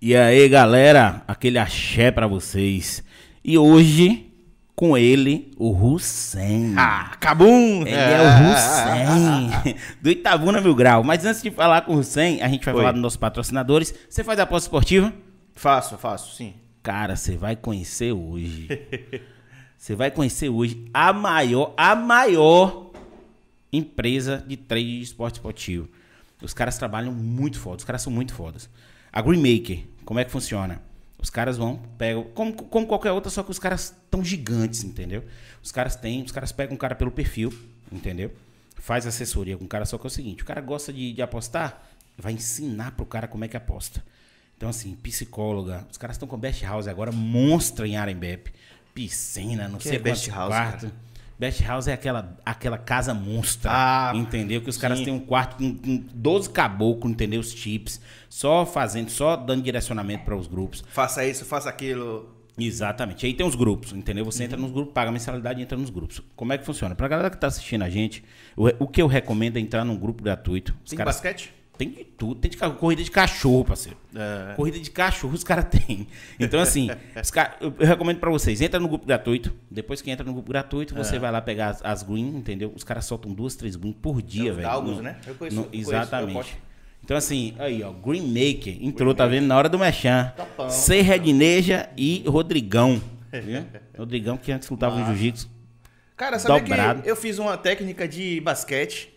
E aí, galera, aquele axé pra vocês. E hoje, com ele, o Hussein. Ah, Cabum! Ele é o Hussein, do Itabuna Mil Grau. Mas antes de falar com o Hussein, a gente vai Oi. falar dos nossos patrocinadores. Você faz aposta esportiva? Faço, faço, sim. Cara, você vai conhecer hoje. Você vai conhecer hoje a maior, a maior empresa de trade de esporte esportivo. Os caras trabalham muito foda, os caras são muito fodas. A Greenmaker, como é que funciona? Os caras vão, pegam, como, como qualquer outra, só que os caras tão gigantes, entendeu? Os caras têm, os caras pegam um cara pelo perfil, entendeu? Faz assessoria com o cara, só que é o seguinte, o cara gosta de, de apostar, vai ensinar pro cara como é que aposta. Então, assim, psicóloga, os caras estão com Best House agora, monstra em Arembep. Piscina, não Que sei é Best quantos House, quartos. Best House é aquela, aquela casa monstra, Ah, entendeu? Que os caras sim. têm um quarto com, com 12 caboclos, entendeu? Os chips, só fazendo, só dando direcionamento para os grupos. Faça isso, faça aquilo. Exatamente. Aí tem os grupos, entendeu? Você entra nos grupos, paga mensalidade e entra nos grupos. Como é que funciona? Pra galera que tá assistindo a gente, o, o que eu recomendo é entrar num grupo gratuito. Os Tem caras basquete? Tem de tudo. Tem de corrida de cachorro, parceiro. É. Corrida de cachorro os caras têm. Então, assim, cara- eu, eu recomendo pra vocês, entra no grupo gratuito. Depois que entra no grupo gratuito, você É. vai lá pegar as, as green, entendeu? Os caras soltam duas, três green por dia, os velho. galgos, né? Eu conheço- no- eu conheço, exatamente. Então, assim, aí, ó, Green Maker entrou, tá vendo? Na hora do mechan. C. Redneja e Rodrigão. Viu? Rodrigão que antes lutava no jiu-jitsu. Cara, Dobrado. que eu fiz uma técnica de basquete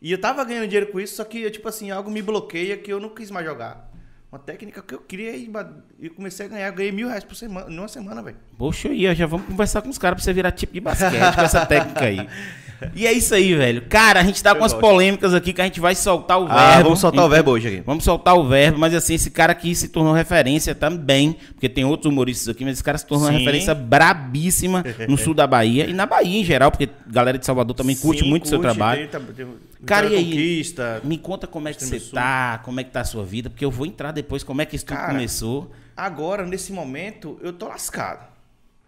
e eu tava ganhando dinheiro com isso, só que, tipo assim, algo me bloqueia que eu não quis mais jogar. Uma técnica que eu queria e comecei a ganhar. Ganhei mil reais por semana, numa semana, velho. Poxa, aí, ó, já vamos conversar com os caras pra você virar tipo de basquete com essa técnica aí. E é isso aí, velho. Cara, a gente tá com Eu gosto. polêmicas aqui que a gente vai soltar o verbo. Ah, vamos soltar o Então, verbo hoje aqui. Vamos soltar o verbo, mas assim, esse cara aqui se tornou referência também, porque tem outros humoristas aqui, mas esse cara se tornou uma Sim. referência brabíssima no sul da Bahia e na Bahia em geral, porque a galera de Salvador também curte Sim, muito o seu curte, trabalho. tem- tem- Cara, e aí? Conquista. Me conta como é que você tá, como é que tá a sua vida, porque eu vou entrar depois como é que isso tudo Cara, começou. Agora, nesse momento, eu tô lascado,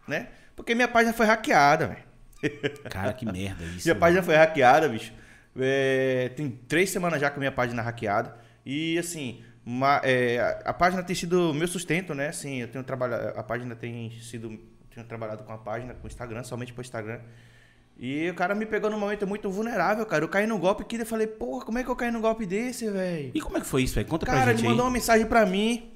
né? Porque minha página foi hackeada, velho. Cara, que merda isso. Minha página foi hackeada, bicho. É, tem três semanas já com a minha página hackeada. E assim, ma- é, a, página tem sido meu sustento, né? Assim, eu tenho trabalhado. A página tem sido. Tenho trabalhado com a página, com o Instagram, somente pro Instagram. E o cara me pegou num momento muito vulnerável, cara. Eu caí num golpe que eu falei, porra, como é que eu caí num golpe desse, velho? E como é que foi isso, velho? Conta pra Cara, gente ele aí. mandou uma mensagem pra mim.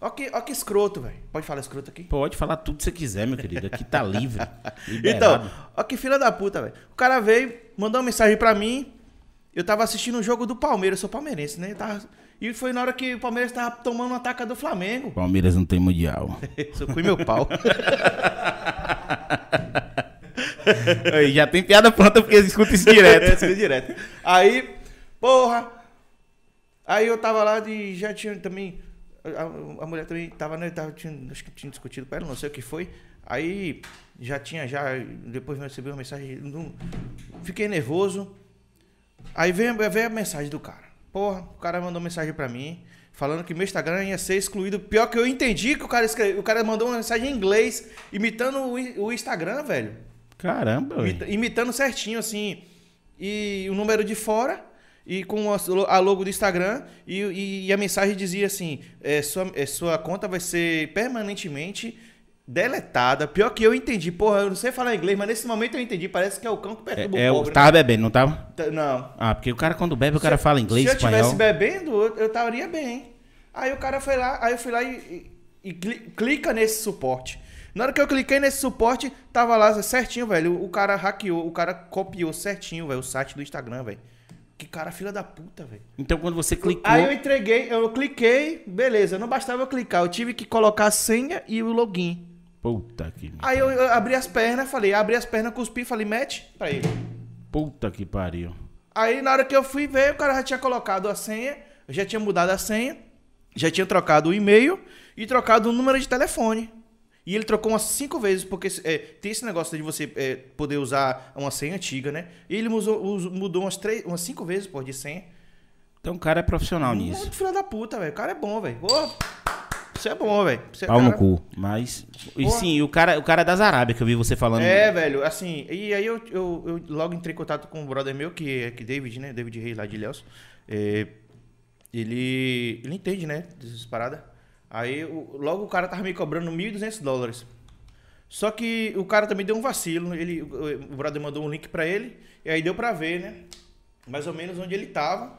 Ó que, ó que escroto, velho. Pode falar escroto aqui? Pode falar tudo que você quiser, meu querido. Aqui tá livre. Então, ó que filha da puta, velho. O cara veio, mandou uma mensagem pra mim. Eu tava assistindo um jogo do Palmeiras, eu sou palmeirense, né? Eu tava- E foi na hora que o Palmeiras tava tomando um ataque do Flamengo. Palmeiras não tem mundial. Fui meu pau. Aí, já tem piada pronta porque escuta isso direto. Esse foi direto. Aí, porra. Aí eu tava lá e já tinha também. A, a mulher também tava, né? Tava, tinha, acho que tinha discutido com ela, não sei o que foi. Aí já tinha, já. Depois eu recebi uma mensagem. não- fiquei nervoso. Aí veio, veio a mensagem do cara. Porra, o cara mandou mensagem pra mim. Falando que meu Instagram ia ser excluído. Pior que eu entendi que o cara escreveu. O cara mandou uma mensagem em inglês, imitando o, o Instagram, velho. Caramba, velho. imitando certinho, assim. E o número de fora, e com a logo do Instagram, e, e- e a mensagem dizia assim: é, sua, é, sua conta vai ser permanentemente deletada. Pior que eu entendi. Porra, eu não sei falar inglês, mas nesse momento eu entendi. Parece que é o cão que perturba É, é, o pobre. tava bebendo, não tava? né? Não. Ah, porque o cara quando bebe, o cara Se- fala inglês, Se eu espanhol. estivesse bebendo, eu, eu estaria bem. Aí o cara foi lá, aí eu fui lá e, e- cli- clica nesse suporte. Na hora que eu cliquei nesse suporte, tava lá certinho, velho. O cara hackeou, o cara copiou certinho, velho, o site do Instagram, velho. Que cara filha da puta, velho. Então quando você clicou. Aí eu entreguei, eu cliquei, beleza, não bastava eu clicar, eu tive que colocar a senha e o login. Puta que. Aí eu, eu abri as pernas, falei, abri as pernas, cuspi, falei, mete pra ele. Puta que pariu. Aí na hora que eu fui ver, o cara já tinha colocado a senha, eu já tinha mudado a senha, já tinha trocado o e-mail e trocado o número de telefone. E ele trocou umas cinco vezes, porque é, tem esse negócio de você é, poder usar uma senha antiga, né? E ele us- mudou umas, três, umas cinco vezes, pô, de senha. Então o cara é profissional nisso. Filho da puta, velho. O cara é bom, velho. Isso é bom, velho. É Pau no cara- cu. Mas. E sim, o cara, o cara é das Arábia que eu vi você falando. É, velho, assim, e aí eu, eu, eu logo entrei em contato com um brother meu, que é que David, né? David Reis lá de Ilhéus. É, ele, ele entende, né? Dessas paradas. Aí o- logo o cara tava me cobrando 1.200 dólares. Só que o cara também deu um vacilo. Ele, o, o brother mandou um link pra ele. E aí deu pra ver, né? Mais ou menos onde ele tava.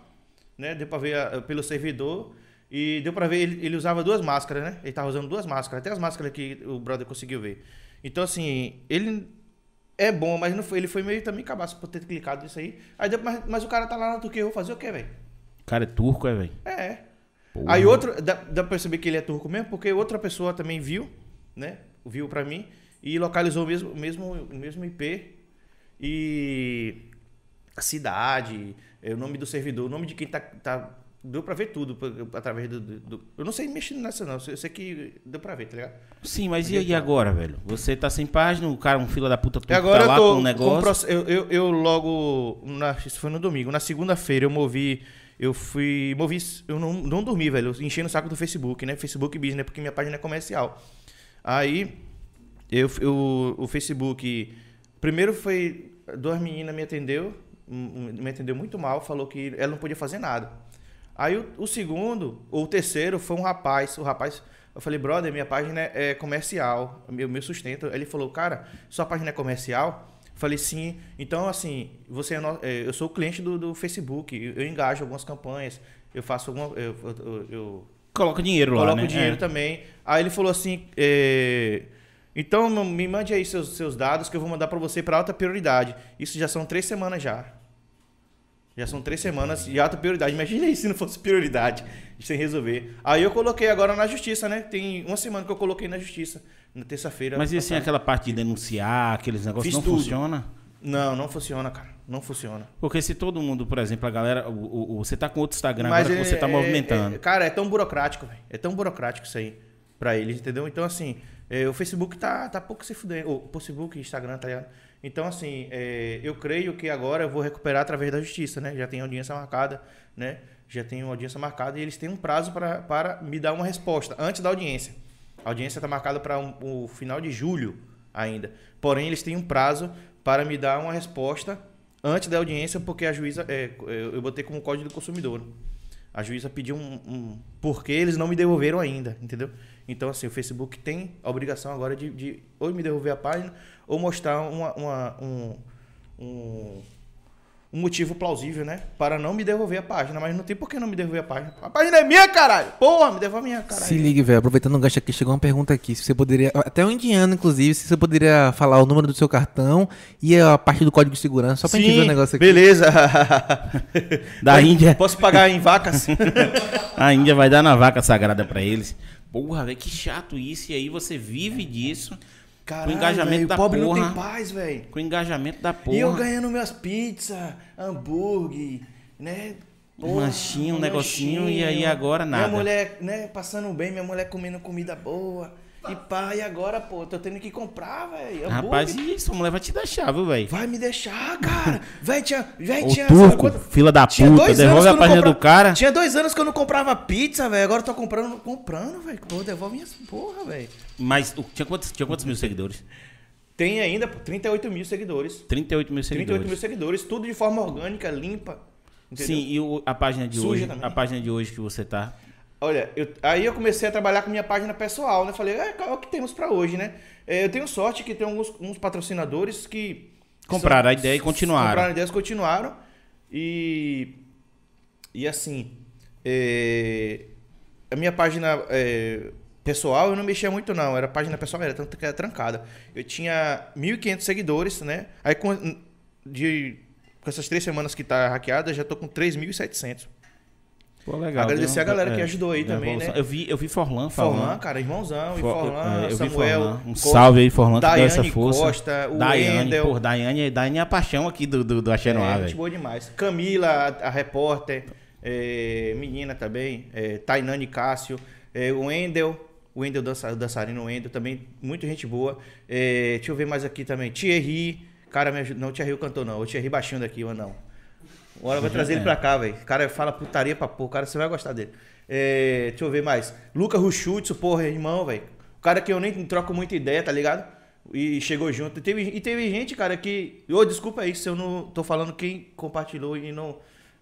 Né? Deu pra ver a- pelo servidor. E deu pra ver, ele, ele usava duas máscaras, né? Ele tava usando duas máscaras. Até as máscaras que o brother conseguiu ver. Então, assim, ele é bom, mas não foi, ele foi meio também cabaço por ter clicado nisso aí. aí deu- mas, mas o cara tá lá na Turquia, eu vou fazer o quê, velho? O cara é turco, é, velho? É. Porra. Aí outro, dá, dá pra perceber que ele é turco mesmo, porque outra pessoa também viu, né? Viu pra mim e localizou o mesmo, mesmo, mesmo IP e a cidade, é, o nome do servidor, o nome de quem tá. tá deu pra ver tudo através do, do- Eu não sei mexer nessa, não. Eu sei que deu pra ver, tá ligado? Sim, mas e, e agora, velho? Você tá sem página, o cara, um fila da puta turco E agora tá lá eu tô com um com negócio. proce- eu, eu, eu logo. Na, isso foi no domingo. Na segunda-feira eu movi. Eu fui. Movi. Eu não, não dormi, velho. Eu enchendo o saco do Facebook, né? Facebook Business, porque minha página é comercial. Aí. Eu, eu, o Facebook. Primeiro foi. Duas meninas me atendeu. Me atendeu muito mal. Falou que ela não podia fazer nada. Aí o, o segundo, ou o terceiro, foi um rapaz. O rapaz, eu falei, brother, minha página é, comercial, meu, meu sustento. Ele falou, cara, sua página é comercial? Falei, sim. Então, assim, você é no- é, eu sou o cliente do, do Facebook, eu, engajo algumas campanhas, eu faço alguma. Eu, eu, eu- Coloca dinheiro lá, coloco né? dinheiro É. também. Aí ele falou assim: é, então me mande aí seus, seus dados que eu vou mandar para você para alta prioridade. Isso já são três semanas já. Já são três semanas de alta prioridade. Imagina aí se não fosse prioridade sem resolver. Aí eu coloquei agora na justiça, né? Tem uma semana que eu coloquei na justiça. Na terça-feira. Mas e assim, aquela parte de denunciar, aqueles negócios Fiz não tudo. funciona? Não, não funciona, cara. Não funciona. Porque se todo mundo, por exemplo, a galera. O, o- você tá com outro Instagram Mas agora que você tá é- movimentando. é- cara, é tão burocrático, velho. É tão burocrático isso aí pra eles, entendeu? Então, assim, é, o Facebook tá, tá pouco se fudendo. O Facebook, Instagram, tá ligado? Então, assim, é, eu creio que agora eu vou recuperar através da justiça, né? Já tem audiência marcada, né? Já tem audiência marcada e eles têm um prazo pra- para me dar uma resposta antes da audiência. A audiência está marcada para o final de julho ainda. Porém, eles têm um prazo para me dar uma resposta antes da audiência, porque a juíza. é, eu eu botei como código do consumidor. A juíza pediu um, um. Porque eles não me devolveram ainda, entendeu? Então, assim, o Facebook tem a obrigação agora de, de ou me devolver a página ou mostrar uma, uma- um, um, um motivo plausível, né? Para não me devolver a página. Mas não tem por que não me devolver a página. A página é minha, caralho! Porra, me devolve a minha, caralho. Se ligue, velho. Aproveitando o gancho aqui, chegou uma pergunta aqui. Se você poderia. Até um indiano, inclusive, se você poderia falar o número do seu cartão e a parte do código de segurança, só pra gente ver o negócio aqui. Beleza. Da Índia. Posso pagar em vacas? A Índia vai dar na vaca sagrada pra eles. Porra, velho, que chato isso. E aí você vive disso Caralho, engajamento velho, da o pobre não porra. tem paz, velho. com o engajamento da porra. E eu ganhando minhas pizzas, hambúrguer, né? Um lanchinho, um negocinho, e aí agora nada. Minha mulher, né, passando bem, minha mulher comendo comida boa. E pá, e agora, pô, tô tendo que comprar, velho. Rapaz, e isso, a mulher vai te deixar, viu, velho? Vai me deixar, cara. Velho, tinha. Véio, O tinha turco, quanto- fila da Tinha puta, devolve a página compra- do cara. Tinha dois anos que eu não comprava pizza, velho. Agora eu tô comprando, comprando, velho. Pô, devolve minhas porra, velho. Mas tinha quantos, tinha quantos mil seguidores? Tem ainda pô, 38 mil seguidores. 38 mil 38 seguidores. mil seguidores, tudo de forma orgânica, limpa. Entendeu? Sim, e o- a página de Suja hoje, também. a página de hoje que você tá. Olha, eu- aí eu comecei a trabalhar com minha página pessoal, né? Falei, é, é o que temos pra hoje, né? É, eu tenho sorte que tem alguns uns patrocinadores que. Compraram são- a ideia e continuaram. Compraram a ideia e continuaram. E. E assim. é, a minha página é, pessoal eu não mexia muito, não. Era página pessoal, era tanto que era trancada. Eu tinha 1.500 seguidores, né? Aí com, de, com essas três semanas que tá hackeada, já tô com 3.700. Pô, legal. Agradecer a galera é, que ajudou aí deu também, evolução. né? Eu vi, eu vi Forlan Forlan, falando. cara, irmãozão, For- Forlan, é, eu Samuel. Forlan. Um salve aí, Forlan, que deu essa Daiane força. Costa, o Daiane, Wendel. pô, Daiane, Daiane é a paixão aqui do, do, do Axé no Ar, É, gente velho. boa demais. Camila, a, a repórter, é, menina também, é, Tainane Cássio, é, o Wendel, o Wendel dança, dançarino Wendel, também, muito gente boa. É, deixa eu ver mais aqui também. Thierry, cara, me ajuda. Não, o Thierry o cantor não, o Thierry baixinho daqui, mas não. Uma hora vai trazer ele pra cá, velho. O cara fala putaria pra porra, cara, você vai gostar dele. É, deixa eu ver mais. Luca Ruschutz, porra, irmão, velho. O cara que eu nem troco muita ideia, tá ligado? E chegou junto. E teve, e teve gente, cara, que. Ô, desculpa aí se eu não tô falando quem compartilhou e não.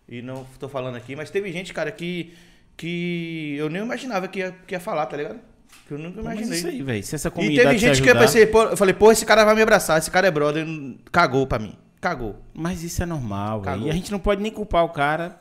E não tô falando aqui, mas teve gente, cara, que. que eu nem imaginava que ia, que ia falar, tá ligado? Que eu nunca Mas imaginei. isso aí, velho. Se essa E comunidade teve te gente que eu ajudar- pensei, pô, eu falei, pô, esse cara vai me abraçar, esse cara é brother, cagou pra mim. Cagou. Mas isso é normal. Cagou. E a gente não pode nem culpar o cara.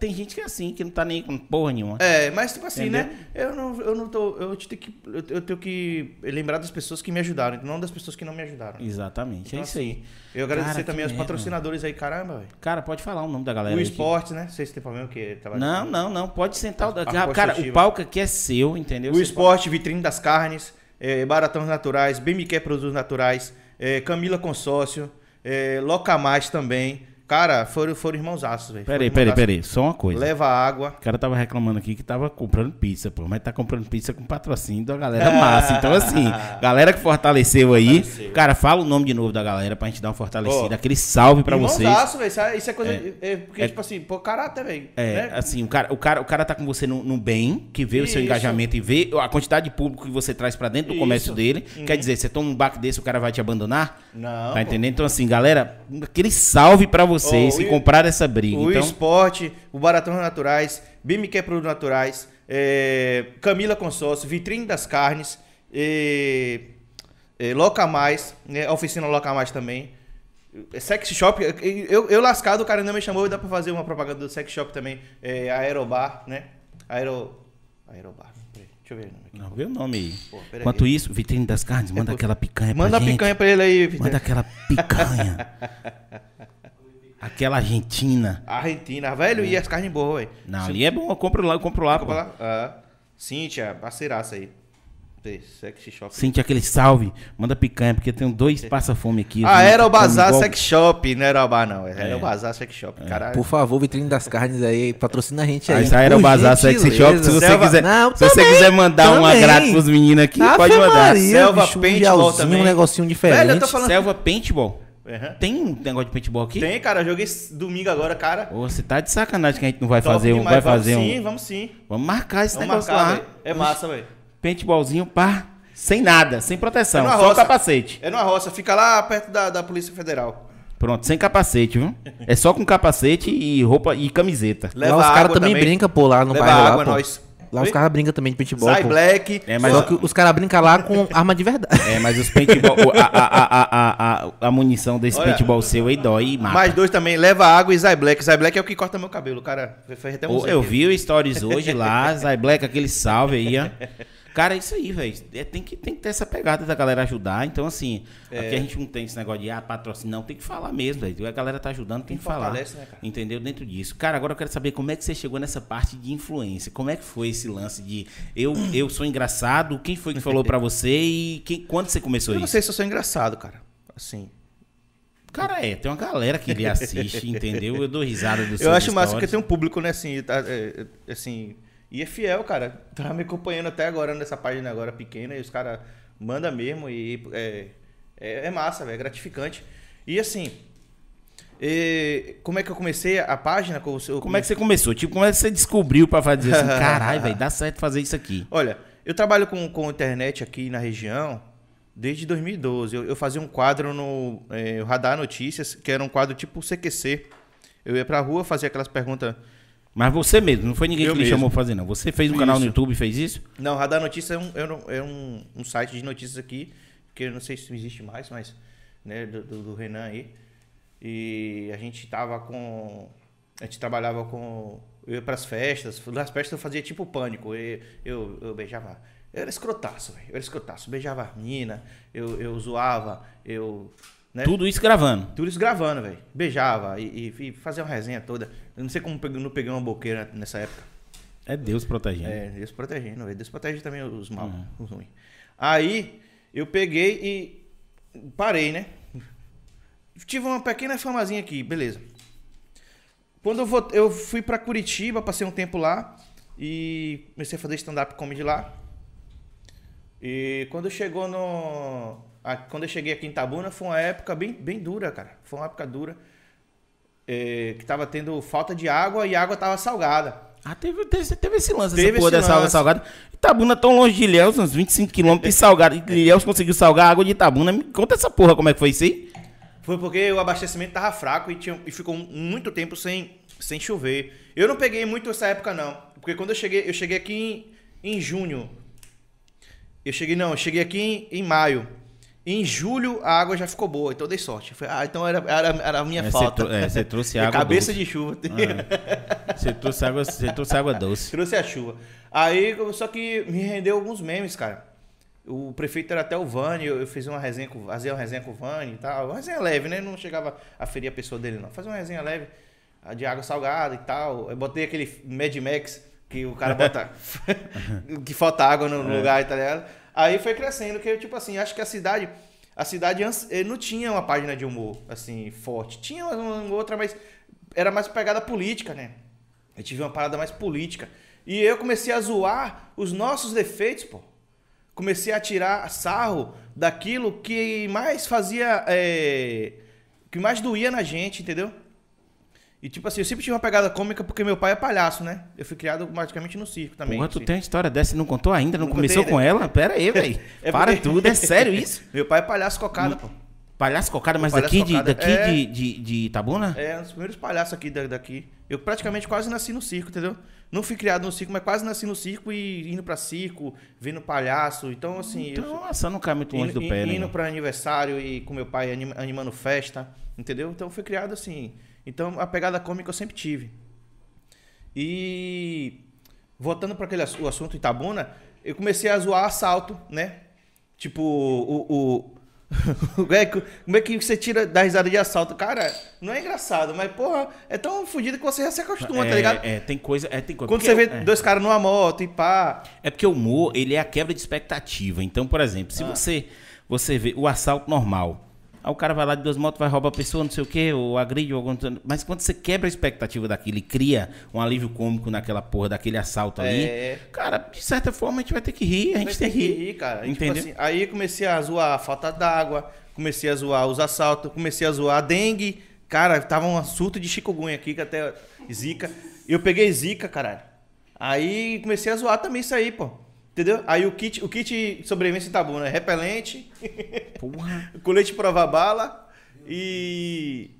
Tem gente que é assim, que não tá nem com porra nenhuma. É, mas tipo assim, Entendeu? né? Eu não, eu não tô. Eu te tenho que. Eu, tenho que lembrar das pessoas que me ajudaram, não das pessoas que não me ajudaram. Exatamente, Então, é isso aí. Eu agradecer Cara, também aos patrocinadores aí, caramba, velho. Cara, pode falar o nome da galera O esporte, né? Não sei se tem problema que tava Não, não, não. Pode sentar. O... A Cara, construtiva. o palco aqui é seu, entendeu? O Você esporte, vitrine das carnes, é, Baratões Naturais, Bem Me Quer Produtos Naturais, é, Camila Consórcio, é, Loca Mais também. Cara, foram, foram irmãozaços, velho. Peraí, peraí, peraí. Só uma coisa. Leva água. O cara tava reclamando aqui que tava comprando pizza, pô. Mas tá comprando pizza com patrocínio da galera massa. Então, assim, galera que fortaleceu aí. Fortaleceu. Cara, fala o nome de novo da galera pra gente dar uma fortalecida. Ó, Aquele salve pra vocês. Irmãozaço, velho. Isso é- Isso é coisa. É. É, porque, É. tipo assim, pô, caráter, velho. É, né? assim, o cara, o, cara, o cara tá com você no, no bem, que vê o seu engajamento e vê a quantidade de público que você traz pra dentro do Isso. comércio dele. Uhum. Quer dizer, você toma um baque desse, o cara vai te abandonar? Não. tá pô. entendendo? Então, assim, galera, aquele salve pra vocês Ó, que o- compraram essa briga. O então, esporte, o Baratões Naturais, Bem Me Quer Produtos Naturais, é, Camila Consórcio, Vitrine das Carnes, é, é, Loca Mais, né, a oficina Loca Mais também. É, Sex Shop, eu, eu lascado, o cara ainda me chamou e dá pra fazer uma propaganda do Sex Shop também. É, Aerobar, né? Aero. Aerobar. Deixa eu ver o nome aqui. não, vê o nome aí. Pô. Enquanto isso, vitrine das carnes, manda pô, aquela picanha Manda pra a gente. picanha pra ele aí, Vitor. Manda aquela picanha. aquela argentina. Argentina, velho, e as carnes boas, velho. Não, ali é bom, eu compro lá, eu compro lá, pô. Compra lá. Ah, Cíntia, parceiraça aí. Pê, Sex Shop. Sente aquele salve, manda picanha, porque tem dois passa-fome aqui. Ah, era o Bazar Sex Shop, não era o Bar, não. Era o Bazar Sex Shop. Caralho. Por favor, vitrine das carnes aí, patrocina a gente Ah, aí. isso aí era o Por Bazar Sex. Shop. Se você Selva- quiser, Não, se você também, quiser mandar uma também. grátis pros meninos aqui, Ave pode mandar. Maria, Selva bicho, um Paintball gelzinho, também. um negocinho diferente. Velho, eu tô falando- Selva Paintball. Uhum. Tem um negócio de paintball aqui? Tem, cara, eu joguei domingo agora, cara. Ô, você tá de sacanagem que a gente não vai Top fazer um. demais. Vai vamos fazer sim, um. vamos sim. Vamos marcar esse Vamos negócio marcar, lá. velho. É massa, velho. Paintballzinho, pá. Sem nada, sem proteção. É só roça. capacete. É numa roça, fica lá perto da, da Polícia Federal. Pronto, sem capacete, viu? É só com capacete e roupa e camiseta. Leva lá os caras água também, brincam, pô, lá no Leva bairro água, lá, pô. nós. Lá os caras brincam também de paintball, Sai pô. Black. É, mas Só que os caras brincam lá com arma de verdade. É, mas os paintball, a, a, a, a, a, a munição desse Olha, paintball seu aí dói e mata. Mais dois também, leva água e Zay Black. Zay Black é o que corta meu cabelo, cara. Fez até um Eu vi o Stories hoje lá, Zay Black, aquele salve aí, ó. Cara, é isso aí, velho. É, tem, que, tem que ter essa pegada da galera ajudar. Então, assim, É. aqui a gente não tem esse negócio de ah, patrocínio. Não, tem que falar mesmo, velho. A galera tá ajudando, tem que falar. Né, cara? Entendeu? Dentro disso. Cara, agora eu quero saber como é que você chegou nessa parte de influência. Como é que foi esse lance de eu, eu sou engraçado? Quem foi que falou pra você e quem, quando você começou Eu não isso? sei se eu sou engraçado, cara. Assim. Cara, é, tem uma galera que lhe assiste, entendeu? Eu dou risada do Eu acho massa porque tem um público, né, assim, tá, é, é, assim, e é fiel, cara. Tava me acompanhando até agora nessa página agora pequena e os caras mandam mesmo e é, é, é massa, velho, é gratificante. E assim, é, como é que eu comecei a página? com o seu- Como é que você começou? Tipo, como é que você descobriu pra fazer assim, caralho, velho, dá certo fazer isso aqui? Olha, eu trabalho com, com internet aqui na região desde 2012. Eu, eu fazia um quadro no é, Radar Notícias, que era um quadro tipo CQC. Eu ia pra rua, fazia aquelas perguntas Mas você mesmo, não foi ninguém Eu que lhe mesmo. chamou pra fazer, não. Você fez um canal no Isso. YouTube e fez isso? Não, Radar Notícias é um, é um, é um, site de notícias aqui, que eu não sei se existe mais, mas né, do, do, Renan aí. E a gente tava com. A gente trabalhava com. Eu ia pras festas, nas festas eu fazia tipo pânico. Eu, eu, eu beijava. Eu era escrotaço, velho. Eu era escrotaço. Beijava a mina, eu, eu zoava, eu. Né? Tudo isso gravando. Tudo isso gravando, velho. Beijava e, e, fazia uma resenha toda. Eu não sei como peguei- não peguei uma boqueira nessa época. É Deus protegendo. É, Deus protegendo, velho. Deus protege também os mal, Uhum. os ruins. Aí, eu peguei e parei, né? Tive uma pequena famazinha aqui, beleza. Quando eu, vou, eu fui pra Curitiba, passei um tempo lá e comecei a fazer stand-up comedy lá. E quando chegou no. A- quando eu cheguei aqui em Tabuna, foi uma época bem, bem dura, cara. Foi uma época dura. É, que tava tendo falta de água e a água tava salgada. Ah, teve, teve, teve esse lance, Teve essa porra dessa água salgada. Itabuna tão longe de Ilhéus, uns 25 quilômetros de salgado. E Ilhéus conseguiu salgar a água de Itabuna. Me conta essa porra, como é que foi isso aí? Foi porque o abastecimento tava fraco e, tinha, e ficou muito tempo sem, sem chover. Eu não peguei muito essa época, não. Porque quando eu cheguei, eu cheguei aqui em, em junho. Eu cheguei, não, eu cheguei aqui em, em maio. Em julho a água já ficou boa, então eu dei sorte. Foi, ah, então era, era, era a minha É, você falta. trou- é, você trouxe É água Cabeça doce. de chuva. É. Você trouxe água, você trouxe água doce. Trouxe a chuva. Aí, só que me rendeu alguns memes, cara. O prefeito era até o Vani, eu, eu fiz uma resenha com, fazia uma resenha com o Vani e tal. Uma resenha leve, né? Não chegava a ferir a pessoa dele, não. Fazia uma resenha leve, de água salgada e tal. Eu botei aquele Mad Max, que o cara bota. que falta água no É. lugar, tá ligado? Aí foi crescendo, que tipo assim, acho que a cidade. A cidade eh, não tinha uma página de humor, assim, forte. Tinha uma, uma outra, mas era mais pegada política, né? Eu tive uma parada mais política. E eu comecei a zoar os nossos defeitos, pô. Comecei a tirar sarro daquilo que mais fazia. é, que mais doía na gente, entendeu? E tipo assim, eu sempre tive uma pegada cômica porque meu pai é palhaço, né? Eu fui criado praticamente no circo também. Porra, tu assim. tem uma história dessa e não contou ainda? Não, Não começou contei, com né? ela? Pera aí, velho. É Para porque- tudo, é sério isso? Meu pai é palhaço cocada, pô. Palhaço cocada, mas Palhaço daqui, de, cocada. daqui É. de, de, de Itabuna? É, um dos primeiros palhaços aqui da- daqui. Eu praticamente quase nasci no circo, entendeu? Não fui criado no circo, mas quase nasci no circo e indo pra circo, vendo palhaço. Então, assim. eu Então, essa não cai muito longe indo, do pé, né? indo pra aniversário e com meu pai anim- animando festa, entendeu? Então fui criado assim. Então a pegada cômica eu sempre tive. E voltando para aquele o assunto Itabuna, eu comecei a zoar assalto, né? Tipo, o. o como é que- como é que você tira da risada de assalto? Cara, não é engraçado, mas, porra, é tão fodido que você já se acostuma, é, tá ligado? É, tem coisa. É, tem coisa. Quando porque você vê é. dois caras numa moto e pá. É porque o humor, ele é a quebra de expectativa. Então, por exemplo, Ah. se você você vê o assalto normal, aí o cara vai lá de duas motos, vai roubar a pessoa, não sei o quê, ou agride, ou algum... mas quando você quebra a expectativa daquilo e cria um alívio cômico naquela porra, daquele assalto ali, É. cara, de certa forma a gente vai ter que rir, a gente tem que rir. rir, cara. E, tipo Entendeu? assim, aí comecei a zoar a falta d'água, comecei a zoar os assaltos, comecei a zoar a dengue. Cara, tava um surto de chikungunya aqui, que até zika. Eu peguei zika, caralho. Aí comecei a zoar também isso aí, pô. Entendeu? Aí o kit, o kit sobrevivência em Itabuna é repelente, Porra. colete prova bala e...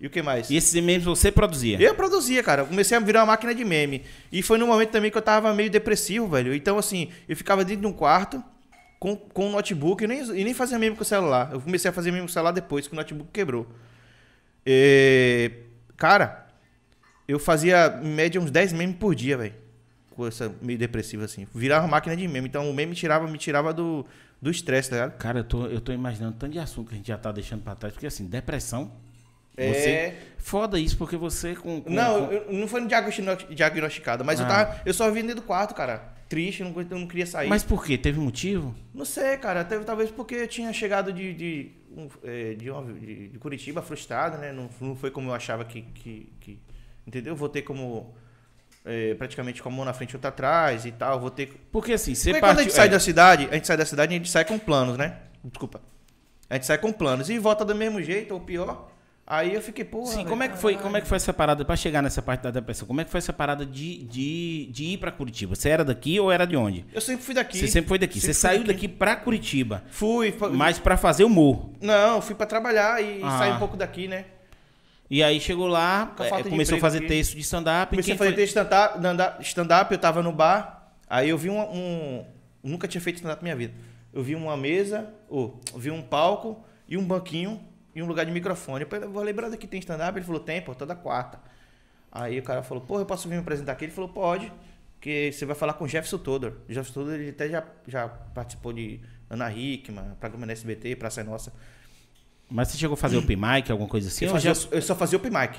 E o que mais? E esses memes você produzia? Eu produzia, cara. Eu comecei a virar uma máquina de meme. E foi no momento também que eu tava meio depressivo, velho. Então, assim, eu ficava dentro de um quarto com, com um notebook e nem, e nem fazia meme com o celular. Eu comecei a fazer meme com o celular depois, que o notebook quebrou. É, Cara, eu fazia em média uns 10 memes por dia, velho. Com essa meio depressiva, assim. Virava máquina de meme. Então o meme tirava, me tirava do do estresse, tá ligado? Cara, eu tô, eu tô imaginando tanto de assunto que a gente já tá deixando pra trás, porque assim, depressão. É. Você, foda isso, porque você com. com- Não, com- eu, não foi diagno- diagnosticado, mas eu Ah. tava. Eu só vim dentro do quarto, cara. Triste, eu não, eu não queria sair. Mas por quê? Teve motivo? Não sei, cara. Até, talvez porque eu tinha chegado de, de, é, de, uma- de Curitiba frustrado, né? Não, não foi como eu achava que. que, que- entendeu? Voltei como. É, praticamente com a mão na frente e outra atrás e tal. Voltei. Porque assim, você Porque quando a gente sai é, da cidade, a gente sai da cidade e a gente sai com planos, né? Desculpa. A gente sai com planos e volta do mesmo jeito ou pior. Aí eu fiquei, pô. Sim, como é que foi, como é que foi essa parada pra chegar nessa parte da depressão? Como é que foi essa parada de, de, de ir pra Curitiba? Você era daqui ou era de onde? Eu sempre fui daqui. Você sempre foi daqui. Sempre Você saiu daqui pra Curitiba, Fui. mas pra fazer humor. Não, fui pra trabalhar e Ah. sair um pouco daqui, né? E aí chegou lá, é, de começou a fazer aqui. texto de stand-up. Comecei a fazer foi- texto stand-up, stand-up- eu tava no bar, aí eu vi um... um- nunca tinha feito stand-up na minha vida. Eu vi uma mesa, ou vi um palco e um banquinho e um lugar de microfone. Eu falei, vou lembrar daqui tem stand-up? Ele falou, tem, pô, toda quarta. Aí o cara falou, pô, eu posso vir me apresentar aqui? Ele falou, pode, que você vai falar com o Jefferson Todor. O Jefferson Todor, ele até já, já participou de Ana Hickman, programa na SBT, Praça é Nossa. Mas você chegou a fazer open mic, alguma coisa assim? Eu, fazia- já- eu só fazia open mic.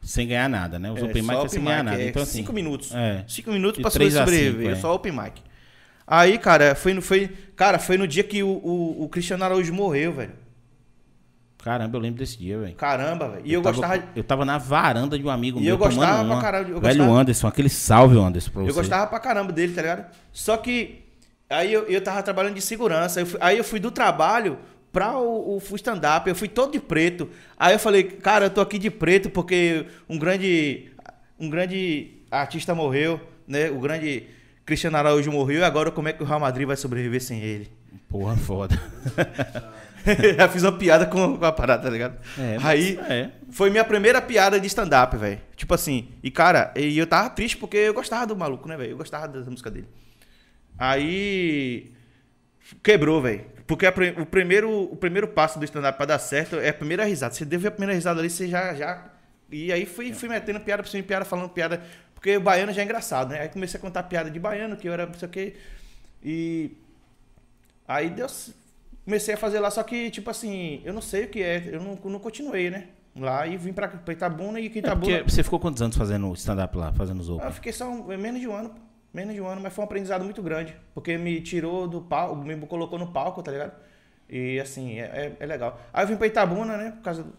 Sem ganhar nada, né? Os É, open mic é sem ganhar nada. é Então assim. cinco minutos. É. Cinco minutos pra sobreviver. é. Só open mic. Aí, cara, foi no, foi, cara, foi no dia que o, o, o Cristiano Araújo morreu, velho. Caramba, eu lembro desse dia, velho. Caramba, velho. E eu, tava, gostava. Eu tava na varanda de um amigo E meu eu gostava tomando pra uma. caralho, eu Velho gostava- Anderson, aquele salve, Anderson, pra você. Eu gostava pra caramba dele, tá ligado? Só que aí eu, eu tava trabalhando de segurança. eu fui- aí eu fui do trabalho pra o, o stand-up. Eu fui todo de preto. Aí eu falei, cara, eu tô aqui de preto porque um grande, um grande artista morreu, né? O grande Cristiano Araújo morreu. E agora como é que o Real Madrid vai sobreviver sem ele? Porra, foda. já fiz uma piada com, com a parada, tá ligado? É, Aí é. foi minha primeira piada de stand-up, velho. Tipo assim, e cara, e eu tava triste porque eu gostava do maluco, né, velho? Eu gostava da música dele. Aí quebrou, velho. Porque a o, primeiro, o primeiro passo do stand-up pra dar certo é a primeira risada. Você deu a primeira risada ali, você já. já... E aí fui, fui metendo piada por cima piada, falando piada. Porque o baiano já é engraçado, né? Aí comecei a contar piada de baiano, que eu era não sei o quê. E. Aí deu. Comecei a fazer lá, só que, tipo assim, eu não sei o que é. Eu não, não continuei, né? Lá e vim pra, pra Itabuna e É Itabuna. porque você ficou quantos anos fazendo stand-up lá, fazendo os Eu open? fiquei só um- menos de um ano, pô. Menos de um ano, mas foi um aprendizado muito grande. Porque me tirou do palco, me colocou no palco, tá ligado? E assim, é, é- é legal. Aí eu vim pra Itabuna, né? Por causa do.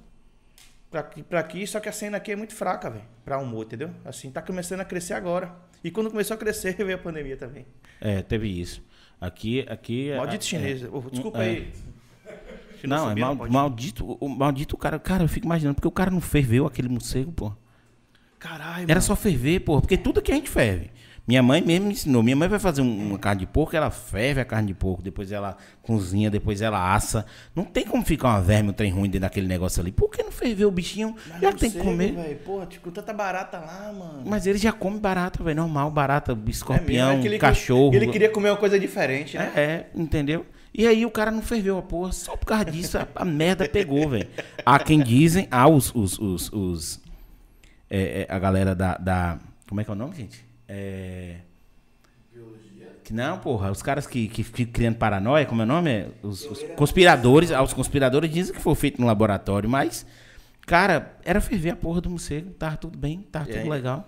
Pra aqui, pra aqui, só que a cena aqui é muito fraca, velho. Pra humor, entendeu? Assim, tá começando a crescer agora. E quando começou a crescer, veio a pandemia também. É, teve isso. Aqui, aqui... Maldito é- chinês. Ô, desculpa é. aí. Não, é Xenofobia mal- pode. maldito, o maldito cara. Cara, eu fico imaginando, porque o cara não ferveu aquele morcego, pô. Caralho, Era mano. só ferver, pô, porque tudo que a gente ferve. Minha mãe mesmo me ensinou. Minha mãe vai fazer um- uma carne de porco, ela ferve a carne de porco, depois ela cozinha, depois ela assa. Não tem como ficar uma verme, um trem ruim dentro daquele negócio ali. Por que não ferveu o bichinho? Mas já tem que sei, comer. velho. Porra, tipo, tanta barata lá, mano. Mas ele já come barata, velho. Normal, barata, escorpião, É mesmo, é que ele- cachorro. Ele queria comer uma coisa diferente, né? É, é, entendeu? E aí o cara não ferveu a porra, só por causa disso a, a merda pegou, velho. Há quem dizem, há os. os, os, os- é, é, a galera da, da. Como é que é o nome, gente? É. Que não, porra, os caras que, que ficam criando paranoia, como é o nome? Os, os conspiradores, ah, os conspiradores dizem que foi feito no laboratório, mas, cara, era ferver a porra do morcego, tava tudo bem, tava E tudo aí? legal.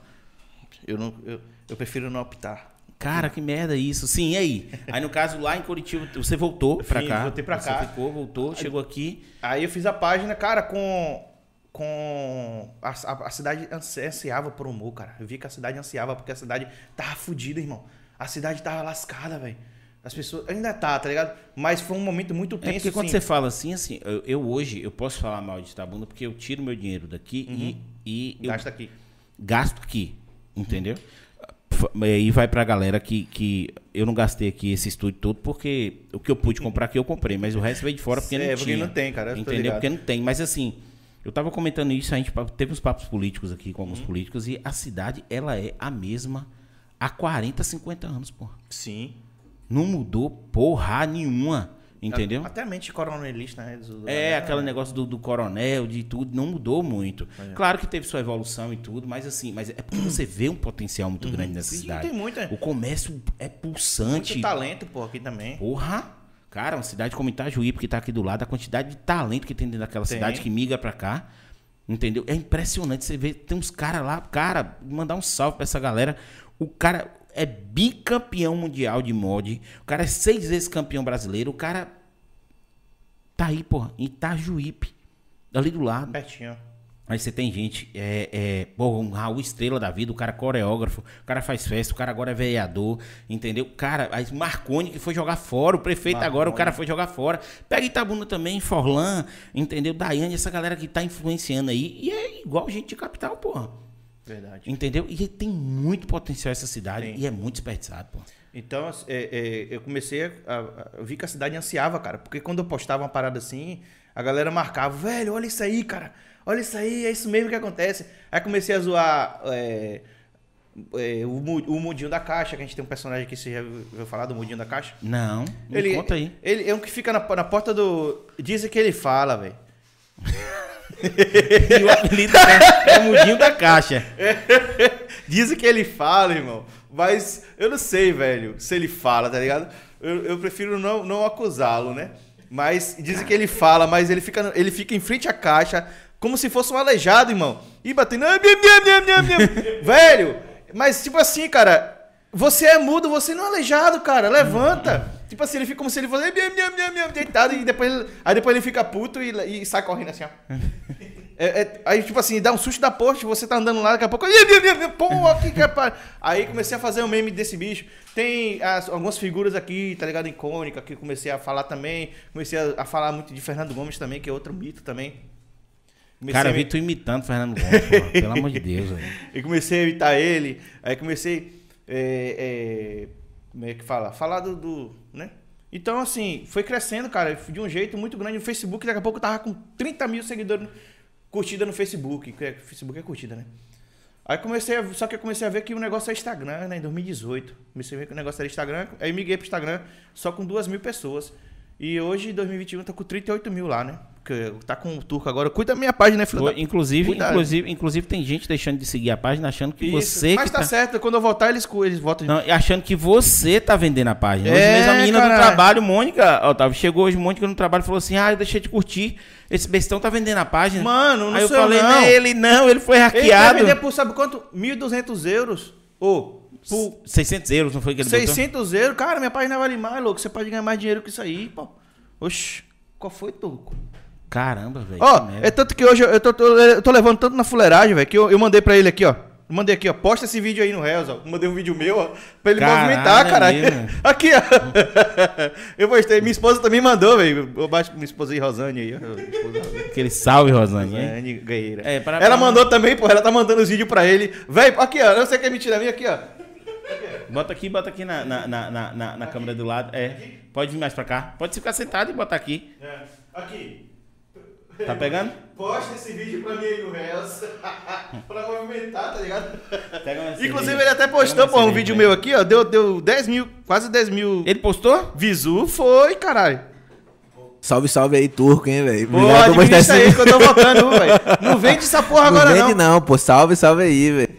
Eu, não, eu, eu prefiro não optar. Cara, que merda isso. Sim, e aí? Aí no caso lá em Curitiba, você voltou pra Sim, cá. voltei pra você cá. ficou, voltou, chegou aqui. Aí eu fiz a página, cara, com. Com. A, a, a cidade ansi- ansiava por humor, cara. Eu vi que a cidade ansiava porque a cidade tava fodida, irmão. A cidade tava lascada, velho. As pessoas. Ainda tá, tá ligado? Mas foi um momento muito É tenso. porque quando assim. você fala assim, assim, eu, eu hoje, eu posso falar mal de Itabuna porque eu tiro meu dinheiro daqui e, e Gasta aqui. gasto aqui, entendeu? F- E aí vai pra galera que, que eu não gastei aqui esse estúdio todo porque o que eu pude comprar aqui eu comprei, mas o resto veio de fora porque É, não porque tinha. não tem, cara, Entendeu? Porque não tem, mas assim, eu tava comentando isso, a gente teve uns papos políticos aqui com Uhum. alguns políticos e a cidade, ela é a mesma há 40, 50 anos, pô. Sim. Não mudou porra nenhuma, entendeu? Até a mente coronelista, né? do- do- É, aquele negócio do, do coronel, de tudo, não mudou muito. É. Claro que teve sua evolução e tudo, mas assim, mas é porque você vê um potencial muito grande nessa Sim, cidade. tem muita- O comércio é pulsante. Muito talento, pô, aqui também. Porra! Cara, uma cidade como Itajuípe, que tá aqui do lado, a quantidade de talento que tem dentro daquela Tem. cidade que migra pra cá. Entendeu? É impressionante você ver, tem uns caras lá, cara, mandar um salve pra essa galera. O cara é bicampeão mundial de mod, o cara é seis vezes campeão brasileiro, o cara tá aí, porra, em Itajuípe, ali do lado. Pertinho. Aí você tem gente, é, é, porra, um Raul Estrela da vida, o cara é coreógrafo, o cara faz festa, o cara agora é vereador, entendeu? Cara, aí Marconi que foi jogar fora, o prefeito Marconi. agora, o cara foi jogar fora. Pega Itabuna também, Forlan, entendeu? Daiane, essa galera que tá influenciando aí. E é igual gente de capital, porra. Verdade. Entendeu? E tem muito potencial essa cidade Tem. e é muito desperdiçado, porra. Então, é, é, eu comecei a, a- Eu vi que a cidade ansiava, cara. Porque quando eu postava uma parada assim, a galera marcava, velho, olha isso aí, cara. Olha isso aí, é isso mesmo que acontece. Aí comecei a zoar é, é, o, o Mudinho da Caixa, que a gente tem um personagem aqui, você já ouviu falar do Mudinho da Caixa? Não, ele, conta aí. Ele é um que fica na, na porta do. Dizem que ele fala, velho. E o apelido é, é Mudinho da Caixa. Dizem que ele fala, irmão. Mas eu não sei, velho, se ele fala, tá ligado? Eu, eu prefiro não, não acusá-lo, né? Mas dizem que ele fala, mas ele fica, ele fica em frente à caixa, como se fosse um aleijado, irmão. E batendo. Velho, mas tipo assim, cara. Você é mudo, você não é aleijado, cara. Levanta. Tipo assim, ele fica como se ele fosse deitado e depois, ele- aí depois ele fica puto e, e sai correndo assim, ó. É, é, aí, tipo assim, dá um susto da porta, você tá andando lá, daqui a pouco. "Ih, ih, ih, ih, Pô, que que é pa-" Aí comecei a fazer um meme desse bicho. Tem as- algumas figuras aqui, tá ligado? Icônica, que comecei a falar também. Comecei a, a falar muito de Fernando Gomes também, que é outro mito também. Comecei Cara, eu vi tu imitando Fernando Gomes, porra. Pelo amor de Deus, velho. eu comecei a imitar ele, aí comecei. É, é, como é que fala? Falar do. do, né? Então, assim, foi crescendo, cara, de um jeito muito grande. O Facebook, daqui a pouco eu tava com 30 mil seguidores curtida no Facebook. é- Facebook é curtida, né? Aí comecei a, só que eu comecei a ver que o negócio é Instagram, né? Em 2018. Comecei a ver que o negócio era Instagram. Aí migrei pro Instagram só com duas mil pessoas. E hoje, em 2021, eu tô com 38 mil lá, né? Tá com o turco agora. Cuida da minha página, né, filho? Da- inclusive, Cuidado. inclusive, inclusive tem gente deixando de seguir a página achando que Isso. você Mas que tá, certo, quando eu voltar, eles, eles voltam. Não, achando que você tá vendendo a página. Hoje É, mesmo a menina do caralho. trabalho, Mônica, Otávio, chegou hoje, Mônica no trabalho falou assim: Ah, eu deixei de curtir.Esse bestão tá vendendo a página. Mano, não Aí eu falei, não. não ele não, ele foi Ele vai hackeado. vender por sabe quanto? 1.200 euros. Ou por 600 euros, não foi que ele botou? 600 euros. Cara, minha página vale mais, louco. Você pode ganhar mais dinheiro que isso aí, pô. Oxi, qual foi, turco? Caramba, velho. Ó, merda. é tanto que hoje eu tô, tô- eu tô levando tanto na fuleiragem, velho, que eu, eu mandei pra ele aqui, ó. Mandei aqui, ó. Posta esse vídeo aí no Reels, ó. Mandei um vídeo meu, ó. Pra ele Caralho, movimentar, é caralho. mesmo? Aqui, ó. Eu postei. Minha esposa também mandou, velho. Eu baixo minha esposa aí, Rosane aí, ó. Aquele salve, Rosane. Rosane Guerreira. É, para- ela mandou também, pô. Ela tá mandando os vídeos pra ele. Velho, aqui, ó. Eu sei que é mentira minha, aqui, ó. Bota aqui, bota aqui na, na, na, na, na- câmera do lado. É. Pode vir mais pra cá. Pode ficar sentado e botar aqui. Aqui. Tá pegando? Posta esse vídeo pra mim aí no Reels. pra movimentar, tá ligado? Pega uma Inclusive, ele até postou, pô, um vídeo meu aqui, ó. Deu, deu 10 mil, quase 10 mil Ele postou? visu. Foi, caralho. Salve, salve aí, turco, hein, velho. Pô, administra esse aí que eu tô votando, velho. Não vende essa porra Não agora, vende não. não, pô. Salve, salve aí, velho.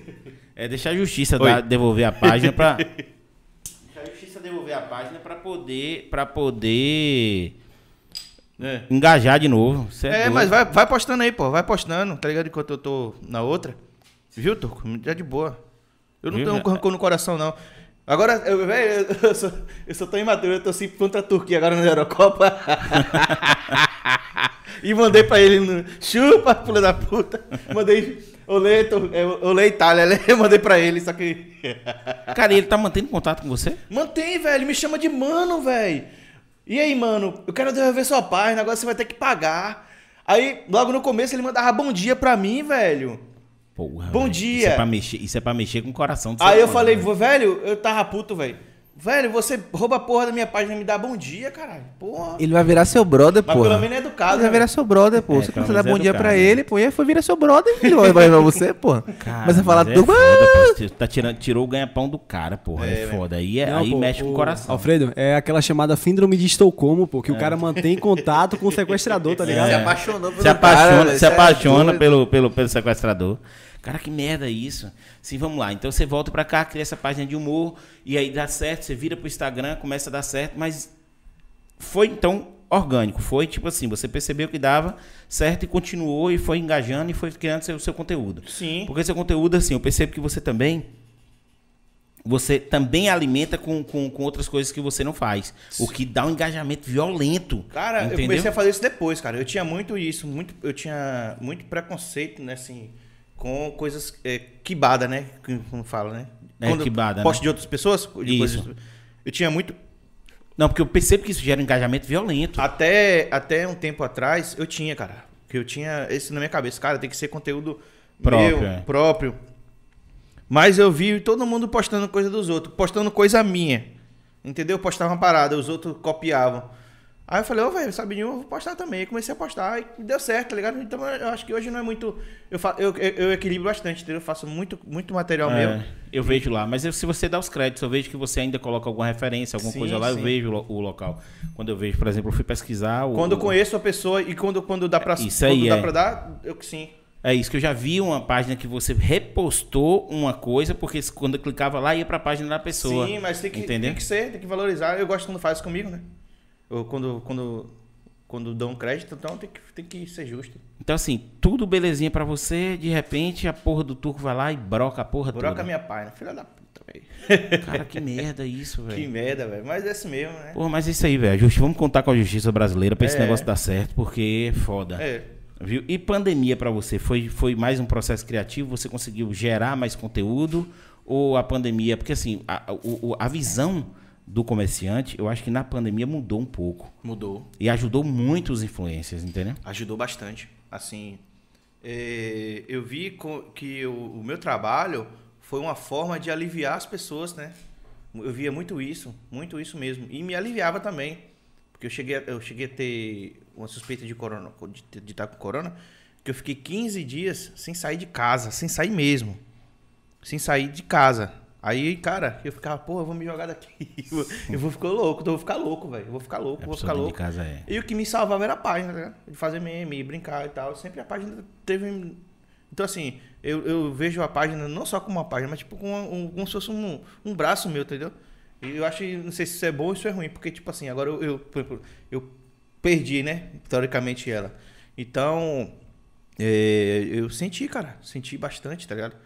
É deixar a justiça dar- devolver a página pra. deixar a justiça devolver a página pra poder. para poder. É, engajar de novo. É, doido. mas vai, vai postando aí, pô. Vai postando, tá ligado? Enquanto eu tô na outra. Viu, Turco? Já de boa. Eu não Viu? tenho um rancor no coração, não. Agora, eu, velho, eu, sou, eu imaturo, eu tô sempre contra a Turquia agora na Eurocopa. e mandei pra ele no. Chupa, pula da puta. Mandei. Olê, é, olê Itália, né? Eu mandei pra ele, só que. Cara, ele tá mantendo contato com você? Mantém, velho. Me chama de mano, velho. E aí, mano? Eu quero devolver sua página, agora você vai ter que pagar. Aí, logo no começo, ele mandava bom dia pra mim, velho. Porra. Bom velho. dia. Isso é pra mexer, isso é pra mexer com o coração do Aí eu falei, né? "Vô, velho, eu tava puto, velho. Velho, você rouba a porra da minha página e me dá bom dia, caralho. Porra. Ele vai virar seu brother, Mas pô. pelo menos é educado, Ele vai né, virar seu brother, pô. É, Você começa a dar bom é dia pra né? ele, pô. E aí foi virar seu brother, ele vai pra você, pô. Cara, Mas você mas tudo. É foda. Tá tirando, tirou o ganha-pão do cara, porra. É, É, foda. Aí, é- Não, aí pô, mexe com o coração. Alfredo, é aquela chamada síndrome de Estocolmo, pô, que o cara mantém contato com o sequestrador, tá ligado? Se apaixonou pelo se apaixona, cara, se é apaixona pelo, pelo, pelo sequestrador. Cara, que merda isso. Sim, vamos lá. Então você volta pra cá, cria essa página de humor, e aí dá certo, você vira pro Instagram, começa a dar certo, mas foi então orgânico. Foi tipo assim, você percebeu que dava certo e continuou e foi engajando e foi criando seu, seu conteúdo. Sim. Porque seu conteúdo, assim, eu percebo que você também. Você também alimenta com, com, com outras coisas que você não faz. O que dá um engajamento violento. Cara, entendeu? eu comecei a fazer isso depois, cara. Eu tinha muito isso, muito, eu tinha muito preconceito, né, assim, com coisas é, quibada, né? Como fala, né? É, quibada, Posto né? de outras pessoas? de Isso. coisas- eu tinha muito. Não, porque eu percebo que isso gera um engajamento violento. Até, até um tempo atrás, eu tinha, cara. Que eu tinha isso na minha cabeça. Cara, tem que ser conteúdo Próprio, meu, é. próprio. Mas eu vi todo mundo postando coisa dos outros, postando coisa minha. Entendeu? Eu postava uma parada, os outros copiavam. Aí eu falei, ô, velho, sabe de eu vou postar também. Comecei a postar e deu certo, tá ligado? Então eu acho que hoje não é muito. Eu, fa... eu, eu, eu equilibro bastante, entendeu? Eu faço muito, muito material É, meu. eu vejo lá. Mas eu- se você dá os créditos, eu vejo que você ainda coloca alguma referência, alguma Sim, coisa lá, eu sim. vejo o o local. Quando eu vejo, por exemplo, eu fui pesquisar. O, Quando eu conheço a pessoa e quando, quando dá pra, Isso aí quando dá é. pra dar, eu que sim. É isso que eu já vi uma página que você repostou uma coisa, porque quando eu clicava lá ia pra página da pessoa. Sim, mas tem que, Entendeu? tem que ser, tem que valorizar. Eu gosto quando faz comigo, né? Eu, quando, quando, quando dão crédito, então tem que, tem que ser justo. Então, assim, tudo belezinha pra você, de repente a porra do turco vai lá e broca a porra Broca toda. minha página, filha da puta, velho. Cara, que merda isso, Que velho. merda, velho. Mas é assim mesmo, né? Porra, mas é isso aí, velho. Justi- Vamos contar com a justiça brasileira pra esse É. negócio dar certo, porque é foda. É. Viu? E pandemia pra você? Foi, foi mais um processo criativo? Você conseguiu gerar mais conteúdo? Ou a pandemia. Porque assim, a, o- a visão do comerciante, eu acho que na pandemia mudou um pouco. Mudou. E ajudou muito os influencers, entendeu? Ajudou bastante. Assim, é, eu vi que o, o meu trabalho foi uma forma de aliviar as pessoas, né? Eu via muito isso, muito isso mesmo. E me aliviava também. Porque eu cheguei, a- eu cheguei a ter uma suspeita de corona, de, de estar com corona, que eu fiquei 15 dias sem sair de casa, sem sair mesmo. Sem sair de casa. Aí, cara, eu ficava, pô, eu vou me jogar daqui. Eu vou- Eu vou ficar louco, eu vou ficar louco, velho. Eu vou ficar louco, eu vou ficar louco. casa é. E o que me salvava era a página, né? De fazer meme, brincar e tal. Sempre a página teve. Então, assim, eu, eu vejo a página não só como uma página, mas tipo como, um, como se fosse um, um braço meu, entendeu? E eu acho, não sei se isso é bom ou isso é ruim, porque, tipo assim, agora eu, eu, eu perdi, né? Teoricamente ela. Então, é, eu senti, cara. Senti bastante, tá ligado?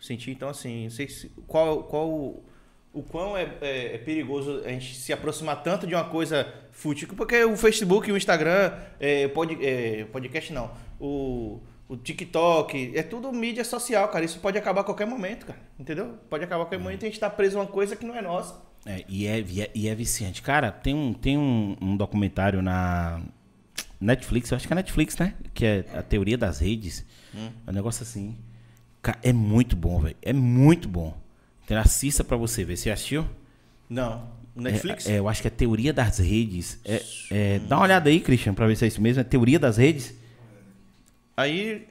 Senti, então, assim, não sei se, qual, qual o, quão é, é- é perigoso a gente se aproximar tanto de uma coisa fútil. Porque o Facebook, o Instagram, é, pod, é, podcast não, o, o TikTok, é tudo mídia social, cara. Isso pode acabar a qualquer momento, cara. Entendeu? Pode acabar a qualquer momento e a gente tá preso a uma coisa que não é nossa. É, e, é, e, é, e é viciante. Cara, tem um, tem um, um documentário na Netflix, eu acho que é Netflix, né? Que é a teoria das redes. É um negócio assim. Ca- é muito bom, velho. É muito bom. Então, assista pra você ver. Você assistiu? Não. Netflix? É, é, eu acho que é teoria das redes. É, é, dá uma olhada aí, Christian, pra ver se é isso mesmo. É teoria das redes. Aí,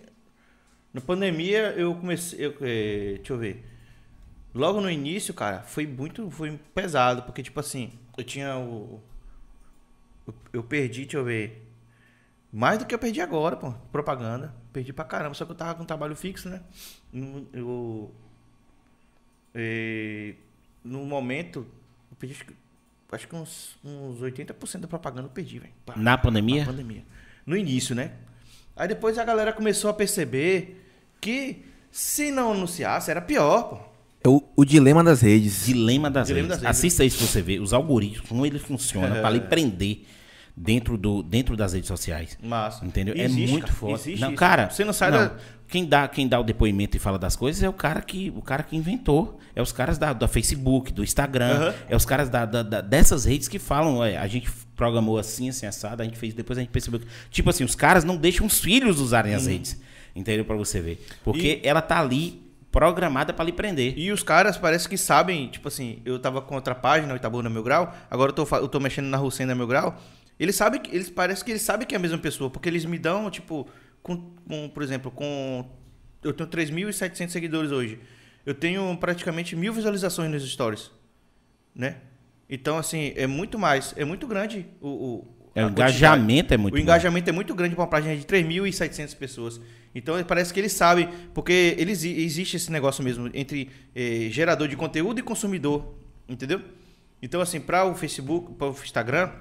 na pandemia, eu comecei. Eu, eh, deixa eu ver. Logo no início, cara, foi muito foi pesado, porque, tipo assim, eu tinha o. Eu, perdi, deixa eu ver. Mais do que eu perdi agora, pô. Propaganda. Perdi pra caramba, só que eu tava com trabalho fixo, né? No- Eu. eh, no momento, eu perdi acho que, uns, uns 80% da propaganda eu perdi, velho. Na pandemia? Na pandemia. No início, né? Aí depois a galera começou a perceber que se não anunciasse era pior, pô. É o, o dilema das redes. Dilema das Dilema redes. das redes. Assista isso pra você ver. Os algoritmos, como ele funciona pra lhe prender dentro, do, dentro das redes sociais. Massa. Entendeu? Existe, é muito cara. forte. Existe não, isso. cara, Você não sai não. da- Quem dá, quem dá o depoimento e fala das coisas é o cara que, o cara que inventou. É os caras da, da Facebook, do Instagram. Aham. É os caras da, da- da- dessas redes que falam, "Ué, a gente programou assim, assim, assado, a gente fez, depois a gente percebeu. que-" Tipo assim, os caras não deixam os filhos usarem Uhum. as redes. Entendeu? Pra você ver. Porque ela tá ali programada pra lhe prender. E os caras parece que sabem, tipo assim, eu tava com outra página, o Itabuna Meu Grau, agora eu tô, eu tô mexendo na Rucena Meu Grau. Eles sabem que eles parece que eles sabem que é a mesma pessoa, porque eles me dão, tipo, com, com, por exemplo, com eu tenho 3.700 seguidores hoje. Eu tenho praticamente mil visualizações nos stories, né? Então, assim, é muito mais, é muito grande o, o É, o engajamento é muito o engajamento é muito grande para uma página de 3.700 pessoas. Então parece que eles sabem, porque eles, existe esse negócio mesmo entre eh, gerador de conteúdo e consumidor, entendeu? Então assim, para o Facebook, para o Instagram,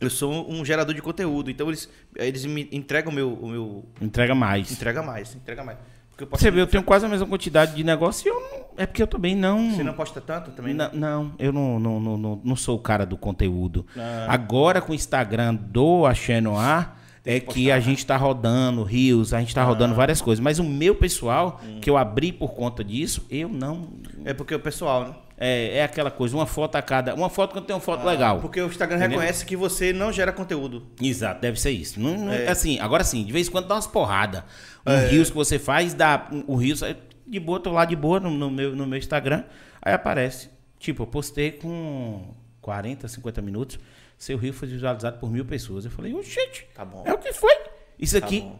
eu sou um gerador de conteúdo. Então eles, eles me entregam o meu, o meu Entrega mais. entrega mais, entrega mais. Porque eu posso, Você vê, eu tenho quase a mesma quantidade de negócio e eu não, é porque eu também não. Você não posta tanto também? né? Não, não, eu não, não, não, não, não sou o cara do conteúdo. Ah. Agora com o Instagram do Axé Noir, é que que a gente tá rodando rios, a gente tá rodando várias coisas. Mas o meu pessoal, que eu abri por conta disso, eu não. É porque o pessoal, né? É, é aquela coisa, uma foto a cada. Uma foto quando tem uma foto legal. Porque o Instagram Entendeu? reconhece que você não gera conteúdo. Exato, deve ser isso. Não, não- É. Assim, agora sim, de vez em quando dá umas porradas. Um rios que você faz, dá. O rios, é de boa, tô lá de boa no, no meu, no meu Instagram. Aí aparece. Tipo, eu postei com 40, 50 minutos. Seu rio foi visualizado por mil pessoas. Eu falei, gente, Tá bom. é o que foi? Isso Tá aqui. bom.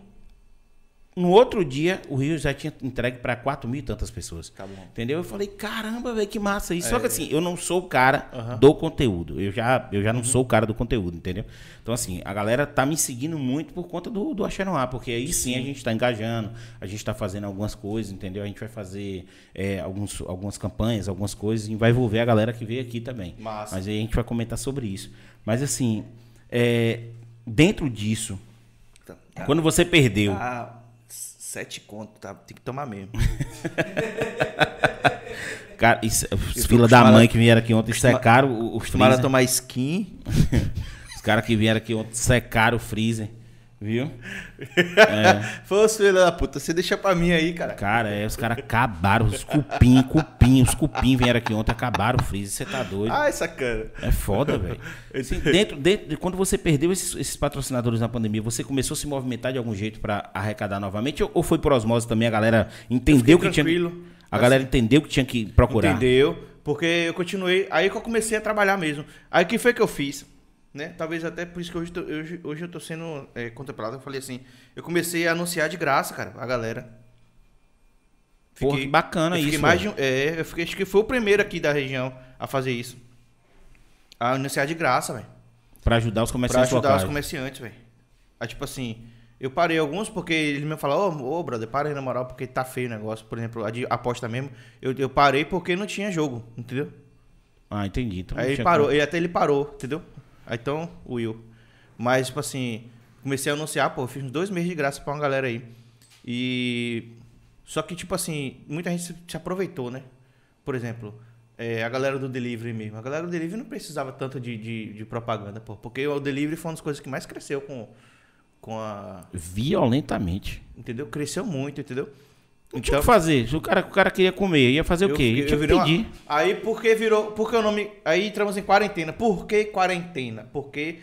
No outro dia, o Rio já tinha entregue para quatro mil e tantas pessoas. Tá bom. É. Entendeu? Eu falei, caramba, velho, que massa isso. Só que assim, eu não sou o cara do conteúdo. Eu já, eu já Uhum. não sou o cara do conteúdo, entendeu? Então, assim, a galera tá me seguindo muito por conta do, do Axé Noir, porque aí sim, a gente tá engajando, a gente tá fazendo algumas coisas, entendeu? A gente vai fazer é, alguns, algumas campanhas, algumas coisas, e vai envolver a galera que veio aqui também. Massa. Mas aí a gente vai comentar sobre isso. Mas assim, é, dentro disso, Tá. quando você perdeu. Ah, sete conto, tá? Tem que tomar mesmo. Cara, isso, fila da mãe que vieram aqui ontem secaram o, o freezer. tomar skin. Os caras que vieram aqui ontem secaram o freezer. Viu? Foi os filhos da puta, você deixa pra mim aí, cara. Cara, é, os caras acabaram. Os cupim, cupim, os cupim vieram aqui ontem, acabaram o freezer. Você tá doido. Ai, sacana. É foda, velho. Assim, dentro, dentro de quando você perdeu esses, esses patrocinadores na pandemia, você começou a se movimentar de algum jeito pra arrecadar novamente? Ou, ou foi por osmose também? A galera entendeu que tinha. tranquilo. A galera entendeu que tinha que procurar. Entendeu? Porque eu continuei, aí que eu comecei a trabalhar mesmo. Aí o que foi que eu fiz? Né? Talvez até por isso que hoje, hoje, hoje eu tô sendo é, contemplado. Eu falei assim, eu comecei a anunciar de graça, cara, a galera. Porra, que bacana fiquei isso, Mais um- é, eu fiquei, acho que foi o primeiro aqui da região a fazer isso. A anunciar de graça, velho. Pra ajudar os Pra comerciantes ajudar locais. os comerciantes, velho. Aí, tipo assim, eu parei alguns porque ele me falou, ô, ô, brother, para aí na moral, porque tá feio o negócio. Por exemplo, a de aposta mesmo. Eu, eu parei porque não tinha jogo, entendeu? Ah, entendi. Então, Aí ele parou, como. ele, até ele parou, entendeu? Aí então, o Will. Mas, tipo assim, comecei a anunciar, pô, fiz uns dois meses de graça pra uma galera aí. E. Só que, tipo assim, muita gente se, se aproveitou, né? Por exemplo, é, a galera do delivery mesmo. A galera do delivery não precisava tanto de, de, de propaganda, pô. Porque o delivery foi uma das coisas que mais cresceu com, com a. Violentamente. Entendeu? Cresceu muito, entendeu? Não tinha o que fazer. O cara, o cara queria comer, ia fazer o quê? Ia eu virei uma- pedir. Aí porque virou. Porque o nome. Aí entramos em quarentena. Por que quarentena? Porque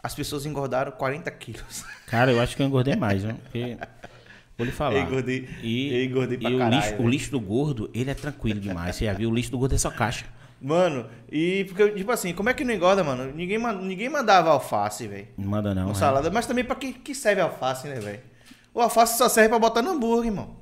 as pessoas engordaram 40 quilos. Cara, eu acho que eu engordei mais, viu? Porque, vou lhe falar. Eu engordei- E, eu engordei pra e o, caralho, lixo, o velho. lixo do gordo, ele é tranquilo demais. Você já viu? O lixo do gordo é só caixa. Mano, e porque, tipo assim, como é que não engorda, mano? Ninguém, ninguém mandava alface, velho. Não manda não. Com né? salada, mas também pra que, que serve alface, né, velho? O alface só serve pra botar no hambúrguer, irmão.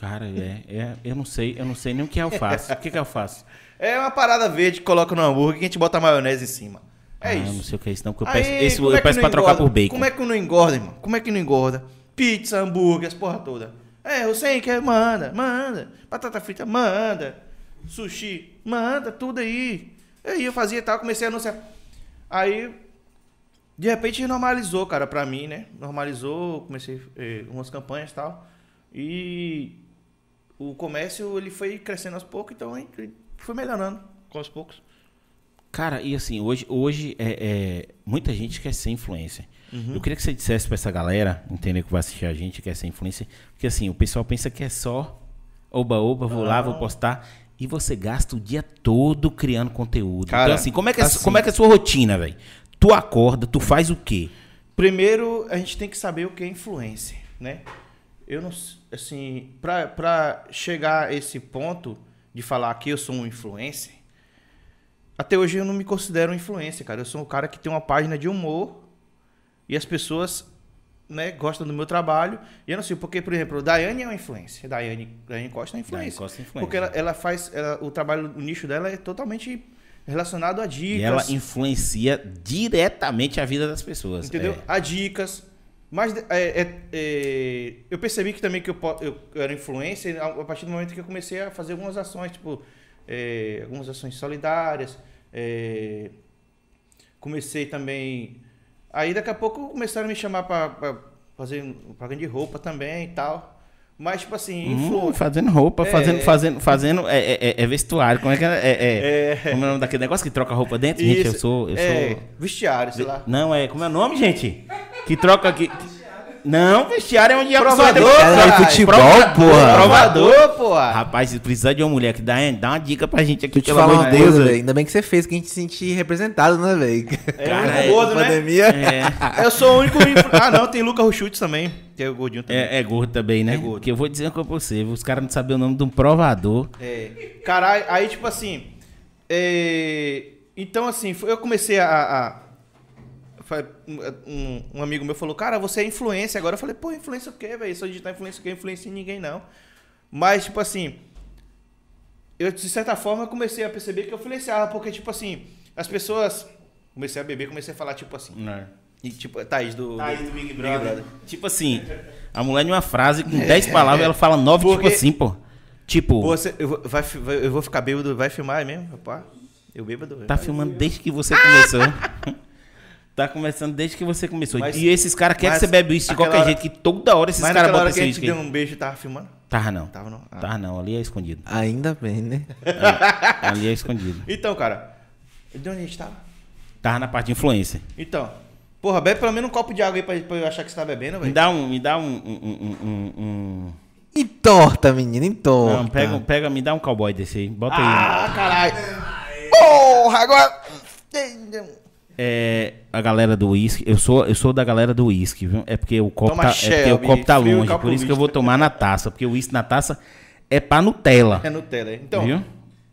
Cara, é, é- eu não sei, eu não sei nem o que é alface. o que, que é alface? É uma parada verde que coloca no hambúrguer que a gente bota maionese em cima. É ah, isso. não sei o que é isso não, porque eu peço, esse como eu é peço pra trocar engorda? por bacon. Como é que não engorda, irmão? Como é que não engorda? Pizza, hambúrguer, as porra toda. É, eu sei que é, manda, manda. Batata frita, manda. Sushi, manda, tudo aí. Aí eu fazia e tal, comecei a anunciar. Aí, de repente normalizou, cara, pra mim, né? Normalizou, comecei eh, umas campanhas e tal. E o comércio, ele foi crescendo aos poucos, então gente foi melhorando com aos poucos. Cara, e assim, hoje, hoje é, é, muita gente quer ser influencer. Uhum. Eu queria que você dissesse pra essa galera, entender que vai assistir a gente, quer ser influencer, porque assim, o pessoal pensa que é só oba-oba, vou lá, vou postar, e você gasta o dia todo criando conteúdo. Cara, então assim, como é que é, assim- como é, que é a sua rotina, velho? Tu acorda, tu faz o quê? Primeiro, a gente tem que saber o que é influência, né? Eu não, s- assim, pra chegar a esse ponto de falar que eu sou um influencer, até hoje eu não me considero um influencer, cara. Eu sou um cara que tem uma página de humor e as pessoas, né, gostam do meu trabalho. E eu não sei, porque, por exemplo, Daiane é uma influência. Daiane, Daiane Costa é Daiane influência. Costa é influencer. Porque ela, ela faz, ela- o trabalho, o nicho dela é totalmente relacionado a dicas. E ela influencia diretamente a vida das pessoas. Entendeu? É. Há dicas. Mas é, é, é, eu percebi que também que eu, eu, eu era influencer a a partir do momento que eu comecei a fazer algumas ações, tipo, é, algumas ações solidárias. é, comecei também. Aí daqui a pouco começaram a me chamar para fazer propaganda de roupa também e tal. Mas, tipo assim, Hum, influ... fazendo roupa, É. fazendo, fazendo, fazendo é, é- é- é vestuário. Como é que é? É, é- É. Como é o nome daquele negócio que troca roupa dentro? Gente, eu Isso, sou. Eu é, sou... vestiário, sei lá. Não, é. Como é o nome, gente? Que troca aqui. Não, vestiário é onde pessoa Provador, de caralho. futebol, Provador, porra. Provador, porra. Rapaz, se precisar de uma mulher que dá, dá uma dica pra gente aqui, pelo amor de Deus. velho. Ainda bem que você fez, que a gente se sentir representado, né, velho? É Cara, o único é, gordo, né? Pandemia. É, Eu sou o único. Ah, não, tem Lucas Ruchutes também. Que é gordinho também. é, é gordo também, né? É gordo. Porque eu vou dizer uma coisa pra você, os caras não sabem o nome de um provador. É. Caralho, aí tipo assim. é, Então, assim, eu comecei a. a- Um, um amigo meu falou, cara, você é influência agora. Eu falei, pô, influência o quê, velho? Sou digital influência o quê? Influência em ninguém, não. Mas, tipo assim. Eu, de certa forma, comecei a perceber que eu influenciava, porque, tipo assim, as pessoas. Comecei a beber, comecei a falar, tipo assim. E, tipo, Thaís do, do Big Brother. Tipo assim, a mulher em uma frase com 10 palavras, ela fala 9 Porque- tipo assim, pô. Tipo, Você, eu, vou, vai, vai- eu vou ficar bêbado, vai filmar mesmo, rapaz? Eu bêbado. tá filmando desde que você começou. tá começando desde que você começou. Mas- e esses caras querem que mas você bebe isso de qualquer hora- jeito, que toda hora esses Mas caras botam que esse uísque. deu aí. um beijo, tava filmando? Tava não. Tava não? Ah. Tava não, ali é escondido. Ainda bem, né? Ali é escondido. Então, cara, de onde a gente tava? Tava na parte de influência. Então, porra, bebe pelo menos um copo de água aí pra, pra eu achar que você tá bebendo, Me velho. dá um. Me dá um. um, um, um- um- Entorta, menino, entorta. Não, pega, pega, me dá um cowboy desse aí. Bota aí. Ah, caralho. Porra, agora... É, a galera do uísque, eu sou, eu sou da galera do uísque, viu? É porque o copo Toma tá, é porque o Shelby, copo tá longe, por isso que eu vou tomar na taça, porque o uísque na taça é pra Nutella, É Nutella. Então, viu?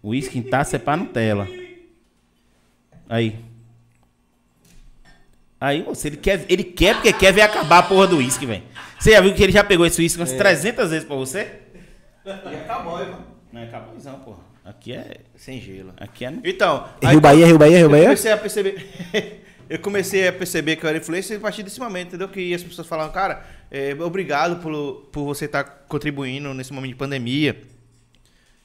O uísque em taça é pra Nutella. Aí. Aí, moço, ele quer, ele quer porque quer ver acabar a porra do uísque, velho. Você já viu que ele já pegou esse uísque umas 300 vezes pra você? E acabou, irmão. Não é cabozão, porra. Aqui é. Sem gelo. Aqui é. Então. Rio Bahia, Rio Bahia, Rio eu Bahia? comecei a perceber. eu comecei a perceber que eu era influencer a partir desse momento, entendeu? Que as pessoas falavam, cara, é, obrigado por, por você estar contribuindo nesse momento de pandemia.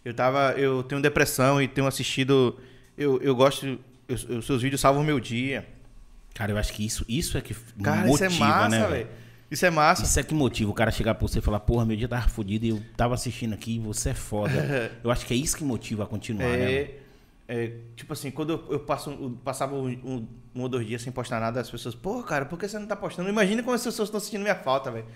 Eu tava. Eu tenho depressão e tenho assistido. Eu, eu gosto. eu- os seus vídeos salvam o meu dia. Cara, eu acho que isso, isso é que Cara, motiva, isso é massa, né, velho. Isso é massa. Isso é que motiva o cara chegar pra você e falar, porra, meu dia tava fodido e eu tava assistindo aqui e você é foda. eu acho que é isso que motiva a continuar, né? velho? É, é, tipo assim, quando eu, eu passo, eu passava um, um- um ou dois dias sem postar nada, as pessoas, pô, cara, por que você não tá postando? Imagina como as pessoas estão sentindo minha falta, velho.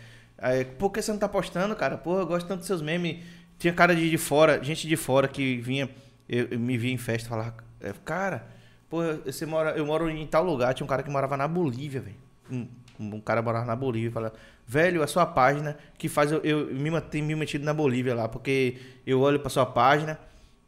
Por que você não tá postando, cara? Pô, eu gosto tanto dos seus memes. Tinha cara de, de fora, gente de fora que vinha, eu, eu me via em festa e falava, é, cara, pô, você mora, eu moro em tal lugar. Tinha um cara que morava na Bolívia, velho. Um, um cara morava na Bolívia e falava, velho, a sua página que faz eu, eu me manter me metido na Bolívia lá, porque eu olho pra sua página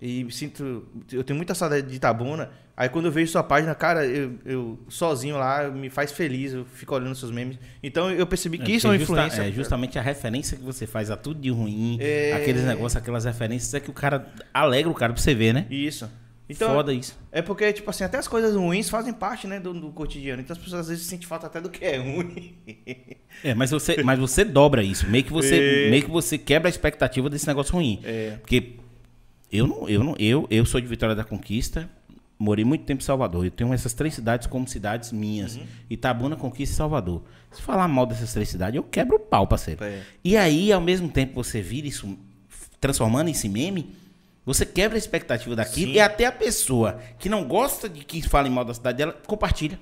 e sinto. Eu tenho muita saudade de Itabuna. Aí quando eu vejo sua página, cara, eu, eu sozinho lá, me faz feliz, eu fico olhando seus memes. Então eu percebi que isso é uma porque influência. É justamente a referência que você faz a tudo de ruim, É. aqueles negócios, aquelas referências, é que o cara alegra o cara pra você ver, né? Isso. Então, Foda isso. é porque, tipo assim, até as coisas ruins fazem parte, né, do, do cotidiano. Então as pessoas às vezes sentem falta até do que é ruim. É, mas você, mas você dobra isso. Meio que você, É. meio que você quebra a expectativa desse negócio ruim. É. Porque eu não, eu não, eu, eu sou de Vitória da Conquista, morei muito tempo em Salvador. Eu tenho essas três cidades como cidades minhas: Uhum. Itabuna, Conquista e Salvador. Se falar mal dessas três cidades, eu quebro o pau, parceiro. É. E aí, ao mesmo tempo, você vira isso, transformando esse meme. Você quebra a expectativa daquilo Sim. e até a pessoa que não gosta de que falem mal da cidade dela, compartilha.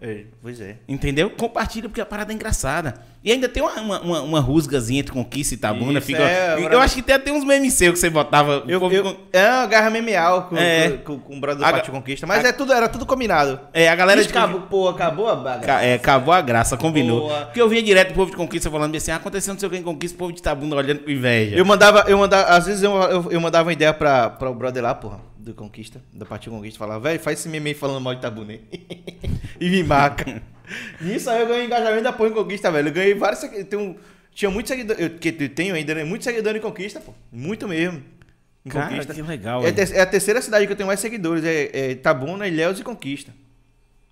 É, pois é. Entendeu? Compartilha porque a parada é engraçada. E ainda tem uma, uma, uma, uma rusgazinha entre Conquista e Itabuna. Isso, Fica... é, eu agora- acho que tem até uns memes seus que você botava. Eu, povo eu, com- é uma garra memeal com, É. com, com o brother do A- Pátio Conquista. Mas é tudo, era tudo combinado. É, a galera de acabou, pô, acabou a. Ca- É, acabou a graça, combinou. Boa. Porque eu via direto o povo de Conquista falando assim, ah, aconteceu não sei o que em Conquista, o povo de Itabuna olhando com inveja. Eu mandava, eu mandava, às vezes eu, eu, eu mandava uma ideia pra, pra o brother lá, porra, do Conquista, da Partiu Conquista, falava, velho, faz esse meme aí falando mal de Itabuna aí. e me marca. Nisso aí eu ganhei engajamento da porra em Conquista, velho. Eu ganhei vários seguidores. Tem um, tinha muitos seguidores, eu, que eu tenho ainda, né? Muitos seguidores em Conquista, pô. Muito mesmo. Em Cara, Conquista. que legal, É, é a terceira cidade que eu tenho mais seguidores, é, é Itabuna, Ilhéus e Conquista.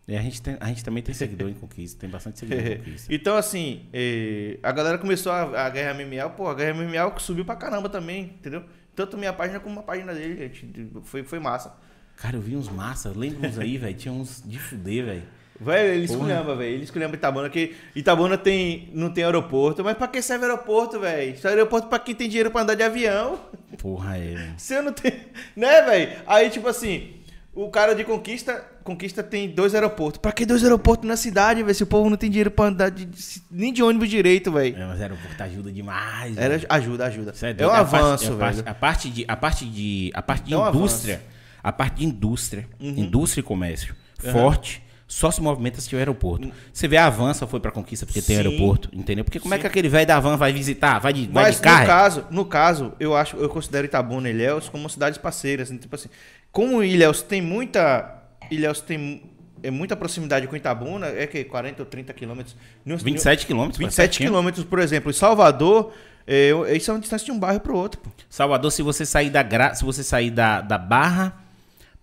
E a, gente tem- a gente também tem seguidor em Conquista, tem bastante seguidor em Conquista. então, assim, eh, a galera começou a, a guerra MMA, pô, a guerra MMA subiu pra caramba também, entendeu? Tanto minha página como a página dele, gente. Foi, foi massa. Cara, eu vi uns massa, lembra uns aí, velho? Tinha uns de fuder, velho. Velho, ele esculhamba, velho. Ele esculhamba Itabuna, que Itabuna tem, não tem aeroporto. Mas pra que serve aeroporto, velho? Isso é aeroporto pra quem tem dinheiro pra andar de avião. Porra, é, velho. Se eu não tenho. Né, velho? Aí, tipo assim, o cara de Conquista, Conquista tem dois aeroportos. Pra que dois aeroportos na cidade, velho? Se o povo não tem dinheiro pra andar de- de- nem de ônibus direito, velho. É, mas aeroporto ajuda demais, Era, ajuda, ajuda. Isso é, É, um avanço, a parte, velho. A parte de, a parte de, a parte de É um indústria, a parte de indústria, Uhum. indústria e comércio forte, só se movimenta se tiver aeroporto. Você vê a Avança foi pra conquista porque tem Sim. aeroporto, entendeu? Porque como é que aquele velho da Van vai visitar? Vai de, vai Mas de no carro? caso, no caso, eu acho, eu considero Itabuna e Ilhéus como cidades parceiras. né? Tipo assim, como Ilhéus tem muita. Ilhéus tem é muita proximidade com Itabuna, é que 40 ou 30 quilômetros. No- 27 quilômetros. 27 quilômetros, por exemplo. Em Salvador, é, isso é uma distância de um bairro pro outro. Pô. Salvador, se você sair da gra... se você sair da, da Barra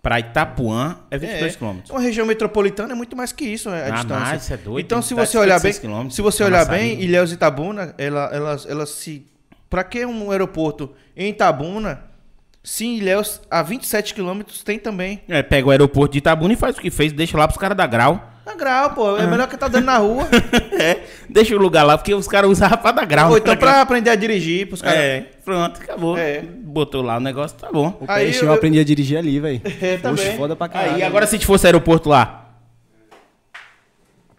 pra Itapuã, é 22 É, quilômetros. Uma região metropolitana é muito mais que isso, é, a Ah, distância. mais, você é doido, Então, se você olhar 56 bem, se você olhar bem, Ilhéus e Itabuna, ela, elas, elas se Pra que um aeroporto em Itabuna, se em Ilhéus a 27 quilômetros tem também? É, pega o aeroporto de Itabuna e faz o que fez, deixa lá pros caras da Grau. Na grau, pô, é melhor que tá dando na rua. é, deixa o lugar lá, porque os caras usavam pra dar grau. Ou né? então pra aprender a dirigir pros caras. É, pronto, acabou. É. Botou lá o negócio, tá bom. O Aí peixe eu, eu- aprendi a dirigir ali, velho. É, também. Poxa, foda pra caralho. Aí, agora se fosse aeroporto lá.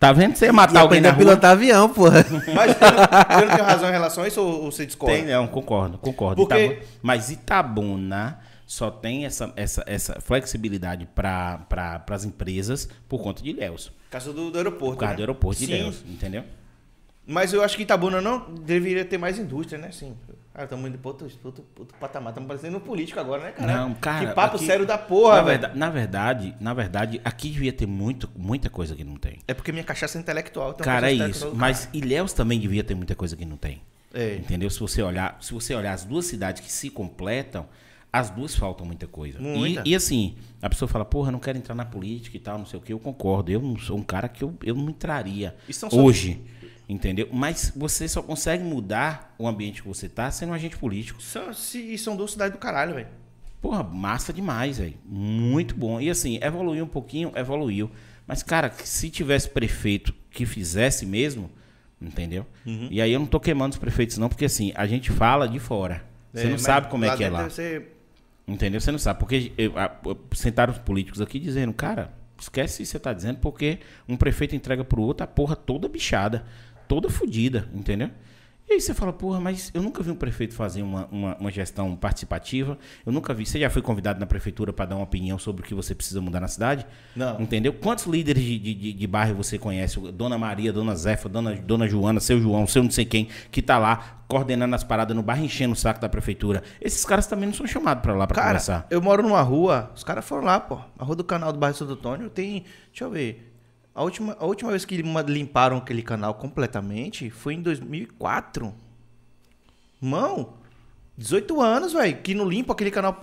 Tá vendo? Você ia matar E alguém na a rua. pilotar avião, porra. Mas você não, tem razão em relação a isso ou, ou você discorda? Tem, não, concordo, concordo. Porque- Itabuna- mas Itabuna só tem essa, essa, essa flexibilidade para pra, as empresas por conta de Ilhéus. Por causa do, do aeroporto. Por causa né? do aeroporto de Sim. Ilhéus, entendeu? Mas eu acho que Itabuna não deveria ter mais indústria, né? Sim. Ah, estamos indo para outro, outro, outro patamar. Estamos parecendo um político agora, né, cara? Não, cara, Que papo aqui- sério da porra, na, velho. verdade, na verdade, na verdade, aqui devia ter muito, muita coisa que não tem. É porque minha cachaça é intelectual. então Cara, é isso. Mas Ilhéus também devia ter muita coisa que não tem. É. Entendeu? Se você olhar, se você olhar as duas cidades que se completam, as duas faltam muita coisa. E, Muita. e assim, a pessoa fala, porra, eu não quero entrar na política e tal, não sei o que. Eu concordo. Eu não sou um cara que eu, eu não entraria E são só- hoje. Entendeu? Mas você só consegue mudar o ambiente que você tá sendo um agente político. São, se, são duas cidades do caralho, velho. Porra, massa demais, velho. Muito bom. E assim, evoluiu um pouquinho, evoluiu. Mas, cara, se tivesse prefeito que fizesse mesmo, entendeu? Uhum. E aí eu não tô queimando os prefeitos, não, porque assim, a gente fala de fora. Você É, não sabe como é que é lá. ser- Entendeu? Você não sabe. Porque eu- eu- sentaram os políticos aqui dizendo, cara, esquece isso que você tá dizendo, porque um prefeito entrega pro outro a porra toda bichada, toda fodida, entendeu? E aí você fala, porra, mas eu nunca vi um prefeito fazer uma, uma, uma gestão participativa. Eu nunca vi. Você já foi convidado na prefeitura para dar uma opinião sobre o que você precisa mudar na cidade? Não. Entendeu? Quantos líderes de, de, de- bairro você conhece? Dona Maria, Dona Zefa, Dona, Dona Joana, seu João, seu não sei quem, que tá lá coordenando as paradas no bairro, enchendo o saco da prefeitura. Esses caras também não são chamados para lá para conversar. eu moro numa rua, os caras foram lá, pô. A rua do canal do bairro Santo Antônio tem. Deixa eu ver. A última, a última vez que lim- limparam aquele canal completamente foi em 2004. Mão, 18 anos, velho, que não limpa aquele canal.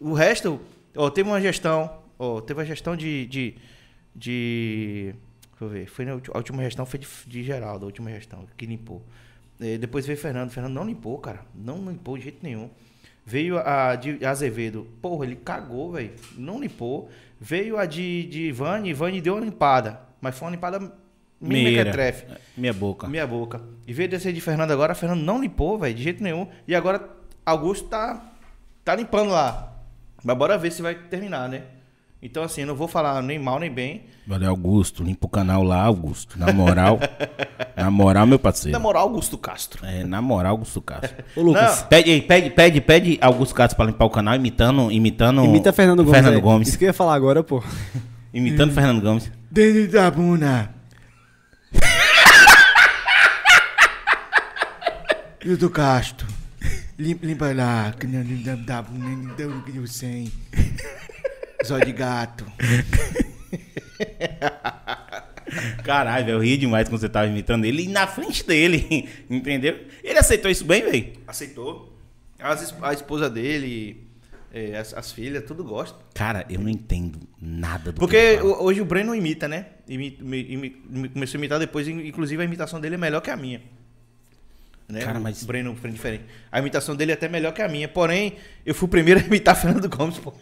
O resto, ó, teve uma gestão, ó, teve uma gestão de, de, de- deixa eu ver, foi na ulti- a última gestão foi de, de Geraldo, a última gestão que limpou. Eh, depois veio Fernando, Fernando não limpou, cara, não limpou de jeito nenhum. Veio a de Azevedo, porra, ele cagou, velho, não limpou. Veio a de, de Ivane, Ivane deu uma limpada, mas foi uma limpada mínima Meira. que trefe. Minha boca. Minha boca. E veio descer de Fernando agora, Fernando não limpou, velho, de jeito nenhum. E agora Augusto tá, tá limpando lá. Mas bora ver se vai terminar, né? Então, assim, eu não vou falar nem mal nem bem. Valeu, Augusto. Limpa o canal lá, Augusto. Na moral. na moral, meu parceiro. Na moral, Augusto Castro. É, na moral, Augusto Castro. Ô, Lucas, Não. Pede aí, pede, pede, pede Augusto Castro pra limpar o canal, imitando. Imitando imita Fernando Gomes. Fernando aí. Gomes. Isso que eu ia falar agora, pô. Imitando Fernando Gomes. Dentro da buna. E do Castro. Limpa, limpa lá. Que não limpa da buna, não que eu sei. Zó de gato. Caralho, velho, eu ri demais quando você tava imitando ele e na frente dele. Entendeu? Ele aceitou isso bem, velho? Aceitou. As a esposa dele, eh, as, as filhas, tudo gosta. Cara, eu não entendo nada do que Porque o- hoje o Breno imita, né? Começou a imitar depois, in- inclusive a imitação dele é melhor que a minha. Né? Cara, O mas- Breno foi diferente. A imitação dele é até melhor que a minha. Porém, eu fui o primeiro a imitar Fernando Gomes, pô.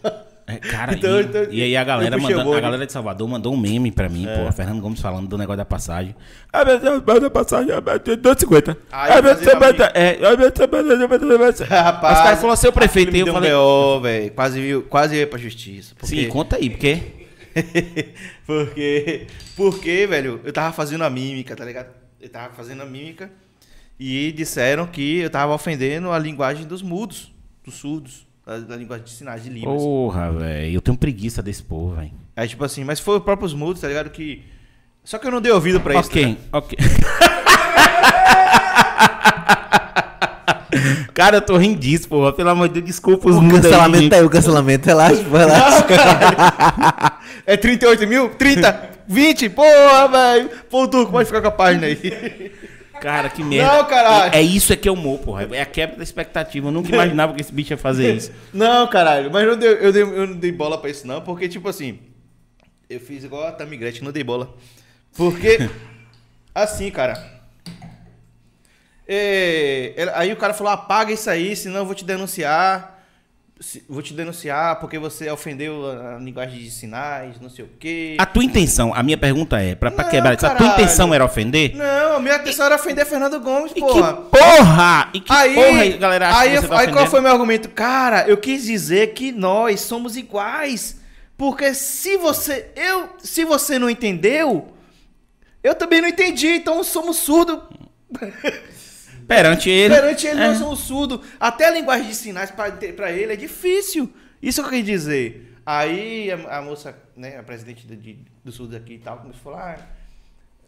É, cara, Então, e, então, e aí a galera a galera de Salvador mandou um meme pra mim, pô, Fernando Gomes falando do negócio da passagem. Ah, mas a da passagem é 2,50. Aí Ah, pra bota- é, bota- Rapaz, Os caras falaram, seu prefeito, me eu falei... um BO, velho. Quase, viu- quase ia pra justiça. Porque, Sim, conta aí, porque... porque, porque, velho, eu tava fazendo a mímica, tá ligado? Eu tava fazendo a mímica e disseram que eu tava ofendendo a linguagem dos mudos, dos surdos, da, da linguagem de sinais de Libras. Porra, velho, eu tenho preguiça desse povo, velho. Aí, tipo assim, mas foi os próprios mudos, tá ligado? Que. Só que eu não dei ouvido pra isso. tá Ok, ligado? ok. Cara, eu tô rindo disso, porra. Pelo amor de Deus, desculpa os O mudos aí, cancelamento gente. tá aí, o cancelamento, relaxa, relaxa. É 38 mil? 30? 20? Porra, velho! Pô, Turco, pode ficar com a página aí. Cara, que merda. Não, caralho. É, é isso é que é humor, porra. É a quebra da expectativa. Eu nunca imaginava que esse bicho ia fazer isso. Não, caralho, mas eu, não dei, eu, dei- eu não dei bola pra isso, não, porque, tipo assim, eu fiz igual a Tammy Gretchen, não dei bola. Porque, assim, cara. é, ela- aí o cara falou: apaga isso aí, senão eu vou te denunciar. Vou te denunciar porque você ofendeu a, linguagem de sinais, não sei o quê. A tua intenção, a minha pergunta é, pra, pra Não, quebrar isso, a tua intenção era ofender? Não, a minha atenção era ofender Fernando Gomes, E porra. que porra! E que aí, porra, galera acha aí, que você tá aí qual foi meu argumento? Cara, eu quis dizer que nós somos iguais. Porque se você, eu, se você não entendeu, eu também não entendi. Então somos surdos. Perante ele. Perante ele, é. nós somos surdos. Até a linguagem de sinais pra ele é difícil. Isso que eu quis dizer. Aí a, a moça, né, a presidente do, de- do surdo aqui e tal, começou a falar.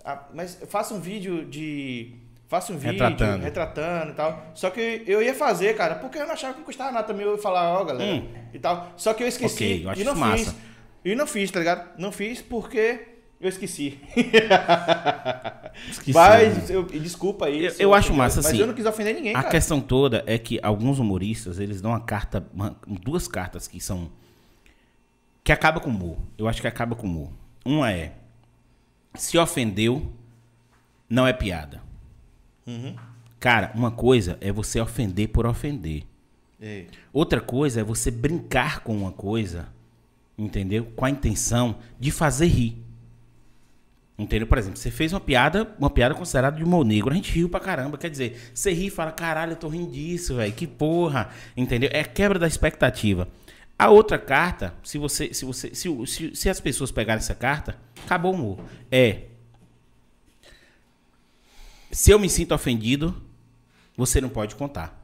ah, mas faça um vídeo de. Faça um vídeo Retratando. retratando. e tal. Só que eu ia fazer, cara, porque eu não achava que não custava nada também eu ia falar, ó, galera, Hum. e tal. Só que eu esqueci Ok, eu acho e não massa. fiz. E não fiz, tá ligado? Não fiz porque eu esqueci. Esqueci, Mas, eu, desculpa aí. Eu- eu acho massa, Mas assim, eu não quis ofender ninguém, A cara. questão toda é que alguns humoristas, eles dão uma carta, uma- duas cartas que são que acaba com o humor. Eu acho que acaba com o humor. Uma é se ofendeu, não é piada. Uhum. Cara, uma coisa é você ofender por ofender. É. Outra coisa é você brincar com uma coisa, entendeu? Com a intenção de fazer rir. Entendeu? Por exemplo, você fez uma piada, uma piada considerada de humor negro, a gente riu pra caramba. Quer dizer, você ri e fala, caralho, eu tô rindo disso, velho, que porra. Entendeu? É quebra da expectativa. A outra carta, se você, se você, se, se, se as pessoas pegarem essa carta, acabou o humor. É. Se eu me sinto ofendido, você não pode contar.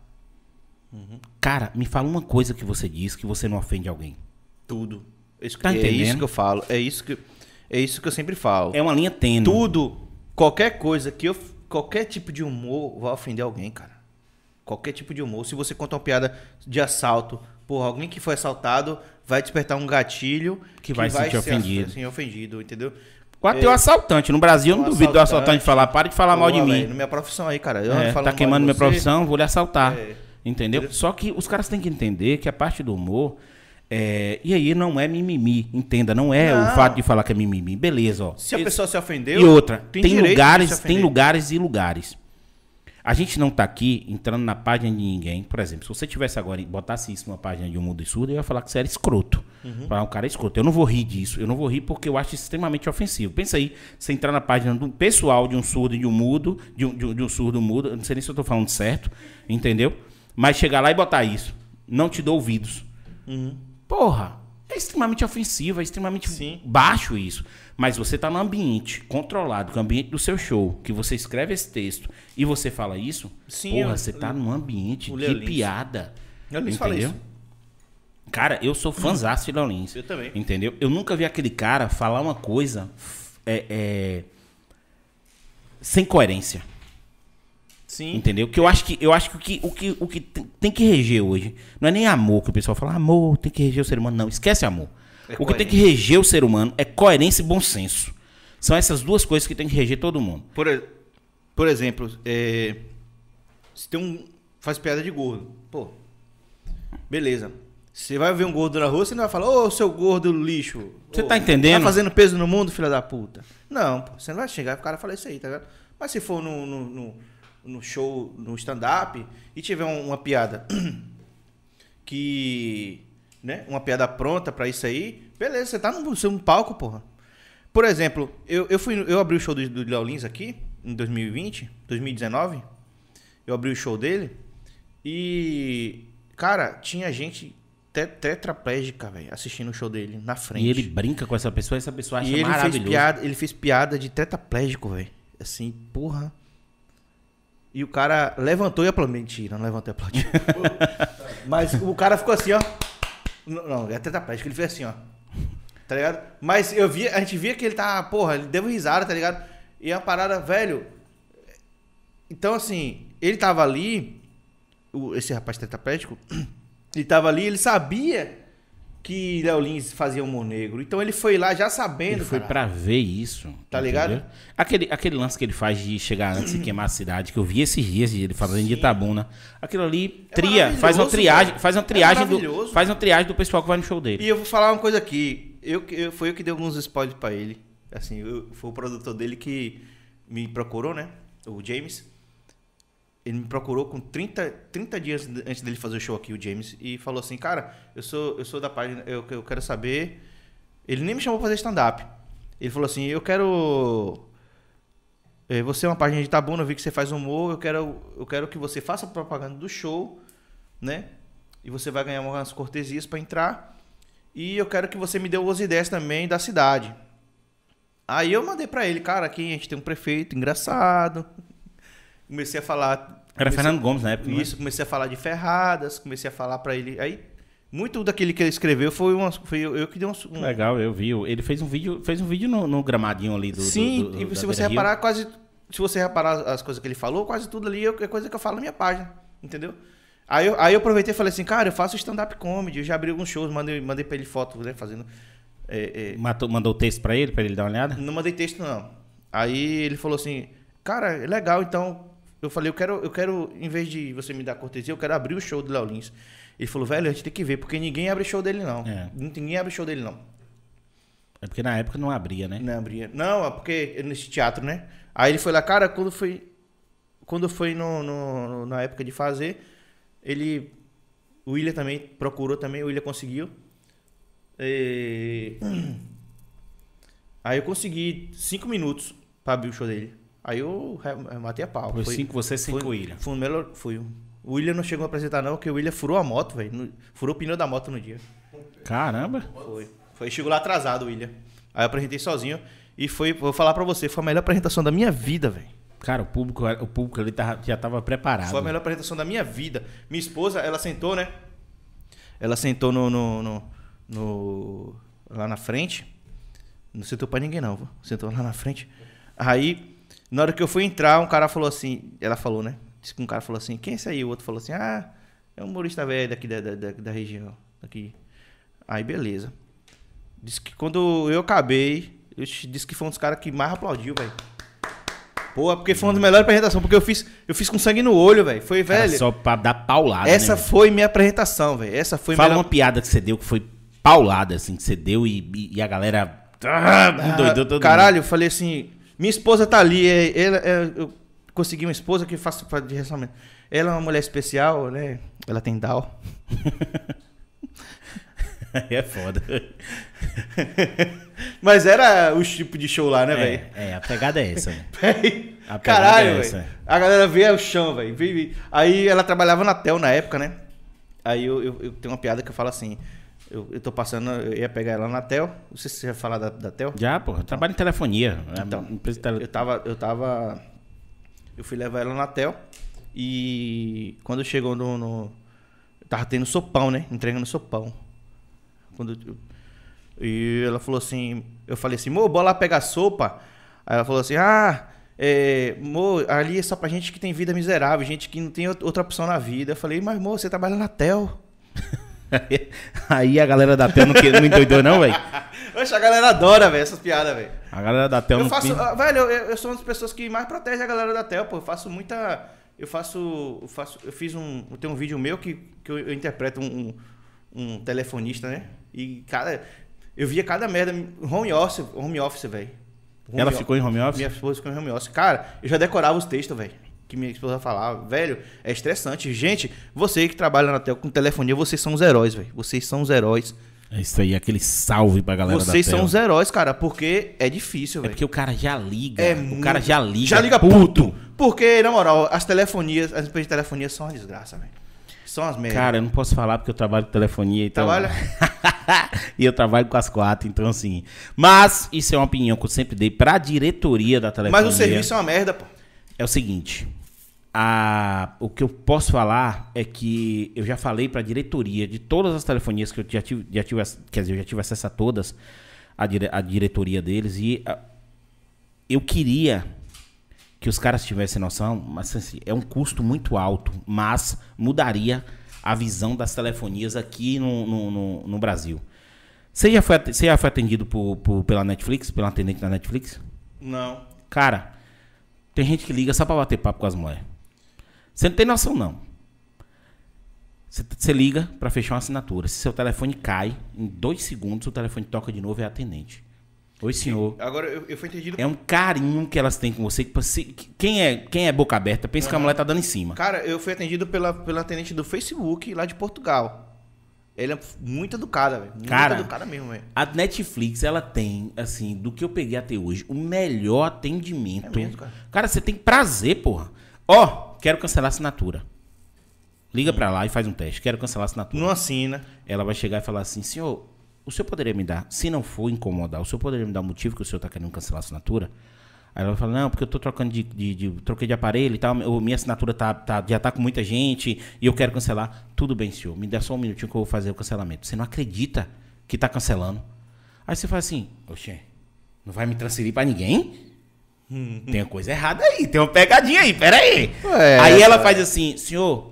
Cara, me fala uma coisa que você diz que você não ofende alguém. Tudo. Isso, Tá é entendendo? isso que eu falo. É isso que, é isso que eu sempre falo. É uma linha tênue. Tudo, qualquer coisa que eu. Qualquer tipo de humor vai ofender alguém, cara. Qualquer tipo de humor. Se você conta uma piada de assalto, porra, alguém que foi assaltado vai despertar um gatilho Que vai se sentir ser ofendido. Assim, ofendido, entendeu? Até o assaltante. No Brasil, eu não duvido do assaltante. falar, para de falar mal de mim. Na minha profissão aí, cara. Eu É, tá queimando minha você. profissão, vou lhe assaltar. É. Entendeu? Só que os caras têm que entender que a parte do humor. É, e aí não é mimimi, entenda, não é o Não. fato de falar que é mimimi. Beleza, ó. Se a pessoa se ofendeu. E outra, tem, tem, lugares, tem lugares e lugares. A gente não tá aqui entrando na página de ninguém. Por exemplo, se você tivesse agora e botasse isso numa página de um mundo e surdo, eu ia falar que você era escroto. Uhum. Falar um cara é escroto. Eu não vou rir disso. Eu não vou rir porque eu acho extremamente ofensivo. Pensa aí, você entrar na página do pessoal de um surdo e de um mudo, de um, de um- de um surdo mudo, eu não sei nem se eu tô falando certo, entendeu? Mas chegar lá e botar isso. Não te dou ouvidos. Porra, é extremamente ofensivo, é extremamente Sim. baixo isso. Mas você tá num ambiente controlado, que é o ambiente do seu show, que você escreve esse texto e você fala isso, Sim, porra, eu- você tá num ambiente de Lins. piada. Fala entendeu? isso. Cara, eu sou fãzaço de Léo Lins. Eu também. Entendeu? Eu nunca vi aquele cara falar uma coisa é, é, sem coerência. Sim. Entendeu? Que eu acho que eu acho que o que, o que, o que tem, que reger hoje não é nem amor que o pessoal fala, amor, tem que reger o ser humano. Não, esquece amor. É o que tem que reger o ser humano é coerência e bom senso. São essas duas coisas que tem que reger todo mundo. Por, por exemplo, é, se tem um. Faz piada de gordo. Pô. Beleza. Você vai ver um gordo na rua, você não vai falar, ô seu gordo lixo. Você Ô, tá entendendo? Tá fazendo peso no mundo, filha da puta. Não, pô, você não vai chegar e o cara falar isso aí, tá ligado? Mas se for no, no, no- no show, no stand-up, e tiver um- uma piada que. né? Uma piada pronta pra isso aí, beleza, você tá no seu palco, porra. Por exemplo, eu, eu, fui, eu abri o show do, do Léo Lins aqui, em 2020, 2019. Eu abri o show dele. E, cara, tinha gente te- tetraplégica, velho, assistindo o show dele na frente. E ele brinca com essa pessoa, essa pessoa acha E ele fez maravilhoso. piada, ele fez piada de tetraplégico, velho. Assim, porra. E o cara levantou e aplaudiu. Mentira, não levantou e aplaudiu. Mas o cara ficou assim, ó. Não, não, é tetraplégico. Ele fez assim, ó. Tá ligado? Mas eu vi, a gente via que ele tá, porra, ele deu risada, tá ligado? E a parada, velho. Então, assim, ele tava ali, esse rapaz tetraplégico, ele tava ali, ele sabia que Léo Lins fazia humor negro. Então ele foi lá já sabendo, Ele foi pra ver isso. Tá ligado? Aquele, aquele lance que ele faz de chegar antes e queimar a cidade, que eu vi esses dias, ele fazendo de Itabuna. Aquilo ali, É tria, faz uma triagem, faz uma É triagem do, maravilhoso. faz uma triagem do pessoal que vai no show dele. E eu vou falar uma coisa aqui. Eu, eu, foi eu que dei alguns spoilers pra ele. Assim, eu- foi o produtor dele que me procurou, né? O James. Ele me procurou com 30, 30 dias antes dele fazer o show aqui, o James, e falou assim, cara, eu sou, eu sou da página, eu, eu quero saber. Ele nem me chamou pra fazer stand-up. Ele falou assim, eu quero. eh, Você é uma página de Tabuna, eu vi que você faz humor, eu quero, eu quero que você faça propaganda do show, né? E você vai ganhar umas cortesias pra entrar. E eu quero que você me dê umas ideias também da cidade. Aí eu mandei pra ele, cara, aqui a gente tem um prefeito engraçado. Comecei a falar. Era Fernando Gomes na época, é? Isso, comecei a falar de ferradas, comecei a falar pra ele. Aí Muito daquele que ele escreveu foi, uma, foi eu, eu que dei um. um- Legal, eu vi. Ele fez um vídeo, fez um vídeo no, no gramadinho ali do. Sim, do- do- e se você Beira Rio. reparar, quase. Se você reparar as coisas que ele falou, quase tudo ali é coisa que eu falo na minha página. Entendeu? Aí eu, aí eu aproveitei e falei assim, cara, eu faço stand-up comedy, eu já abri alguns shows, mandei, mandei pra ele foto, né? Fazendo. é, é, Matou- mandou o texto pra ele, pra ele dar uma olhada? Não mandei texto, não. Aí ele falou assim, cara, é legal, então. Eu falei, eu quero, eu quero, em vez de você me dar cortesia, eu quero abrir o show do Léo Lins. Ele falou, velho, a gente tem que ver, porque ninguém abre show dele, não. É. Ninguém abre show dele, não. É porque na época não abria, né? Não abria. Não, é porque nesse teatro, né? Aí ele foi lá, cara, quando foi. Quando foi no, no- no- na época de fazer, ele. O William também procurou também, o William conseguiu. E- Aí eu consegui cinco minutos pra abrir o show dele. Aí eu re- matei a pau. Foi cinco, você cinco, foi, William. Foi o melhor. Foi. O William não chegou a apresentar, não, porque o William furou a moto, velho. Furou o pneu da moto no dia. Caramba. Foi. Foi. Chegou lá atrasado, o William. Aí eu apresentei sozinho. E foi, vou falar pra você, foi a melhor apresentação da minha vida, velho. Cara, o público, o público ali tava- já tava preparado. Foi a melhor apresentação da minha vida. Minha esposa, ela sentou, né? Ela sentou no. no, no- no- lá na frente. Não sentou pra ninguém, não. viu? Sentou lá na frente. Aí, na hora que eu fui entrar, um cara falou assim. Ela falou, né? Disse que um cara falou assim: quem é esse aí? O outro falou assim: ah, é um humorista velho daqui da, da, da, da região. Daqui. Aí, beleza. Disse que quando eu acabei, eu disse que foi um dos caras que mais aplaudiu, velho. Pô, porque foi uma das melhores apresentações, porque eu fiz, eu fiz com sangue no olho, velho. Foi, Cara, velho. só pra dar paulada. essa né? foi minha apresentação, velho. Essa foi Fala minha. uma piada que você deu que foi paulada, assim, que você deu e, e- a galera. Ah, endoidou todo Caralho, eu falei assim. Minha esposa tá ali. É, ela, é, eu consegui uma esposa que faço pra- de relacionamento. Ela é uma mulher especial, né? Ela tem Down. mundo. é foda. Mas era o tipo de show lá, né, velho? É, é, a pegada é essa. Caralho, é velho. A galera vê o chão, velho. Aí ela trabalhava na Tel na época, né? Aí eu, eu, eu tenho uma piada que eu falo assim. Eu, eu tô passando, eu ia pegar ela na Tel. Não sei se você vai falar da, da Tel. Já, pô, eu trabalho em telefonia. Então, É, de tele- Eu tava, eu tava. Eu fui levar ela na Tel. E quando chegou no. no tava tendo sopão, né? Entregando sopão. Quando eu- e ela falou assim. Eu falei assim, mo, bora lá pegar sopa. Aí ela falou assim, ah. É, mo, ali é só pra gente que tem vida miserável, gente que não tem out- outra opção na vida. Eu falei, mas, mo, você trabalha na Tel. Aí a galera da Tel não, que- não endoidou, não, velho. Oxe, a galera adora, velho, essas piadas, velho. A galera da Tel Eu não faço, ah, velho, eu, eu sou uma das pessoas que mais protege a galera da Tel, pô. Eu faço muita. Eu faço. Eu, faço, eu fiz um. Eu tenho um vídeo meu que, que eu, eu interpreto um, um, um telefonista, né? E cada. Eu via cada merda. Home office, home office, velho. Ela ficou em home office? Minha esposa ficou em home office. Cara, eu já decorava os textos, velho. Que minha esposa falava. Velho, é estressante. Gente, você que trabalha na Tel com telefonia, vocês são os heróis, velho. Vocês são os heróis. É isso aí, aquele salve pra galera Vocês são os heróis, cara, porque é difícil, É velho. porque o cara já liga. É o muito- cara já liga. Já liga puto. Porque, na moral, as telefonias, as empresas de telefonia são uma desgraça, velho. São as merdas. Cara, eu não posso falar porque eu trabalho com telefonia. Então... Trabalha? e eu trabalho com as quatro, então assim. Mas isso é uma opinião que eu sempre dei pra diretoria da telefonia. Mas o serviço é uma merda, pô. é o seguinte. A, o que eu posso falar é que eu já falei pra diretoria de todas as telefonias que eu já tive, já tive quer dizer, eu já tive acesso a todas, a, dire, a diretoria deles, e a- eu queria que os caras tivessem noção, mas assim, é um custo muito alto, mas mudaria a visão das telefonias aqui no, no, no- no Brasil. Você já foi, você já foi atendido por, por- pela Netflix, pela atendente da Netflix? Não. Cara, tem gente que liga só pra bater papo com as mulheres. Você não tem noção, não. Você- Você liga pra fechar uma assinatura. Se seu telefone cai, em dois segundos o telefone toca de novo e é atendente. Oi, senhor. Agora, eu, eu fui entendido. É um carinho que elas têm com você. Que, se- que- quem, é, quem é boca aberta pensa que a mulher tá dando em cima. Cara, eu fui atendido pela, pela atendente do Facebook lá de Portugal. Ela é muito educada, velho. Muito Cara. educada mesmo, velho. A Netflix, ela tem, assim, do que eu peguei até hoje, o melhor atendimento. É mesmo, cara? cara, você tem prazer, porra. Ó, quero cancelar a assinatura. Liga pra lá e faz um teste. Quero cancelar a assinatura. Não assina. Ela vai chegar e falar assim, senhor, o senhor poderia me dar, se não for incomodar, o senhor poderia me dar o motivo que o senhor tá querendo cancelar a assinatura? Aí ela fala, não, porque eu tô trocando de, de, de- troquei de aparelho e tal, minha assinatura tá, tá- já tá com muita gente e eu quero cancelar. Tudo bem, senhor, me dá só um minutinho que eu vou fazer o cancelamento. Você não acredita que tá cancelando. Aí você fala assim, oxê, não vai me transferir pra ninguém? Tem uma coisa errada aí, tem uma pegadinha aí, peraí. Ué, aí ela faz assim, senhor,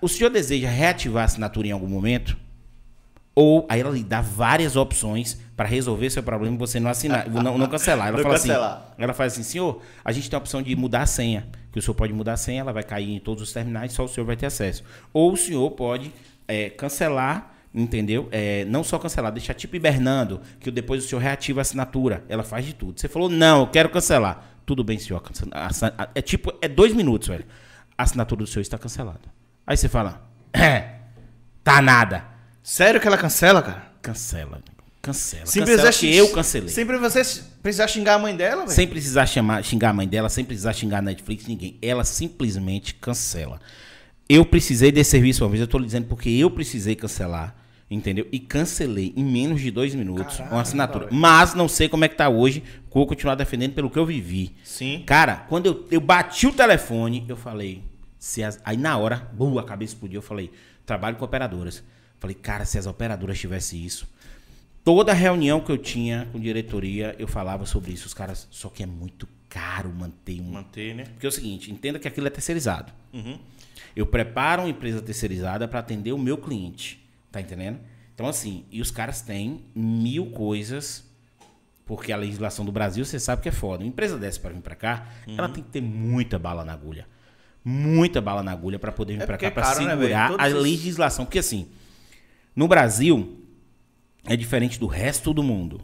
o senhor deseja reativar a assinatura em algum momento? Ou aí ela lhe dá várias opções para resolver seu problema e você não assinar, não, não cancelar. Ela Não fala cancelar. assim, ela faz assim, senhor, a gente tem a opção de mudar a senha, que o senhor pode mudar a senha, ela vai cair em todos os terminais, só o senhor vai ter acesso. Ou o senhor pode é, cancelar, entendeu? É, não só cancelar, deixar tipo hibernando, que depois o senhor reativa a assinatura. Ela faz de tudo. Você falou, não, eu quero cancelar. Tudo bem, senhor. É tipo, é dois minutos, velho. A assinatura do senhor está cancelada. Aí você fala, é, tá nada. Sério que ela cancela, cara? Cancela. Cancela. Sem cancela precisar que eu cancelei. Sem você precisar xingar a mãe dela, velho. Sem precisar chamar, xingar a mãe dela, sem precisar xingar a Netflix, ninguém. Ela simplesmente cancela. Eu precisei desse serviço uma vez, eu tô lhe dizendo porque eu precisei cancelar, entendeu? E cancelei em menos de dois minutos uma assinatura. Mas não sei como é que tá hoje, vou continuar defendendo pelo que eu vivi. Sim. Cara, quando eu, eu bati o telefone, eu falei. Se as- aí na hora, bum, a cabeça explodiu. Eu falei, trabalho com operadoras. Falei, cara, se as operadoras tivessem isso. Toda reunião que eu tinha com diretoria, eu falava sobre isso. Os caras, só que é muito caro manter um. Manter, né? Porque é o seguinte, entenda que aquilo é terceirizado. Eu preparo uma empresa terceirizada para atender o meu cliente. Tá entendendo? Então, assim, e os caras têm mil coisas, porque a legislação do Brasil, você sabe que é foda. Uma empresa dessa para vir para cá, ela tem que ter muita bala na agulha. Muita bala na agulha para poder vir É para cá, é para né, segurar Todos a legislação. Porque, assim, no Brasil, é diferente do resto do mundo.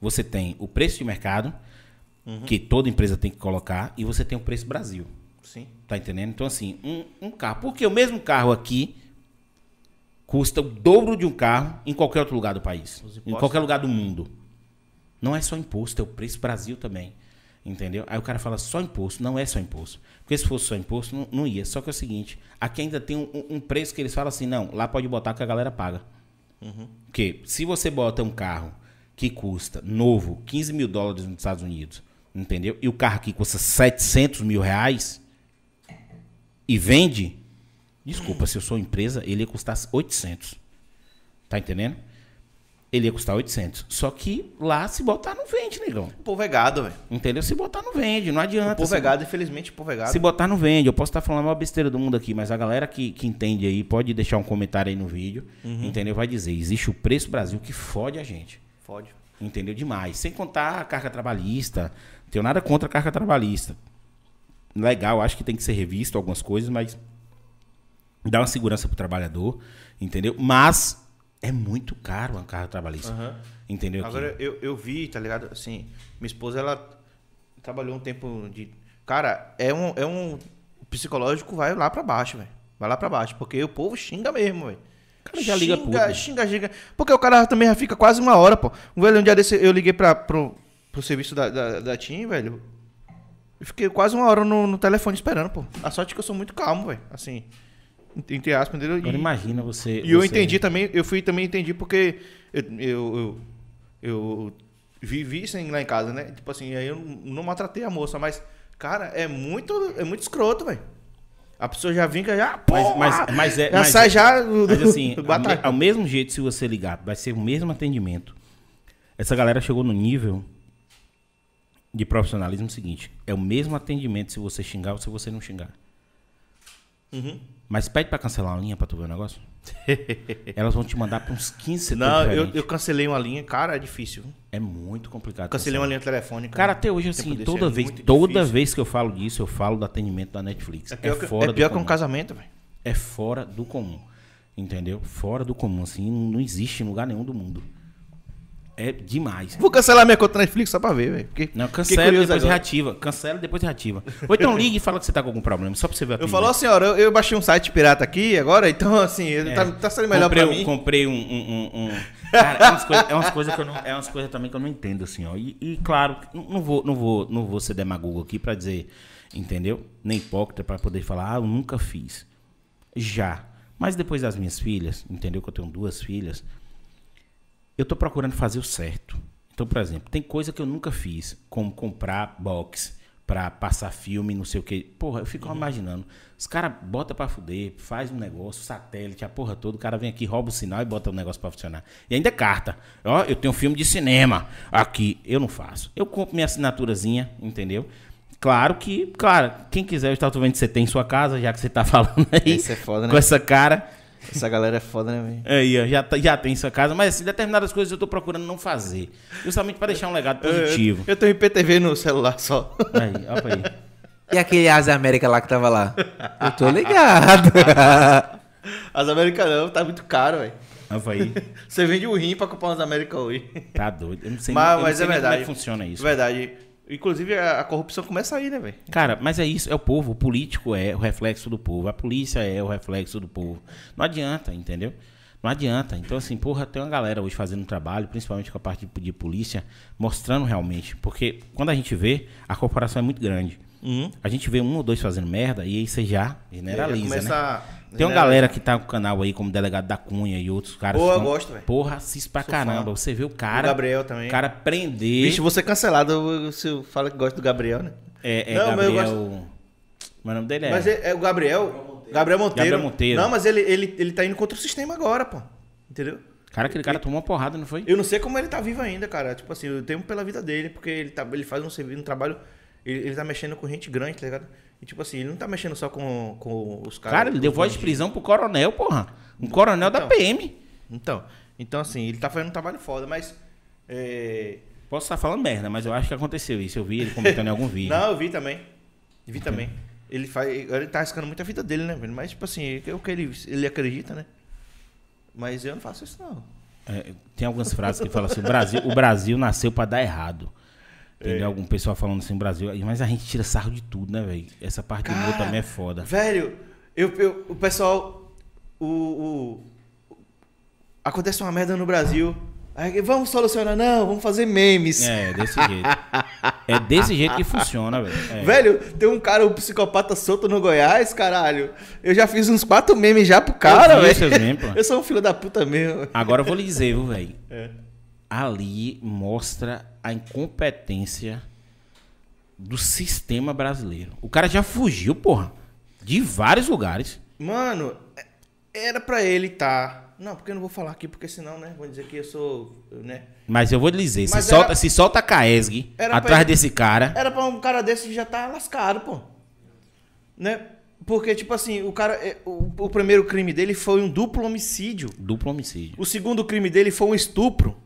Você tem o preço de mercado, que toda empresa tem que colocar, e você tem o preço Brasil. Sim. Tá entendendo? Então, assim, um, um carro. Porque o mesmo carro aqui custa o dobro de um carro em qualquer outro lugar do país. Em qualquer lugar do mundo. Não é só imposto, é o preço Brasil também. Entendeu? Aí o cara fala só imposto. Não é só imposto. Porque se fosse só imposto, não, não ia. Só que é o seguinte: aqui ainda tem um, um- preço que eles falam assim: não, lá pode botar que a galera paga. Porque se você bota um carro que custa novo 15 mil dólares nos Estados Unidos, entendeu? E o carro aqui custa 700 mil reais e vende, desculpa, se eu sou empresa, ele ia custar 800. Tá entendendo? Ele ia custar 800. Só que lá, se botar, não vende, negão. O povo é gado, velho. Entendeu? Se botar, não vende. Não O adianta. povo Se- é gado, infelizmente, o povo é gado. se botar, não vende. Eu posso estar falando a maior besteira do mundo aqui, mas a galera que, que entende aí pode deixar um comentário aí no vídeo, entendeu? Vai dizer, existe o preço Brasil que fode a gente. Fode. Entendeu? Demais. Sem contar a carga trabalhista. Não tenho nada contra a carga trabalhista. Legal, acho que tem que ser revisto algumas coisas, mas dá uma segurança pro trabalhador, entendeu? Mas é muito caro a carga trabalhista. Entendeu? aqui? Agora, eu, eu vi, tá ligado? Assim, minha esposa, ela trabalhou um tempo de... Cara, é um... É um o psicológico vai lá pra baixo, velho. Vai lá pra baixo, porque o povo xinga mesmo, velho. O cara já liga xinga, puto. xinga, xinga. Porque o cara também já fica quase uma hora, pô. Um velho, um dia desse, eu liguei pra, pro, pro serviço da, da, da TIM, velho. Eu fiquei quase uma hora no, no telefone esperando, pô. A sorte é que eu sou muito calmo, velho. Assim, entre aspas, entendeu? Agora E- imagina você. e eu você- entendi também, eu fui também entendi porque eu, eu, eu, eu vivi sem lá em casa, né? Tipo assim, aí eu não maltratei a moça, mas, cara, é muito, é muito escroto, velho. A pessoa já vinca já, pô, Mas, mas, mas é. já mas sai é- já Mas assim, ao, ao mesmo jeito, se você ligar, vai ser o mesmo atendimento. Essa galera chegou no nível de profissionalismo seguinte: é o mesmo atendimento se você xingar ou se você não xingar. Uhum. Mas pede pra cancelar uma linha pra tu ver o negócio. Elas vão te mandar pra uns 15 setores Não, eu, eu cancelei uma linha, cara, é difícil. É muito complicado. Cancelei uma linha telefônica. Cara, até hoje, assim, toda é vez, toda difícil. vez que eu falo disso, eu falo do atendimento da Netflix. é pior, que, fora é pior do que um casamento, velho. É fora do comum. Entendeu? Fora do comum, assim, não existe em lugar nenhum do mundo. É demais. Vou cancelar minha conta na Netflix só pra ver, velho. Não, cancela e depois agora. reativa. Cancela e depois reativa. Ou então ligue e fala que você tá com algum problema, só pra você ver a Eu falou, senhora, eu, eu baixei um site pirata aqui agora, então assim, tá, tá sendo melhor comprei, pra mim. Comprei um... um- um- um- Cara, é umas coisas é umas coisas que eu não... É umas coisas também que eu não entendo, assim, ó. E, e, claro, não vou, não, vou, não vou ser demagogo aqui pra dizer, entendeu? Nem hipócrita pra poder falar, ah, eu nunca fiz. Já. Mas depois das minhas filhas, entendeu? Que eu tenho duas filhas, eu tô procurando fazer o certo. Então, por exemplo, tem coisa que eu nunca fiz, como comprar box pra passar filme, não sei o quê. Porra, eu fico imaginando. Os caras botam pra fuder, faz um negócio, satélite, a porra toda, o cara vem aqui, rouba o sinal e bota o negócio pra funcionar. E ainda é carta. Ó, eu tenho um filme de cinema aqui. Eu não faço. Eu compro minha assinaturazinha, entendeu? Claro que, claro, quem quiser o Status Vende você tem em sua casa, já que você tá falando aí. Isso é foda, né? Com essa cara. Essa galera é foda, né, velho? Aí, ó, já, tá- já tem em sua casa, mas assim, determinadas coisas eu tô procurando não fazer. Justamente para deixar um legado positivo. Eu tenho IPTV no celular só. Aí, ó pra aí. E aquele Asa América lá que tava lá? Eu tô ligado. As Américas não, tá muito caro, velho. Ó pra aí. Você vende um rim pra comprar umas Américas hoje. Tá doido. Eu não sei, Mas, eu mas não sei é verdade. como é que funciona isso. Verdade. Inclusive, a, a corrupção começa aí, né, velho? Cara, mas é isso, é o povo. O político é o reflexo do povo. A polícia é o reflexo do povo. Não adianta, entendeu? Não adianta. Então, assim, porra, tem uma galera hoje fazendo um trabalho, principalmente com a parte de, de polícia, mostrando realmente. Porque quando a gente vê, a corporação é muito grande. A gente vê um ou dois fazendo merda e aí você já generaliza, Começa né? Tem uma generaliza. galera que tá com o canal aí, como delegado da Cunha e outros caras. Pô, eu são- gosto, velho. Porra, assiste pra Sou caramba. fã. Você vê o cara. O Gabriel também. O cara prender. Vixe, você cancelado se fala que gosta do Gabriel, né? é, é Não, mas eu Gabriel. Mas o nome dele é. Mas é, é o Gabriel. Gabriel Monteiro. Gabriel Monteiro. Não, mas ele, ele, ele tá indo contra o sistema agora, pô. Entendeu? Cara, aquele cara tomou uma porrada, não foi? Eu não sei como ele tá vivo ainda, cara. Tipo assim, eu temo pela vida dele, porque ele, tá, ele faz um serviço, um trabalho. Ele, ele tá mexendo com gente grande, tá ligado? E tipo assim, ele não tá mexendo só com, com os caras. Cara, ele deu voz de prisão pro coronel, porra. Um coronel da Então. PM. Então, então assim, ele tá fazendo um trabalho foda, mas. é, Posso estar falando merda, mas eu acho que aconteceu isso. Eu vi ele comentando em algum vídeo. Não, eu vi também. Vi também. Ele faz. Ele tá arriscando muito a vida dele, né, velho? Mas, tipo assim, é o que ele, ele acredita, né? Mas eu não faço isso, não. É, tem algumas frases que falam assim: o Brasil, o Brasil nasceu pra dar errado. Entendeu? Algum pessoal falando assim, Brasil. Mas a gente tira sarro de tudo, né, velho? Essa parte do humor Cara, também é foda. Velho, eu, eu- o pessoal. O, o- acontece uma merda no Brasil. Aí, vamos solucionar, não, vamos fazer memes. É, desse jeito. É desse jeito que funciona, velho. É. Velho, tem um cara, um psicopata solto no Goiás, caralho. Eu já fiz uns quatro memes já pro cara, velho. Eu sou um filho da puta mesmo. Agora eu vou lhe dizer, viu, velho? É. Ali mostra a incompetência do sistema brasileiro. O cara já fugiu, porra, de vários lugares. Mano, era pra ele tá. Não, porque eu não vou falar aqui, porque senão, né? Vou dizer que eu sou. Né? Mas eu vou lhe dizer, se Mas solta, era- se solta a Caesg Era atrás ele- desse cara, Era pra um cara desse já tá lascado, pô. Né? Porque, tipo assim, o cara. é, O, o primeiro crime dele foi um duplo homicídio. duplo homicídio. O segundo crime dele foi um estupro.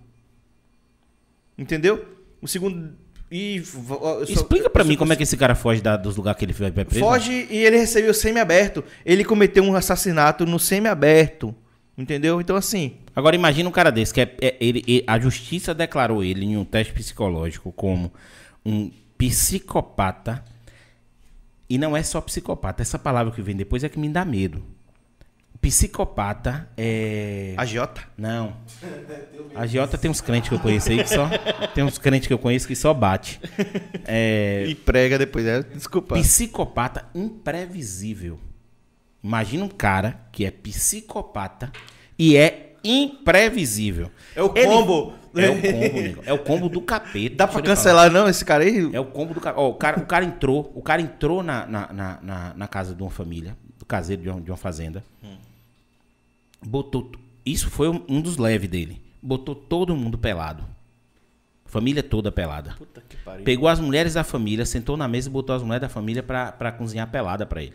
Entendeu? O segundo. E. só- Explica pra eu mim como é que esse cara foge da- dos lugares que ele foi preso. Foge e ele recebeu semi-aberto. Ele cometeu um assassinato no semi-aberto. Entendeu? Então, assim. Agora imagina um cara desse, que é, é- ele, ele- a justiça declarou ele em um teste psicológico como um psicopata. E não é só psicopata, essa palavra que vem depois é que me dá medo. Psicopata é. Agiota. Não. A Giota tem uns crentes que eu conheço aí que só. Tem uns crentes que eu conheço que só bate. É. E prega depois. Desculpa. Psicopata imprevisível. Imagina um cara que é psicopata e é imprevisível. É o Ele- combo. É o combo, nego. É o combo do capeta. Dá pra falar. cancelar, não, esse cara aí? É o combo do capeta. Ó, o, cara, o cara entrou, o cara entrou na, na, na, na- casa de uma família, do caseiro de uma, de uma fazenda. Botou. Isso foi um, dos leves dele. Botou todo mundo pelado. Família toda pelada. Puta que pariu. Pegou as mulheres da família, sentou na mesa e botou as mulheres da família pra, pra cozinhar pelada pra ele.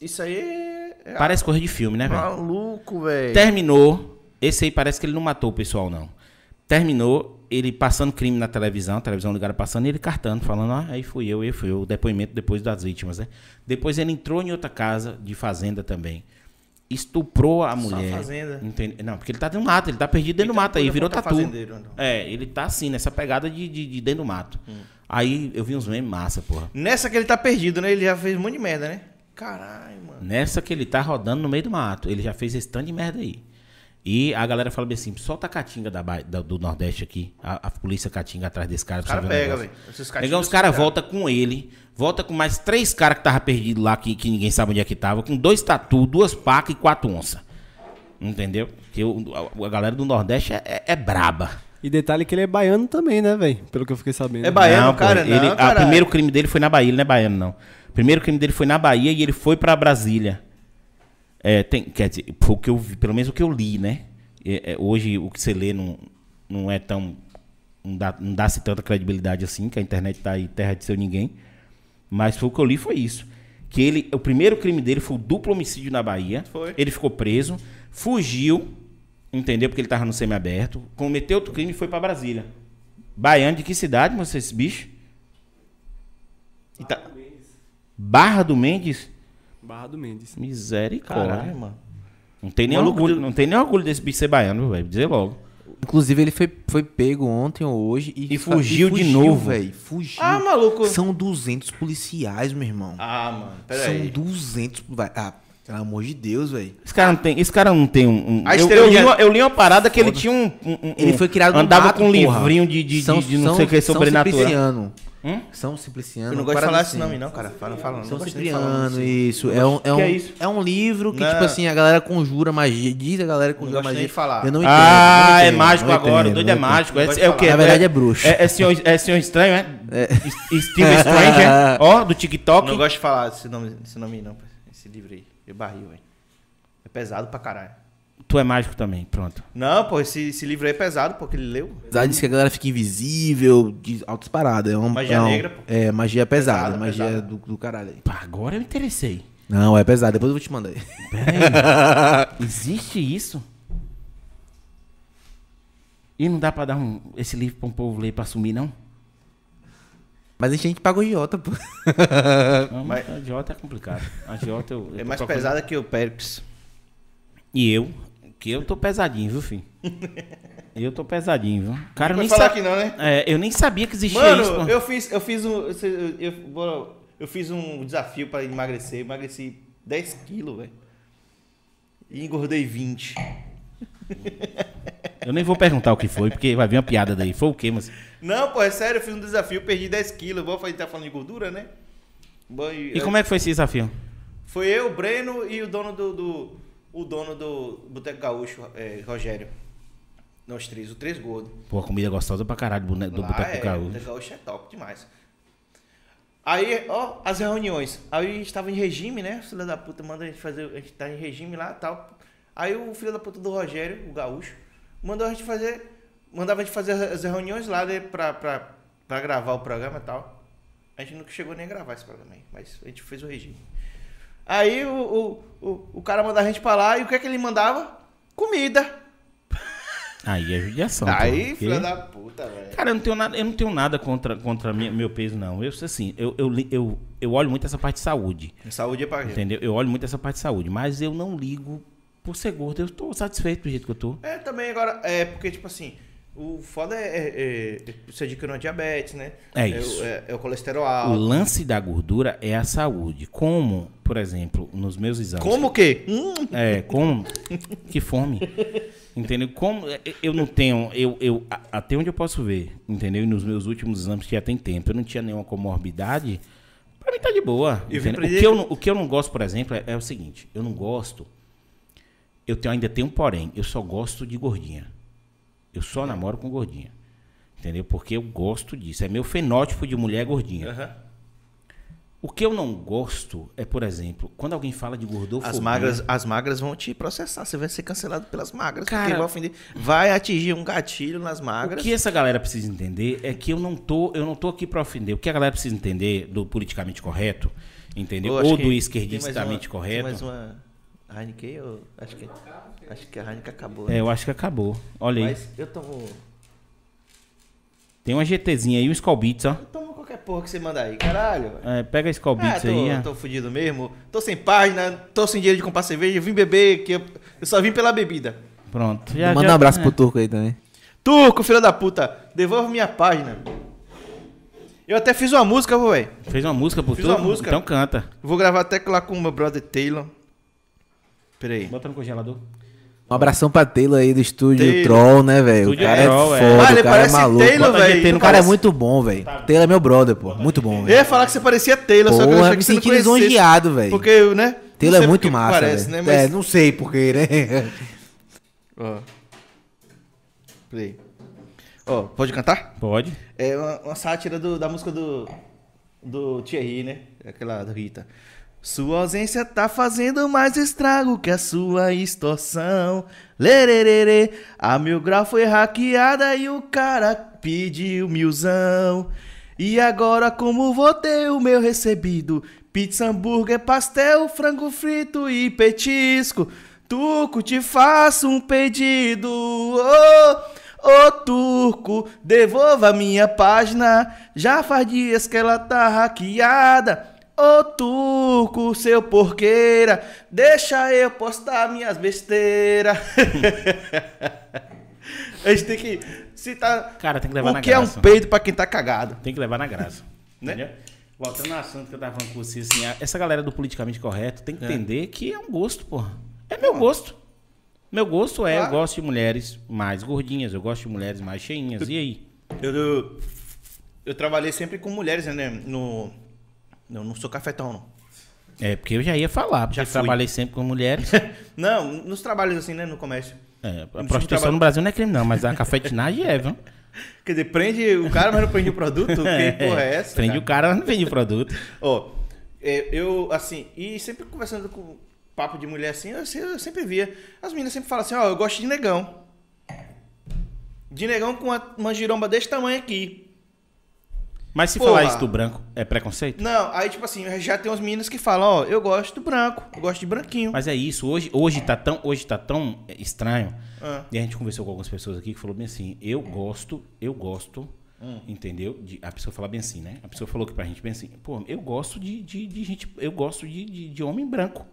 Isso aí é. é Parece coisa de filme, né, velho? maluco, velho. Terminou. Esse aí parece que ele não matou o pessoal, não. Terminou, ele passando crime na televisão, a televisão ligada passando, e ele cartando, falando, ah, aí fui eu, aí fui eu, o depoimento depois das vítimas, né? Depois ele entrou em outra casa de fazenda também. Estuprou a mulher. fazenda. Entende? Não, porque ele tá dentro do mato, ele tá perdido dentro do Então, mato aí, virou tatu. então. É, ele tá assim, nessa pegada de, de, de dentro do mato. Hum. Aí eu vi uns memes massa, porra. Nessa que ele tá perdido, né? Ele já fez um monte de merda, né? Caralho, mano. Nessa que ele tá rodando no meio do mato. Ele já fez esse tanto de merda aí. E a galera fala bem assim: solta a catinga da, da- do Nordeste aqui. A, a polícia catinga atrás desse cara. Os caras pegam, negócio. velho. Negão, os caras voltam com ele. Volta com mais três caras que tava perdido lá, que, que ninguém sabe onde é que tava. Com dois tatu, duas pacas e quatro onças. Entendeu? Porque o- a, a galera do Nordeste é, é- é braba. E detalhe que ele é baiano também, né, velho? Pelo que eu fiquei sabendo. É baiano, Não, cara? ele, não, O primeiro crime dele foi na Bahia, ele não é baiano, não. O primeiro crime dele foi na Bahia e ele foi pra Brasília. É, tem, quer dizer, o que eu vi, pelo menos o que eu li, né? É, é, hoje o que você lê não, não é tão. Não dá- não dá-se tanta credibilidade assim, que a internet tá aí terra de seu ninguém. Mas foi o que eu li, foi isso. Que ele, o primeiro crime dele foi o duplo homicídio na Bahia. Foi. Ele ficou preso, fugiu, entendeu? Porque ele tava no semiaberto, cometeu outro crime e foi pra Brasília. Baiano de que cidade, moço, esse bicho? Tá- Barra do Mendes? Barra do Mendes. Misericórdia. Caralho, mano. Não tem nem orgulho, de- não tem nem orgulho desse bicho ser baiano, velho. Dizer logo. Inclusive, ele foi, foi pego ontem ou hoje e, E fugiu de novo. velho. Fugiu. Ah, maluco. São 200 policiais, meu irmão. Ah, mano, pera São aí. 200. vai- Ah, pelo amor de Deus, velho. Esse cara não tem, esse cara não tem um. um- A eu, eu, li uma, eu li uma parada que ele tinha um. um- um- Ele foi criado Andava mato, com um porra. livrinho de, de, de- de não sei o que São sobrenatural. Hum? São Simpliciano. Eu não gosto de falar esse nome, não, cara. Fala, fala. não São gosto nem de falar Cipriano, isso. É um, é, um, Que é isso? é um livro que, Não. tipo assim, a galera conjura magia. Diz a galera que Não conjura nem magia. de falar. Eu não entendo. Ah, não é entendo, mágico não agora. entendo, o doido não é entendo. mágico. É, é o quê? Na verdade é bruxo. É, é, senhor, é senhor estranho, é? S- Steve Strange, é? Ó, do TikTok. Não gosto de falar esse nome, esse nome aí, não. Esse livro aí. Eu barril, velho. É pesado pra caralho. Tu é mágico também, pronto. Não, pô, esse, esse livro aí é pesado, pô, que ele leu. Apesar disso que a galera fica invisível, de altas paradas. É uma, Magia é um- negra, pô. É, magia pesada. Pesada, magia pesada. Do, do caralho aí. Pá, agora eu me interessei. Não, é pesado. Depois eu vou te mandar aí. Peraí. Existe isso? E não dá pra dar um, esse livro pra um povo ler pra sumir, não? Mas a gente paga o Jota, pô. Não, mas a Jota é complicado. A Jota eu, eu É mais procurando- pesada que o Périx. E eu? Que eu tô pesadinho, viu, filho? eu tô pesadinho, viu? Cara, eu nem falar que não, né? É, eu nem sabia que existia Mano, isso. pô. eu fiz, eu fiz um. Eu, eu, eu- fiz um desafio pra emagrecer. Emagreci 10 quilos, velho. E engordei 20. Eu nem vou perguntar o que foi, porque vai vir uma piada daí. Foi o quê, mas. Não, pô, é sério, eu fiz um desafio, perdi 10 quilos. Vou fazer, tá falando de gordura, né? Bom, E como é que foi esse desafio? Foi eu, o Breno e o dono do. do- o dono do Boteco Gaúcho, é, Rogério. Nós três, o três gordo. Pô, comida gostosa pra caralho do, do Boteco é, Gaúcho. Boteco Gaúcho é top demais. Aí, ó, as reuniões. Aí a gente tava em regime, né? O filho da puta manda a gente fazer. A gente tá em regime lá e tal. Aí o filho da puta do Rogério, o gaúcho, mandou a gente fazer. Mandava a gente fazer as reuniões lá né, pra, pra, pra gravar o programa e tal. A gente nunca chegou nem a gravar esse programa aí, mas a gente fez o regime. Aí o, o, o, o cara mandava a gente pra lá e o que é que ele mandava? Comida. Aí é judiação. Aí, porque- filho da puta, velho. Cara, eu não tenho nada, eu não tenho nada contra, contra minha- meu peso, não. Eu assim, eu, eu, eu, eu olho muito essa parte de saúde. Saúde é pra gente. Entendeu? Eu olho muito essa parte de saúde, mas eu não ligo por ser gordo. Eu tô satisfeito do jeito que eu tô. É, também agora, é porque, tipo assim, o foda é, é, é você adquiriu uma diabetes, né? É o- isso. É, é o colesterol O alto. lance da gordura é a saúde. Como, por exemplo, nos meus exames. Como o quê? É, como. Que fome. Entendeu? Como é, eu não tenho. Eu, eu, até onde eu posso ver, entendeu? E nos meus últimos exames, que já tem tempo, eu não tinha nenhuma comorbidade. Pra mim tá de boa. O, dizer que eu, o que eu não gosto, por exemplo, é, é o seguinte: eu não gosto. Eu tenho, ainda tenho um porém. Eu só gosto de gordinha. Eu só namoro com gordinha. Entendeu? Porque eu gosto disso. É meu fenótipo de mulher gordinha. aham. O que eu não gosto é, por exemplo, quando alguém fala de gordofobia. As magras, as magras vão te processar. Você vai ser cancelado pelas magras. Cara- porque vai, ofender, vai atingir um gatilho nas magras. O que essa galera precisa entender é que eu não tô, eu não tô aqui pra ofender. O que a galera precisa entender do politicamente correto, entendeu? Ou do esquerdistamente correto. Tem mais uma Heineken? Eu acho que, acho que a Heineken acabou. É, eu acho que acabou. Olha aí. Mas eu tomo, Tem uma GTzinha aí, um Skull Beats, ó. eu tomo qualquer porra que você mandar aí. Caralho. É, pega a Skull Ah, Beats tô, aí. tô fudido mesmo. Tô sem página, tô sem dinheiro de comprar cerveja. Eu vim beber, que eu, eu só vim pela bebida. Pronto. Já, Manda já- um abraço é. pro Turco aí também. Turco, filho da puta, devolve minha página. Eu até fiz uma música, velho. Fez uma música pro Fiz tu? uma música. Então canta. Vou gravar até lá com o meu brother Taylor. Pera aí. Bota no congelador. Um abração pra Taylor aí do estúdio Taylor. Troll, né, velho? O cara é Troll, é. foda, Ah, ele o cara é maluco. Taylor, velho. O cara é muito bom, velho. Taylor é meu brother, pô. Muito bom, Eu velho. ia falar que você parecia Taylor, só que eu Porra, achei me que você não senti lisonjeado, velho. Porque, né? Taylor é muito massa, parece, né? É, Mas... não sei porquê, né? Ó. Play. Ó, pode cantar? Pode. É uma, uma sátira do- da música do, do Thierry, né? Aquela do Rita. Sua ausência tá fazendo mais estrago que a sua extorsão. Lererê, a mil grau foi hackeada e o cara pediu milzão. E agora como vou ter o meu recebido? Pizza, hambúrguer, pastel, frango frito e petisco. Tuco, te faço um pedido. Ô, ô turco, devolva minha página. Já faz dias que ela tá hackeada. Ô turco, seu porqueira, deixa eu postar minhas besteiras. A gente tem que citar Cara, tem que levar o na que é um graça. peido pra quem tá cagado. Tem que levar na graça. Né? Entendeu? Voltando ao assunto que eu tava falando com você, assim, essa galera do politicamente correto tem que entender que é um gosto, porra. É meu gosto. Meu gosto é, eu Claro. gosto de mulheres mais gordinhas, eu gosto de mulheres mais cheinhas. E aí? Eu, eu, eu trabalhei sempre com mulheres, né? No, não, não sou cafetão, não. É, porque eu já ia falar, porque Já eu trabalhei sempre com mulheres. Não, nos trabalhos assim, né? No comércio. É, a prostituição trabalho- no Brasil não é crime, não, mas a cafetinagem é, viu? Quer dizer, prende o cara, mas não prende o produto? Que porra é essa? Prende cara? o cara, mas não vende o produto. Ó, é, eu, assim, e sempre conversando com papo de mulher assim, eu, eu sempre via. As meninas sempre falam assim, ó, eu gosto de negão. De negão com uma, uma giromba desse tamanho aqui. Mas se falar isso do branco, é preconceito? Não, aí tipo assim, já tem umas meninas que falam, ó, eu gosto do branco, eu gosto de branquinho. Mas é isso, hoje, hoje, tá tão, hoje tá tão estranho. Ah. E a gente conversou com algumas pessoas aqui que falou bem assim, eu gosto, eu gosto, Hum. entendeu? De, a pessoa fala bem assim, né? A pessoa falou que pra gente bem assim, pô, eu gosto de, de, de gente, eu gosto de, de, de homem branco.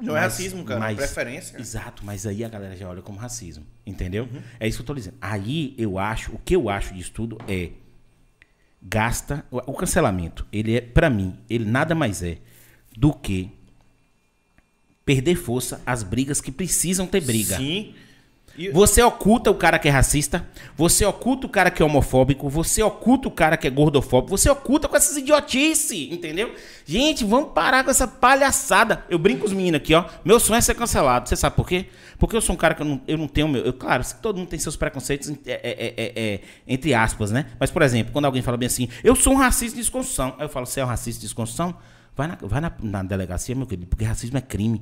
Não é Mas- racismo, cara, é mas- preferência. Exato, mas aí a galera já olha como racismo, entendeu? Uhum. É isso que eu tô dizendo. Aí eu acho, o que eu acho disso tudo é gasta o cancelamento. Ele é para mim, ele nada mais é do que perder força às brigas que precisam ter briga. Sim. Você oculta o cara que é racista, você oculta o cara que é homofóbico, você oculta o cara que é gordofóbico, você oculta com essas idiotices, entendeu? Gente, vamos parar com essa palhaçada. Eu brinco com os meninos aqui, ó. Meu sonho é ser cancelado. Você sabe por quê? Porque eu sou um cara que eu não, eu não tenho meu. Eu, claro, todo mundo tem seus preconceitos, é, é, é, é, é, entre aspas, né? Mas, por exemplo, quando alguém fala bem assim, eu sou um racista de desconstrução. Aí eu falo, você é um racista de desconstrução? Vai na, vai na, na delegacia, meu querido, porque racismo é crime.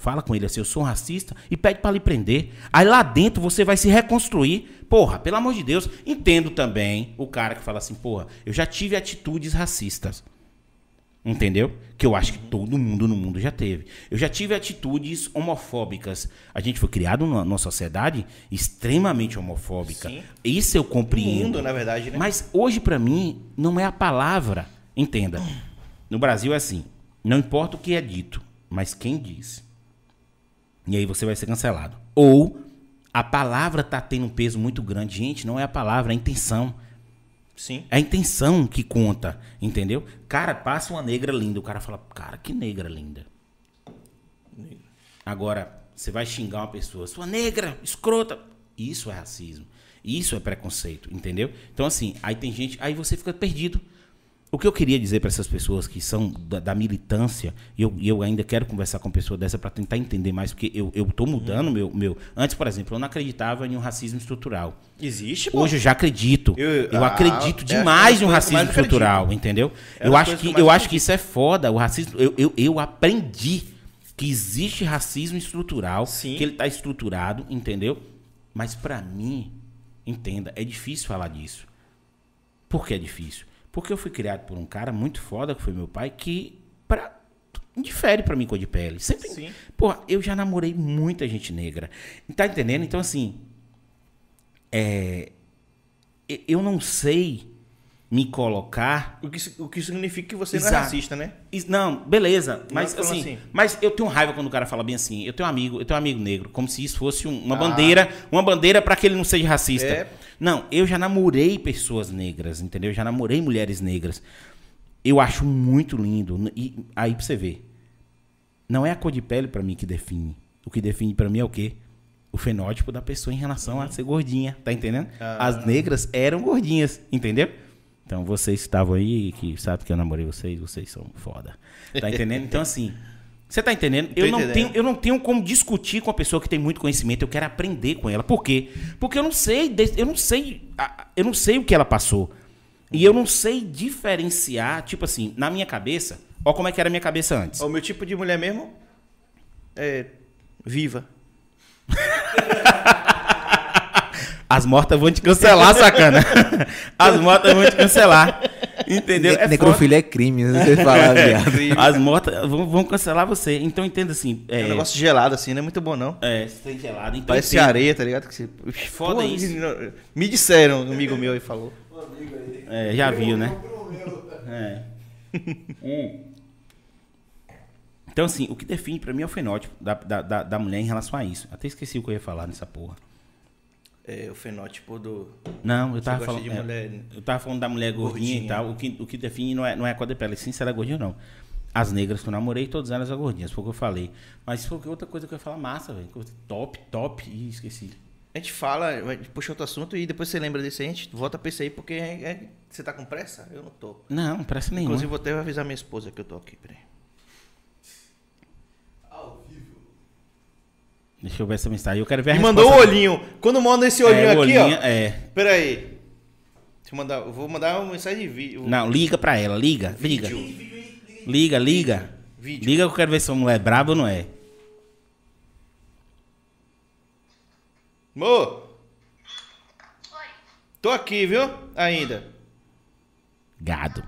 Fala com ele assim, eu sou um racista e pede pra lhe prender. Aí lá dentro você vai se reconstruir. Porra, pelo amor de Deus. Entendo também o cara que fala assim, porra, eu já tive atitudes racistas. Entendeu? Que eu acho que todo mundo no mundo já teve. Eu já tive atitudes homofóbicas. A gente foi criado numa, numa sociedade extremamente homofóbica. Sim. Isso eu compreendo. mundo, na verdade, né? Mas hoje, pra mim, não é a palavra. Entenda. No Brasil é assim: não importa o que é dito, mas quem diz. E aí você vai ser cancelado. Ou a palavra tá tendo um peso muito grande. Gente, não é a palavra, é a intenção. Sim. É a intenção que conta, entendeu? Cara, passa uma negra linda, o cara fala, cara, que negra linda. Agora, você vai xingar uma pessoa, sua negra, escrota. Isso é racismo. Isso é preconceito, entendeu? Então, assim, aí tem gente, aí você fica perdido. O que eu queria dizer para essas pessoas que são da, da militância, e eu, eu ainda quero conversar com pessoa dessa para tentar entender mais, porque eu, tô mudando meu, meu. Antes, por exemplo, eu não acreditava em um racismo estrutural. Existe, pô. Hoje eu já acredito. Eu- Eu, ah, acredito é demais coisas que racismo acredito. estrutural, entendeu? É eu acho que, que eu acho que isso é foda. O racismo, eu, eu, eu aprendi que existe racismo estrutural, Sim. que ele tá estruturado, entendeu? Mas pra mim, entenda, é difícil falar disso. Por que é difícil? Porque eu fui criado por um cara muito foda, que foi meu pai, que pra, difere pra mim cor de pele. Sempre. Sim. Porra, eu já namorei muita gente negra. Tá entendendo? Então, assim. É, eu não sei me colocar. O que, o que significa que você não é Exato. racista, né? Não, beleza. Mas assim, assim. mas eu tenho raiva quando o cara fala bem assim. Eu tenho um amigo, eu tenho um amigo negro, como se isso fosse um- uma Ah. bandeira, uma bandeira para que ele não seja racista. É. Não, eu já namorei pessoas negras, entendeu? Eu já namorei mulheres negras. Eu acho muito lindo. E aí pra você ver. Não é a cor de pele pra mim que define. O que define pra mim é o quê? O fenótipo da pessoa em relação a ser gordinha, tá entendendo? Ah. As negras eram gordinhas, entendeu? Então vocês que estavam aí, que sabem que eu namorei vocês, vocês são foda. Tá entendendo? Então assim, Você tá entendendo? Eu não, entendendo. tenho, eu não tenho como discutir com a pessoa que tem muito conhecimento. Eu quero aprender com ela. Por quê? Porque eu não sei, eu não sei, eu não sei o que ela passou. E eu não sei diferenciar, tipo assim, na minha cabeça, ó como é que era a minha cabeça antes. O meu tipo de mulher mesmo é viva. As mortas vão te cancelar, sacana. As mortas vão te cancelar. Entendeu? É foda. Necrofilia é crime, né? Você fala, viado. As mortas vão, vão cancelar você. Então entenda assim. É É, um negócio gelado assim, não é muito bom não. é você tem gelado. Então Parece entenda. areia, tá ligado? Que você... Foda isso. não- Me disseram, um amigo meu aí falou. É, já viu, né? É. Hum. Então, assim, o que define pra mim é o fenótipo da, da, da, da mulher em relação a isso. Até esqueci o que eu ia falar nessa porra. É o fenótipo do. Não, eu tava falando. de mulher eu tava falando da mulher gordinha, gordinha. e tal. O que, o que define não é, não é a cor da pele, sim se ela é gordinha ou não. As negras que eu namorei, todas elas são gordinhas, foi o que eu falei. Mas foi outra coisa que eu ia falar massa, velho. Top, top. Ih, esqueci. A gente fala, puxa outro assunto e depois você lembra desse aí, a gente volta pra esse aí, porque é- é- você tá com pressa? Eu não tô. Não, parece nenhuma. Inclusive, vou até avisar minha esposa que eu tô aqui, peraí. Deixa eu ver essa mensagem. Eu quero ver a E mandou o resposta. olhinho. Quando manda esse olhinho É, aqui, olhinho, ó. É. Peraí. Deixa eu mandar. Eu vou mandar uma mensagem de vídeo. Não, liga pra ela, liga, liga. Liga, liga. Vídeo. Liga que eu quero ver se a mulher é braba ou não é. Mo! Tô aqui, viu? Ainda. Gado.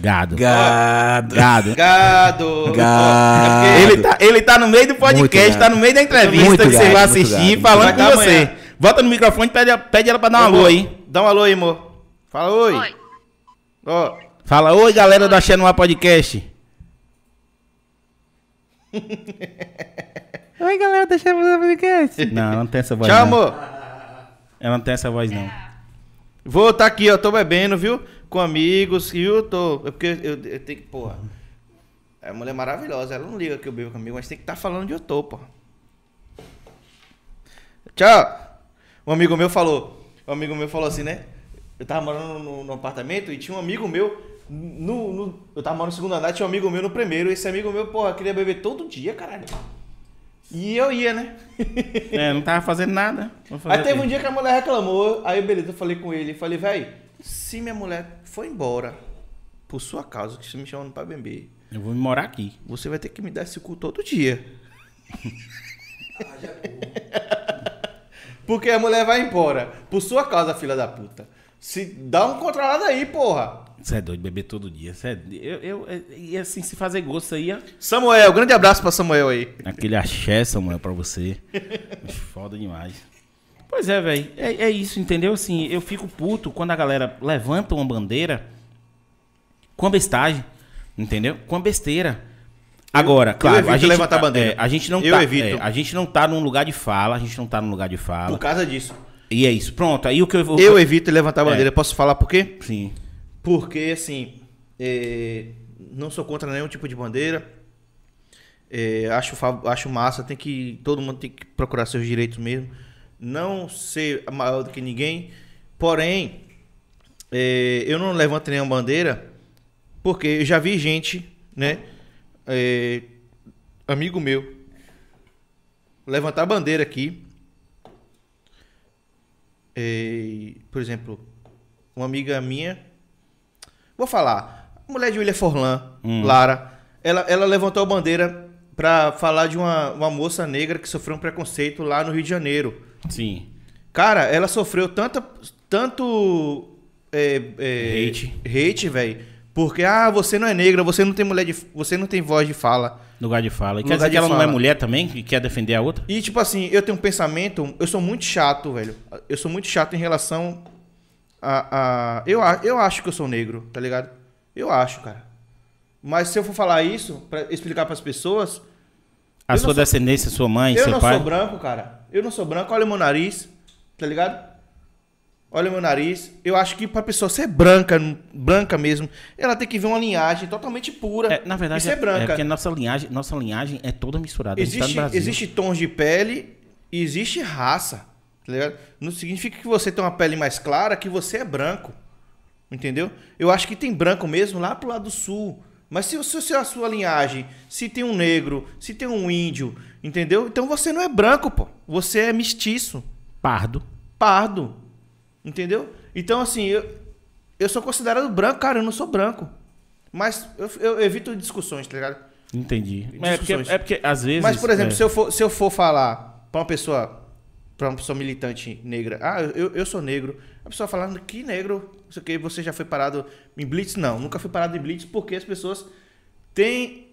Gado. Gado. Gado. Gado! Gado. É Ele tá, ele tá no meio do podcast, Muito tá no meio da entrevista Muito que você gado, vai muito assistir, gado. falando Vai com você. amanhã. Volta no microfone e pede, pede ela pra dar um Oi, alô aí. Dá um alô aí, amor. Fala oi. Oi. Ó. Fala, oi galera do Axé no Ar Podcast. Oi, galera, deixa eu fazer o podcast. Não, ela não tem essa voz Tchau, não. amor. Ela não tem essa voz não. Vou estar aqui, ó. Tô bebendo, viu? Com amigos, viu? Tô. É porque eu, eu tenho que. Porra. É mulher maravilhosa. Ela não liga que eu bebo comigo, mas tem que estar falando onde eu tô, porra. Tchau. Um amigo meu falou. Um amigo meu falou assim, né? Eu tava morando no, no apartamento e tinha um amigo meu. No, no- eu tava morando no segundo andar, tinha um amigo meu no primeiro. Esse amigo meu, porra, queria beber todo dia, caralho. E eu ia, né? É, não tava fazendo nada. Aí teve um dia que a mulher reclamou, aí beleza, eu falei com ele, falei, velho, se minha mulher for embora por sua causa, que você me chamando pra beber, Eu vou morar aqui. você vai ter que me dar esse cu todo dia. Porque a mulher vai embora por sua causa, filha da puta. Se dá um controlado aí, porra. Você é doido, beber todo dia. Cê é... eu, eu, e assim, se fazer gosto aí, ó. Samuel, grande abraço pra Samuel aí. Aquele axé, Samuel, pra você. Foda demais. Pois é, velho. É, é isso, entendeu? Assim, eu fico puto quando a galera levanta uma bandeira com a bestagem, entendeu? Com a besteira. Agora, claro, evito a gente, levantar a bandeira. é, a gente não Eu tá, evito. é, a gente não tá num lugar de fala, a gente não tá num lugar de fala. Por causa disso. E é isso. Pronto, aí o que eu vou Eu evito levantar a bandeira. Posso falar por quê? Sim. Porque, assim, é, não sou contra nenhum tipo de bandeira. É, acho, acho massa, tem que. Todo mundo tem que procurar seus direitos mesmo. Não ser maior do que ninguém. Porém, é, eu não levanto nenhuma bandeira, porque eu já vi gente, né? é, amigo meu, levantar a bandeira aqui. É, por exemplo, uma amiga minha. Vou falar. A mulher de William Forlan, Lara. Ela, ela levantou a bandeira pra falar de uma, uma moça negra que sofreu um preconceito lá no Rio de Janeiro. Sim. Cara, ela sofreu tanta, tanto é, é, Hate. hate, velho. Porque, ah, você não é negra, você não tem mulher de. Você não tem voz de fala. Lugar de fala. E quer dizer que ela não é fala. mulher também, que quer defender a outra? E, tipo assim, eu tenho um pensamento. Eu sou muito chato, velho. Eu sou muito chato em relação a. a eu, a- eu acho que eu sou negro, tá ligado? Eu acho, cara. Mas se eu for falar isso, pra explicar pras pessoas. A Eu sua não sou- descendência, sua mãe, eu seu não pai. sou branco, cara. Eu não sou branco. Olha o meu nariz, tá ligado? Olha o meu nariz. Eu acho que pra pessoa ser branca, branca mesmo, ela tem que ver uma linhagem totalmente pura. É, na verdade, e ser é, branca. é porque nossa linhagem, nossa linhagem é toda misturada. Tá Existe, Brasil. existe tons de pele e existe raça. Tá ligado? Não significa que você tem uma pele mais clara que você é branco. Entendeu? Eu acho que tem branco mesmo lá pro lado do sul. Mas se, se, se a sua linhagem, se tem um negro, se tem um índio, entendeu? Então você não é branco, pô. Você é mestiço, Pardo. pardo. Entendeu? Então, assim, eu, eu sou considerado branco, cara, eu não sou branco. Mas eu, eu evito discussões, tá ligado? Entendi. É porque, Discussões. é porque às vezes. Mas, por exemplo, é, se, eu for, se eu for falar pra uma pessoa, pra uma pessoa militante negra, ah, eu, eu sou negro, a pessoa falando que negro, isso aqui, você já foi parado em blitz? Não, nunca fui parado em blitz porque as pessoas têm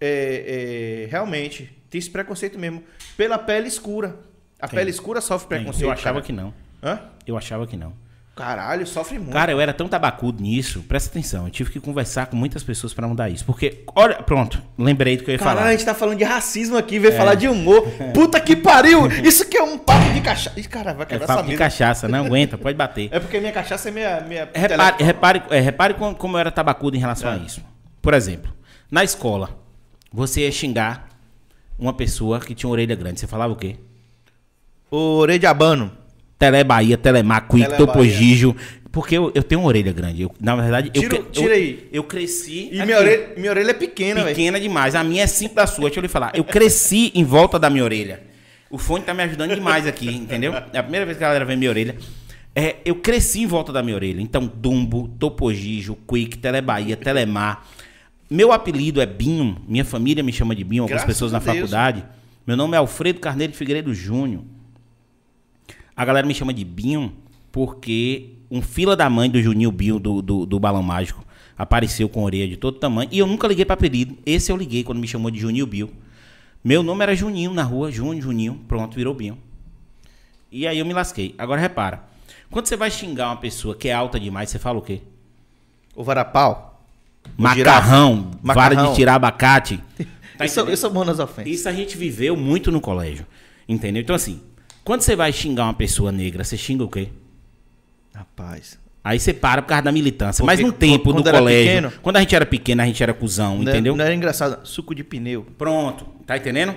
é, é, realmente tem esse preconceito mesmo pela pele escura. A Tem. pele escura sofre preconceito. Eu achava cara. que não. Hã? Eu achava que não. Caralho, sofre muito. Cara, eu era tão tabacudo nisso, presta atenção, eu tive que conversar com muitas pessoas pra mudar isso. Porque, olha, pronto, lembrei do que eu ia Caralho, falar. a gente tá falando de racismo aqui, veio falar de humor. Puta que pariu! Isso que é um papo de cachaça. Ih, cara, vai É quebrar papo essa de mesa. cachaça, não aguenta, pode bater. É porque minha cachaça é minha. minha Repare, repare, é, repare como, como eu era tabacudo em relação a É. isso. Por exemplo, na escola, você ia xingar uma pessoa que tinha orelha grande. Você falava o quê? O Orelhabano. Tele Bahia, Telemar, Quick, Tele Topo Bahia. Gijo. Porque eu, eu tenho uma orelha grande. Eu, na verdade, eu, Tira- eu, aí. eu cresci. E aqui, minha orelha, minha orelha é pequena, velho. pequena demais. A minha é cinco da sua. Deixa eu lhe falar. Eu cresci em volta da minha orelha. O fone tá me ajudando demais aqui, entendeu? É a primeira vez que a galera vê minha orelha. É, eu cresci em volta da minha orelha. Então, Dumbo, Topogijo, Quick, Telebahia, Telemar. Meu apelido é Binho. Minha família me chama de Binho, algumas Graças pessoas na Deus. faculdade. Meu nome é Alfredo Carneiro de Figueiredo Júnior. A galera me chama de Binho porque um fila da mãe do Juninho Binho do, do, do Balão Mágico apareceu com orelha de todo tamanho. E eu nunca liguei pra apelido. Esse eu liguei quando me chamou de Juninho Binho. Meu nome era Juninho na rua, Júnior, Juninho. Pronto, virou Binho. E aí eu me lasquei. Agora repara. Quando você vai xingar uma pessoa que é alta demais, você fala o quê? O varapau. O Macarrão, vara Macarrão. de tirar abacate. Tá entendendo? eu sou bom nas ofensas. Isso a gente viveu muito no colégio. Entendeu? Então, assim, quando você vai xingar uma pessoa negra, você xinga o quê? Rapaz. Aí você para por causa da militância. Porque Mas no tempo do colégio, pequeno- quando a gente era pequeno, a gente era cuzão, Não é- entendeu? Não era engraçado. Suco de pneu. Pronto, tá entendendo?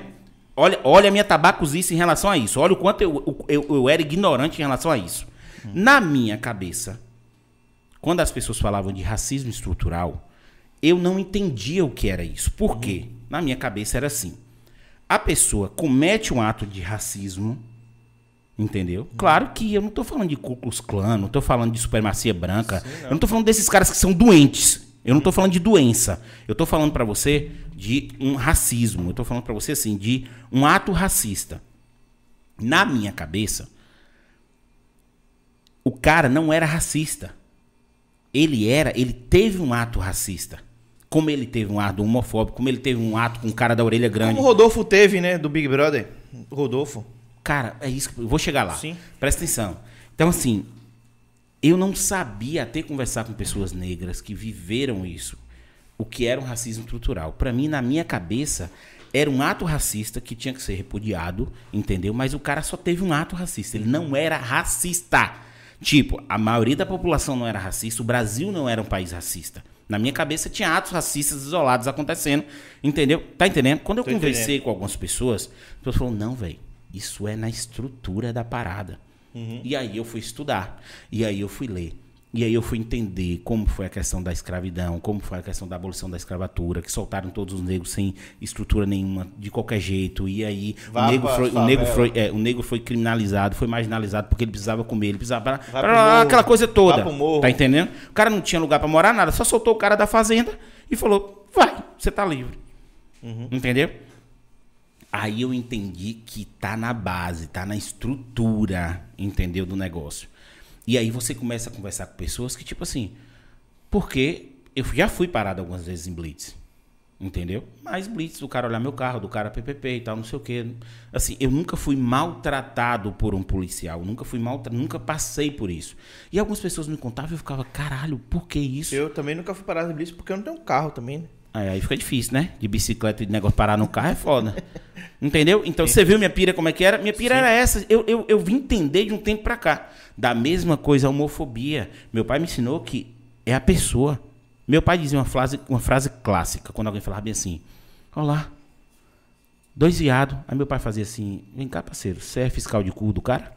Olha, olha a minha tabacuzice em relação a isso. Olha o quanto eu, eu, eu era ignorante em relação a isso. Na minha cabeça, quando as pessoas falavam de racismo estrutural, eu não entendia o que era isso. Por quê? Na minha cabeça era assim. A pessoa comete um ato de racismo, entendeu? Claro que eu não tô falando de Ku Klux Klan, não tô falando de supremacia branca, eu não tô falando desses caras que são doentes. Eu não tô falando de doença. Eu tô falando pra você de um racismo. Eu tô falando pra você assim de um ato racista. Na minha cabeça, o cara não era racista. Ele era, ele teve um ato racista. Como ele teve um ato homofóbico, como ele teve um ato com o cara da orelha grande. Como o Rodolfo teve, né? Do Big Brother. Rodolfo. Cara, é isso que eu vou chegar lá. Sim. Presta atenção. Então, assim, eu não sabia até conversar com pessoas negras que viveram isso, o que era um racismo estrutural. Pra mim, na minha cabeça, era um ato racista que tinha que ser repudiado, entendeu? Mas o cara só teve um ato racista. Ele não era racista. Tipo, a maioria da população não era racista, o Brasil não era um país racista. Na minha cabeça tinha atos racistas isolados acontecendo, entendeu? Tá entendendo? Quando eu Tô conversei com algumas pessoas, as pessoas falaram, não, velho, isso é na estrutura da parada. E aí eu fui estudar. E aí eu fui ler. E aí eu fui entender como foi a questão da escravidão, como foi a questão da abolição da escravatura, que soltaram todos os negros sem estrutura nenhuma, de qualquer jeito. E aí Vá o negro, pra foi, o, negro foi, é, o negro foi criminalizado, foi marginalizado porque ele precisava comer, ele precisava. Morro. aquela coisa toda. Tá entendendo? O cara não tinha lugar pra morar, nada, só soltou o cara da fazenda e falou: vai, você tá livre. Uhum. Entendeu? Aí eu entendi que tá na base, tá na estrutura, entendeu, do negócio. E aí você começa a conversar com pessoas que, tipo assim, porque eu já fui parado algumas vezes em blitz, entendeu? Mas blitz, do cara olhar meu carro, do cara PPP e tal, não sei o quê. Assim, eu nunca fui maltratado por um policial, nunca fui maltratado, nunca passei por isso. E algumas pessoas me contavam e eu ficava, caralho, por que isso? Eu também nunca fui parado em blitz porque eu não tenho carro também, né? Aí, aí fica difícil, né? De bicicleta e de negócio parar no carro é foda. Entendeu? Então você viu minha pira como é que era? Minha pira era essa. Eu, eu, eu vim entender de um tempo pra cá. Da mesma coisa a homofobia. Meu pai me ensinou que é a pessoa. Meu pai dizia uma frase, uma frase clássica, quando alguém falava bem assim: Olá, dois viados. Aí meu pai fazia assim: Vem cá, parceiro, você é fiscal de cu do cara?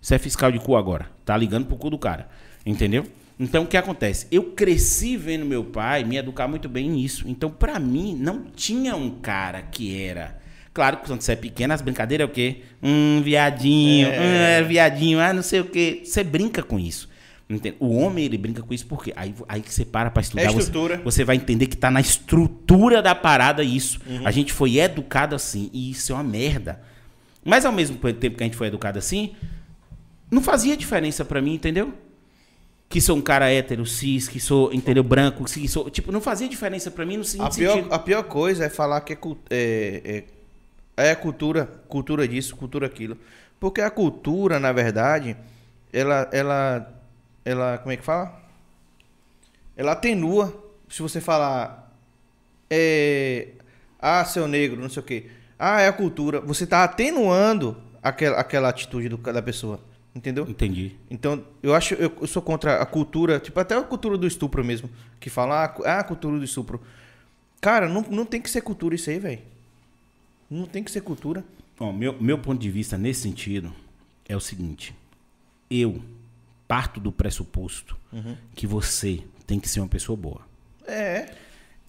Você é fiscal de cu agora. Tá ligando pro cu do cara. Entendeu? Então, o que acontece? Eu cresci vendo meu pai me educar muito bem nisso. Então, pra mim, não tinha um cara que era. Claro que quando você é pequeno, as brincadeiras é o quê? Hum, viadinho, É. hum, viadinho, ah, não sei o quê. Você brinca com isso. Entende? O homem, ele brinca com isso porque aí, aí que você para pra estudar, É você- estrutura. Você, vai entender que tá na estrutura da parada isso. Uhum. A gente foi educado assim, e isso é uma merda. Mas ao mesmo tempo que a gente foi educado assim, não fazia diferença pra mim, entendeu? Que sou um cara hétero, cis, que sou, entendeu, branco, que sou, tipo, não fazia diferença pra mim no seguinte A pior, sentido. a pior coisa é falar que é, é, é, é cultura, cultura disso, cultura aquilo. Porque a cultura, na verdade, ela, ela, ela, como é que fala? Ela atenua. Se você falar, é, ah, seu negro, não sei o quê. Ah, é a cultura. Você tá atenuando aquela, aquela atitude do- da pessoa. Entendeu? Entendi. Então, eu acho, eu, eu sou contra a cultura, tipo, até a cultura do estupro mesmo, que fala, ah, ah, a cultura do estupro. Cara, não, não tem que ser cultura isso aí, velho. Não tem que ser cultura. Bom, meu, meu ponto de vista nesse sentido é o seguinte. Eu parto do pressuposto que você tem que ser uma pessoa boa. É.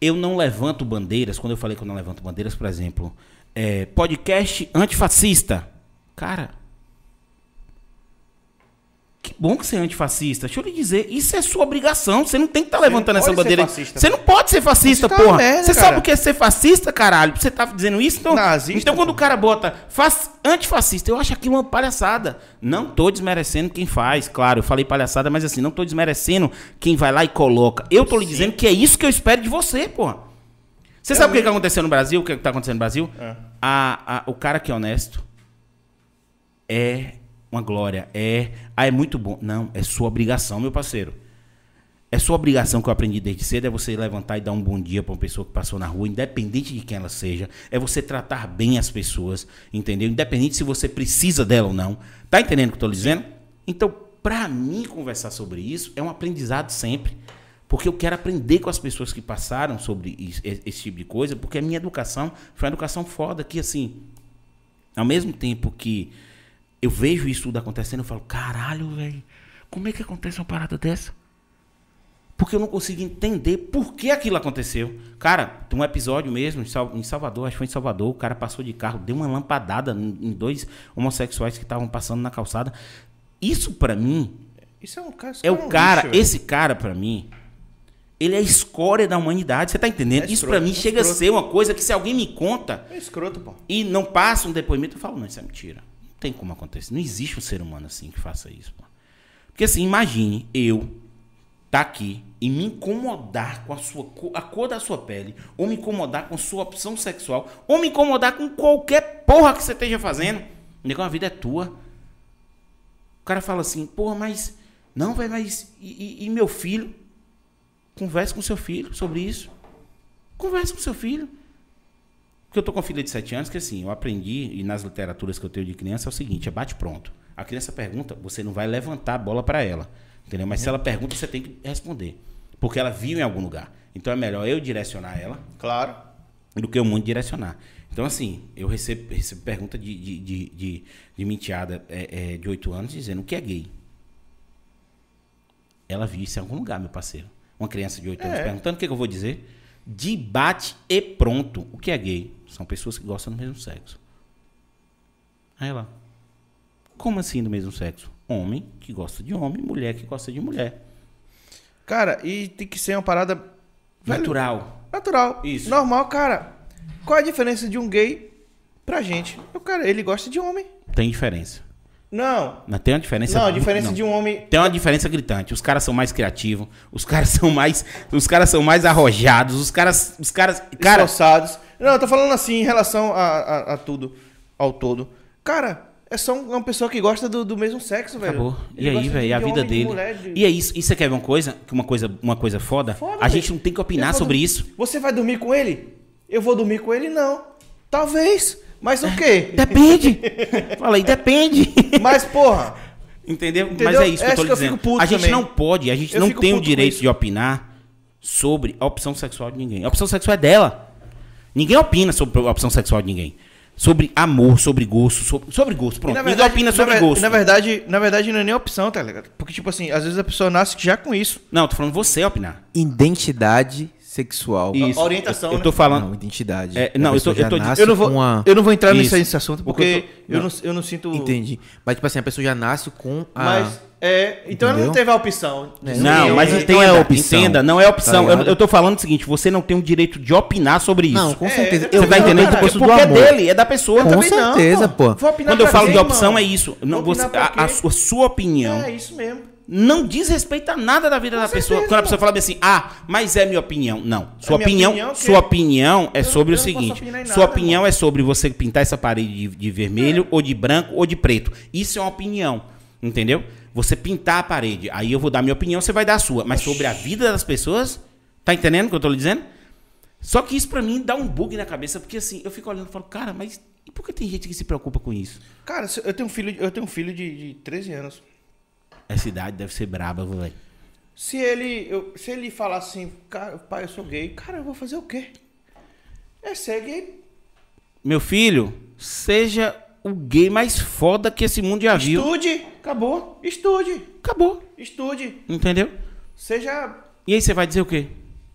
Eu não levanto bandeiras, quando eu falei que eu não levanto bandeiras, por exemplo, é, podcast antifascista. Cara, que bom que você é antifascista. Deixa eu lhe dizer, isso é sua obrigação. Você não tem que estar levantando não essa bandeira. Você não pode ser fascista, tá porra. merda, você cara. sabe o que é ser fascista, caralho? Você tá dizendo isso? Então, Nazista, então quando pô. o cara bota fas- antifascista, eu acho aquilo uma palhaçada. Não tô desmerecendo quem faz, claro. Eu falei palhaçada, mas assim, não tô desmerecendo quem vai lá e coloca. Eu tô lhe dizendo que é isso que eu espero de você, porra. Você sabe o que, que aconteceu no Brasil? O que, que tá acontecendo no Brasil? É. A, a- o cara que é honesto é uma glória. É. Ah, é muito bom. Não, é sua obrigação, meu parceiro. É sua obrigação que eu aprendi desde cedo, é você levantar e dar um bom dia para uma pessoa que passou na rua, independente de quem ela seja. É você tratar bem as pessoas, entendeu? Independente se você precisa dela ou não. Tá entendendo o que eu tô dizendo? Então, para mim conversar sobre isso é um aprendizado sempre. Porque eu quero aprender com as pessoas que passaram sobre isso- esse tipo de coisa, porque a minha educação foi uma educação foda que assim, ao mesmo tempo que eu vejo isso tudo acontecendo, eu falo, caralho, velho, como é que acontece uma parada dessa? Porque eu não consigo entender por que aquilo aconteceu. Cara, tem um episódio mesmo em Sal- em Salvador, acho que foi em Salvador, o cara passou de carro, deu uma lampadada em dois homossexuais que estavam passando na calçada. Isso pra mim Isso é um cara. é o cara, lixo, esse cara pra mim, ele é a escória da humanidade, você tá entendendo? É isso pra mim é chega a ser uma coisa que se alguém me conta, É escroto, pô. e não passa um depoimento, eu falo, não, isso é mentira. Tem como acontecer. Não existe um ser humano assim que faça isso. Pô. Porque assim, imagine eu tá aqui e me incomodar com a sua co- a cor da sua pele, ou me incomodar com sua opção sexual, ou me incomodar com qualquer porra que você esteja fazendo. Negão, a vida é tua. O cara fala assim, porra, mas. Não, velho, mas. E, e- e meu filho? Converse com seu filho sobre isso. Converse com seu filho. Porque eu tô com uma filha de 7 anos que assim, eu aprendi, e nas literaturas que eu tenho de criança, é o seguinte, é bate pronto. A criança pergunta, você não vai levantar a bola para ela. Entendeu? Mas se ela pergunta, você tem que responder. Porque ela viu em algum lugar. Então é melhor eu direcionar ela Claro. do que o mundo direcionar. Então, assim, eu recebo, recebo pergunta de, de, de, de, de menteada é, é, de 8 anos dizendo o que é gay. Ela viu isso em algum lugar, meu parceiro. Uma criança de 8 anos É. perguntando o que, que eu vou dizer. Debate e pronto. O que é gay? São pessoas que gostam do mesmo sexo. Aí ela. Como assim do mesmo sexo? Homem que gosta de homem, mulher que gosta de mulher. Cara, e tem que ser uma parada velho, Natural. natural. Isso. Normal, cara. Qual a diferença de um gay pra gente? O cara, ele gosta de homem. Tem diferença. Não. Não tem uma diferença. Não, a diferença não. de um homem. Tem uma diferença gritante. Os caras são mais criativos, os caras são mais, os caras são mais arrojados, os caras, os caras, cara, esforçados. Não, eu tô falando assim em relação a, a, a tudo, ao todo. Cara, é só um- uma pessoa que gosta do, do mesmo sexo, velho. acabou. Ele E aí, velho, a vida de dele. mulher, de- E é isso, e você quer ver uma coisa, uma coisa, uma coisa foda? Foda, a gente não tem que opinar sobre isso. Você vai dormir com ele? Eu vou dormir com ele? Não. Talvez. Mas o quê? Depende. Fala aí, depende. Mas, porra. Entendeu? Entendeu? Mas é isso que É eu tô isso que eu dizendo. fico puto a gente também. não pode, a gente Eu não tem o direito isso. de opinar sobre a opção sexual de ninguém. A opção sexual é dela. Ninguém opina sobre a opção sexual de ninguém. Sobre amor, sobre gosto, sobre, sobre gosto. E Pronto. na Ninguém verdade, opina na sobre ver- gosto. Na verdade, na verdade, não é nem opção, tá ligado? Porque, tipo assim, às vezes a pessoa nasce já com isso. Não, tô falando você opinar. Identidade sexual. Isso. orientação, Eu, eu né? tô falando. Não, identidade. É, não, eu tô- eu tô- Eu não vou, com a... eu não vou entrar Isso. nesse, nesse assunto porque Porque eu, não, eu não sinto. Entendi. Mas, tipo assim, a pessoa já nasce com a... Mas, é. Então ela não Entendeu? teve a opção. Não, ser- mas não entenda, é opção, entenda, não é opção. tá eu, eu tô falando o seguinte, você não tem o direito de opinar sobre isso. Não, com É, certeza. eu Você tá não, entendendo? cara, Porque do é amor. dele, é da pessoa. Com Também não, certeza, pô. Quando eu falo de opção, é isso. Não, você, a, sua, sua opinião É isso mesmo. Não diz respeito a nada da vida da pessoa. certeza, Quando a pessoa fala assim, ah, mas é minha opinião. Não. Sua minha opinião, opinião sua opinião é Eu- sobre o não posso seguinte. em Sua nada, opinião é sobre você pintar essa parede de, de vermelho, É. ou de branco, ou de preto. Isso é uma opinião. Entendeu? Você pintar a parede. Aí eu vou dar minha opinião, você vai dar a sua. Mas sobre a vida das pessoas, tá entendendo o que eu tô lhe dizendo? Só que isso pra mim dá um bug na cabeça, porque assim, eu fico olhando e falo, cara, mas e por que tem gente que se preocupa com isso? Cara, eu tenho um filho, eu tenho um filho de, de 13 anos. Essa idade deve ser braba, velho. Se ele, eu- se ele falar assim, cara, pai, eu sou gay, cara, eu vou fazer o quê? É ser gay. Meu filho, seja o gay mais foda que esse mundo já viu. Estude, acabou. Estude, Acabou. estude. Entendeu? Seja E aí você vai dizer o quê?